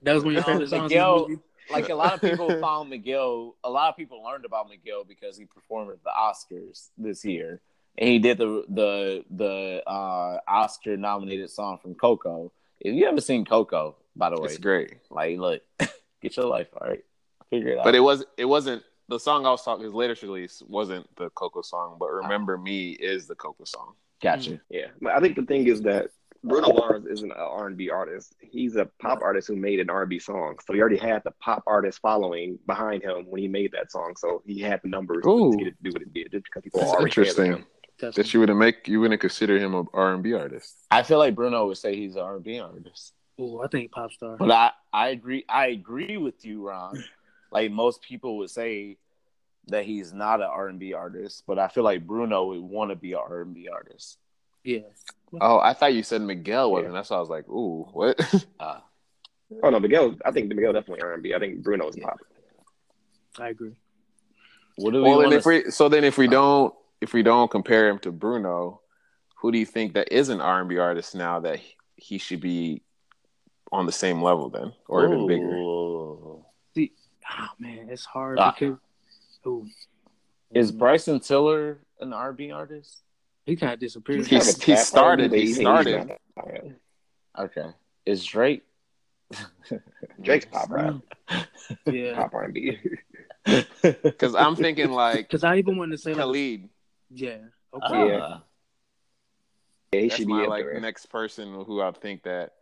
that was one of your favorite songs. in the Miguel- like a lot of people found Miguel. A lot of people learned about Miguel because he performed at the Oscars this year, and he did the the the uh, Oscar nominated song from Coco. If you haven't seen Coco, by the way, It's great, like look, get your life all right, figure it out. but it was it wasn't the song I was talking. His latest release wasn't the Coco song, but "Remember Me" is the Coco song. gotcha. Yeah, I think the thing is that Bruno Mars isn't an R and B artist. He's a pop artist who made an R and B song. So he already had the pop artist following behind him when he made that song. So he had the numbers Ooh. to get it to do what it did, just because people That's already fans of interesting. Him. That you wouldn't make you wouldn't consider him a R and B artist. I feel like Bruno would say he's an R&B artist, Oh, I think pop star. but I I agree I agree with you, Ron. Like most people would say that he's not an R&B artist, but I feel like Bruno would want to be an R&B artist. Yeah, Oh, I thought you said Miguel wasn't. That's why I was like, ooh, what? Uh, Oh no, Miguel. I think Miguel definitely R and B. I think Bruno's pop. I agree. what do we well, then want if we so then if we don't if we don't compare him to Bruno, who do you think that is an R and B artist now that he- he should be on the same level then, or even bigger? Ooh. Oh man, it's hard Ah. because ooh, Is Bryson Tiller an R&B artist? he kind of disappeared. He- kind he started- he started. Okay. Is Drake? Drake's pop rap, yeah, pop R and B. Because I'm thinking like because I even wanted to say like, Khalid. Yeah, Uh, okay, Yeah. Yeah, he That's should be my up like there. next person who I think that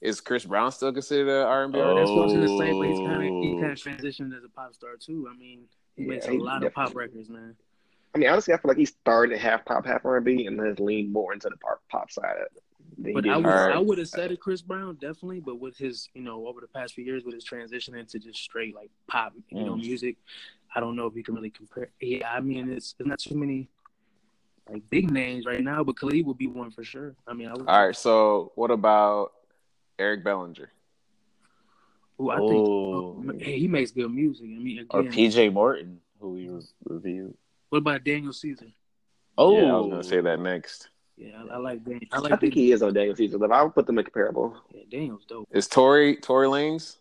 is Chris Brown still considered an R and B Oh. artist? that's what I was gonna say. But he's kind of he kind of transitioned as a pop star too. I mean, he Yeah, makes a he lot of pop records, man. I mean, honestly, I feel like he started half pop, half R and B, and then has leaned more into the pop, pop side. than he But. I would Alright. I would have said it Chris Brown definitely, but with his you know over the past few years with his transition into just straight like pop you know Mm. music, I don't know if you can really compare. Yeah, I mean it's it's not too many like big names right now, but Khalid would be one for sure. I mean, I would. All right, so what about Eric Bellinger? Ooh, I think Oh. hey, he makes good music. I mean, Or PJ Morton, who we re- reviewed. what about Daniel Caesar? Oh, Yeah, I was gonna say that next. Yeah, I, I like Daniel. I I think Dan- he is on Daniel Caesar level. I would put them in comparable. yeah, Daniel's dope. Is Tory Tory Lanez?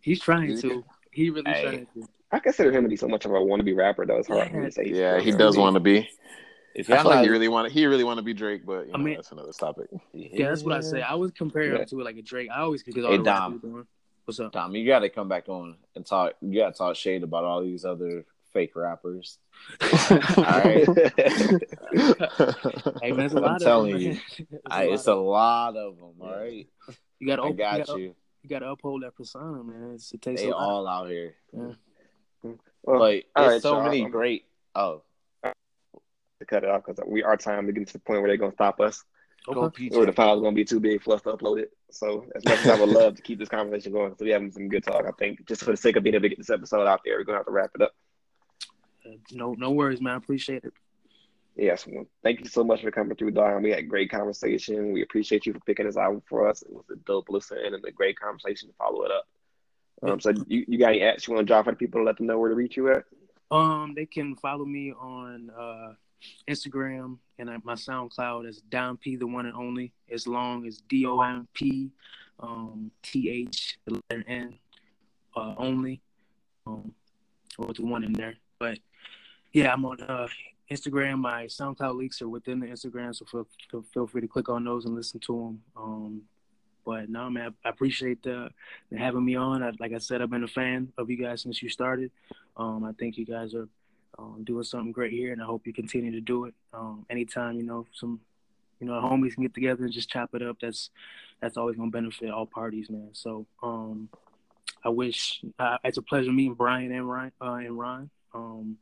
He's trying he to. He really Hey. trying to. I consider him to be so much of a wannabe rapper, though. It's hard for me to say. he's Yeah, he does want to be. If I y'all feel like he really want he really want to be Drake, but you I know, mean- that's another topic. Yeah, that's what I say. I was comparing Yeah. him to like a Drake. I always because all Hey, the rap Dom. What's up? Dom, you got to come back on and talk. You got to talk shade about all these other fake rappers. all right. Hey man, there's a I'm lot telling them, you. man. There's lot it's a lot of them. All right, You got to I you got gotta, you. you got to uphold that persona, man. It's, it takes They a lot. all out here, Well, but all it's right, so y'all. many Um, great. Oh, to cut it off because we are time to get to the point where they're gonna stop us, Okay. or the PJ. file's gonna be too big for us to upload it. So as much as I would love to keep this conversation going, so we having some good talk. I think just for the sake of being able to get this episode out there, we're gonna have to wrap it up. Uh, No, no worries, man. I appreciate it. Yes, well, thank you so much for coming through, Dom. We had a great conversation. We appreciate you for picking this album for us. It was a dope listen and a great conversation to follow it up. Um, so you, you got any apps you want to drop for the people to let them know where to reach you at? Um, they can follow me on uh, Instagram and I, my SoundCloud is Dom P, the one and only. As long as D O M P, um, T H, the letter N, uh, only, um, with the one in there. But yeah, I'm on uh, Instagram. My SoundCloud links are within the Instagram, so feel, feel, feel free to click on those and listen to them. Um, but no, man, I appreciate the, the having me on. I, like I said, I've been a fan of you guys since you started. Um, I think you guys are um, doing something great here, and I hope you continue to do it. Um, anytime you know some, you know, homies can get together and just chop it up. That's that's always gonna benefit all parties, man. So um, I wish uh, it's a pleasure meeting Brian and Ryan uh, and Ron. Um,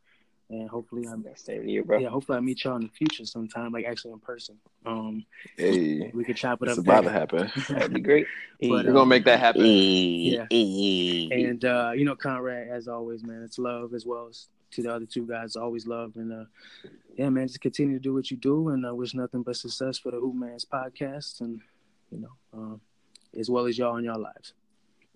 and hopefully I'm same to you, bro. Yeah, hopefully I meet y'all in the future sometime, like actually in person. Um, Hey, we could chop it up. it's up. about to happen. That'd be great. But, We're um, gonna make that happen. Yeah. And uh, you know, Conrad, as always, man, it's love as well as to the other two guys, always love. And uh, yeah, man, just continue to do what you do, and I wish nothing but success for the Who Man's podcast, and you know, um, as well as y'all in your lives.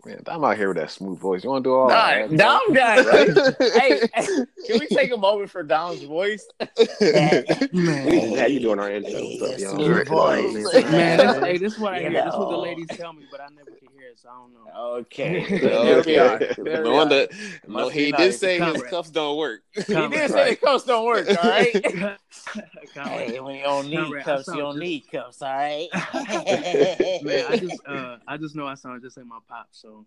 Man, I'm out here with that smooth voice. You want to do all Nah, that? Dom got Right? hey, hey, can we take a moment for Dom's voice? We just had you doing our intro. What's up, y'all? Smooth voice. Man, this, hey, this is what I You hear. This is what the ladies tell me, but I never can hear it, I don't know. Okay, there we are. Okay. There No we wonder. are. No, he did nice. say his cuffs don't work. He did Conrad. say the cuffs don't work. All right. Hey, when you don't need Conrad, cuffs, you don't just- need cuffs, all right? man, I just, uh, I just know I sound just like my pop. So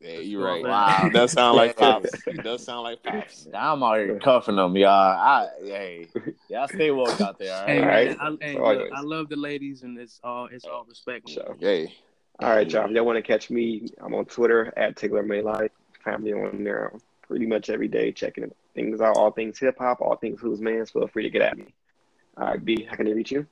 Yeah, you're right. Wow. He does sound like pops. He does sound like pops. I'm out here cuffing them, y'all. I, hey, y'all stay woke out there. All hey, right. man. I, hey, So look. I love the ladies, and it's all, it's all respect. So, Hey, all right, y'all. If y'all want to catch me, I'm on Twitter at Tickler May Life. Family on there pretty much every day, checking things out, all things hip hop, all things who's man. Feel free to get at me. All right, B, how can they reach you?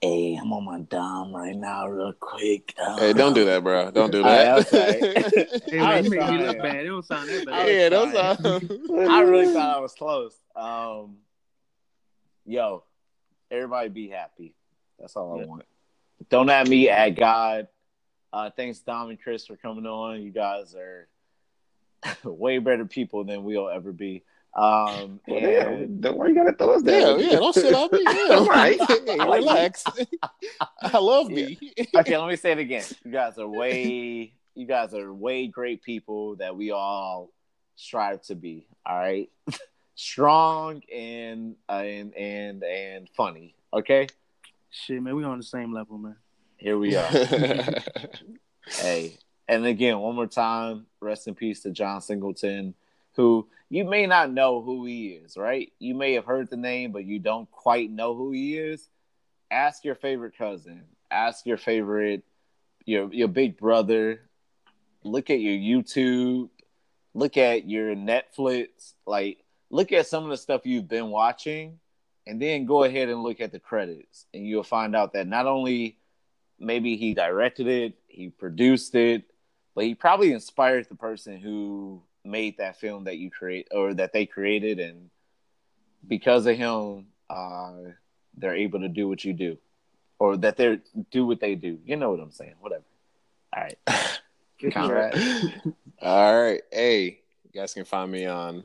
Hey, I'm on my dom right now, real quick. Uh, hey, don't do that, bro. Don't do that. Hey, I man, was you make me look bad. It don't sound that bad. yeah, don't sound. I really thought I was close. Um, yo, everybody be happy. That's all I want. Don't at me at God. Uh, thanks, Dom and Chris, for coming on. You guys are way better people than we'll ever be. Um, Well, and damn, don't worry, you gotta throw us down. yeah, yeah, don't sit on me. Yeah. All right. Hey, relax. I love me. okay, let me say it again. You guys are way, you guys are way great people that we all strive to be. All right, strong and uh, and and and funny. Okay, Shit, man, we on the same level, man. Here we are. hey, and again, one more time, rest in peace to John Singleton, who you may not know who he is. Right? You may have heard the name, but you don't quite know who he is. Ask your favorite cousin. Ask your favorite your your big brother. Look at your YouTube. Look at your Netflix. Like look at some of the stuff you've been watching, and then go ahead and look at the credits, and you'll find out that not only maybe he directed it, he produced it, but he probably inspired the person who made that film that you create or that they created, and because of him, uh, they're able to do what you do, or that they do what they do. You know what I'm saying? Whatever. All right, Conrad. All right. Hey, you guys can find me on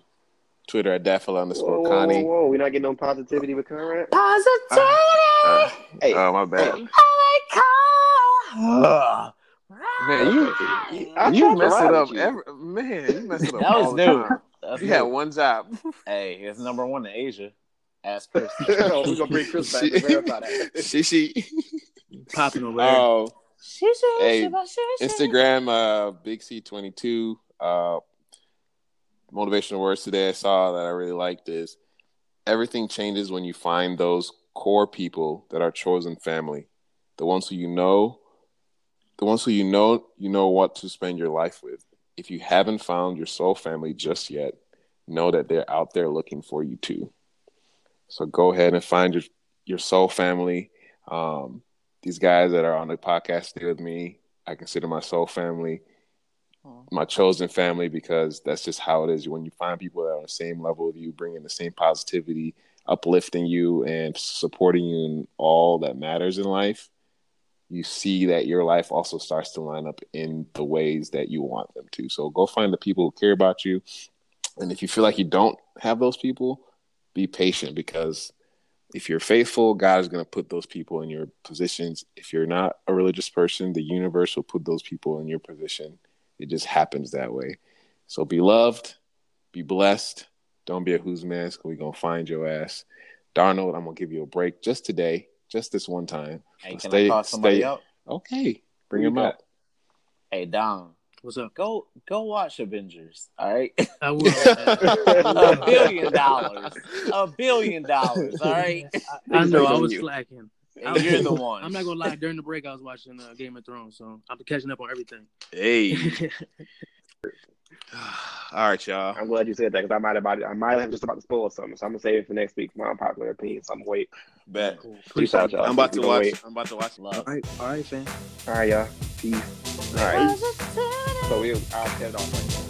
Twitter at Daffodil Whoa, underscore whoa, whoa, whoa, we're not getting no positivity with Conrad. Positivity! Uh, Hey, oh, my bad. Ugh. Man, you I you mess it up you. every man. You mess it up. That was all new. time. That's You had one job. Hey, it's number one in Asia. Ask Chris. oh, we're gonna bring Chris back to verify that. she she. Popping over there. Oh, Hey, Instagram, uh, Big C twenty two. Uh, motivational words today. I saw that I really liked is everything changes when you find those core people that are chosen family, the ones who you know, the ones who you know you know what to spend your life with. If you haven't found your soul family just yet, know that they're out there looking for you too. So go ahead and find your your soul family. Um, these guys that are on the podcast today with me, I consider my soul family, my chosen family, because that's just how it is. When you find people that are on the same level with you, bringing the same positivity, uplifting you and supporting you in all that matters in life, you see that your life also starts to line up in the ways that you want them to. So go find the people who care about you. And if you feel like you don't have those people, be patient because if you're faithful, God is going to put those people in your positions. If you're not a religious person, the universe will put those people in your position. It just happens that way. So be loved, be blessed. Don't be a who's mask. We're going to find your ass. Darnold, I'm going to give you a break just today, just this one time. Hey, can I call somebody stay- up? Okay. Bring him up. Hey, Dom, What's up? go go watch Avengers. All right, I will. a billion dollars, a billion dollars. All right, I know I was you. slacking. and you're the one. I'm not gonna lie. During the break, I was watching uh, Game of Thrones, so I'm catching up on everything. Hey. All right, y'all. I'm glad you said that because I might have I might have just about to spoil something. So I'm gonna save it for next week. My unpopular opinion. So I'm gonna wait. Bet. Peace out, y'all. I'm about to watch. wait. I'm about to watch. Love. right, all right, fam. All right, y'all. Peace. All right. So we I'll set it off right now.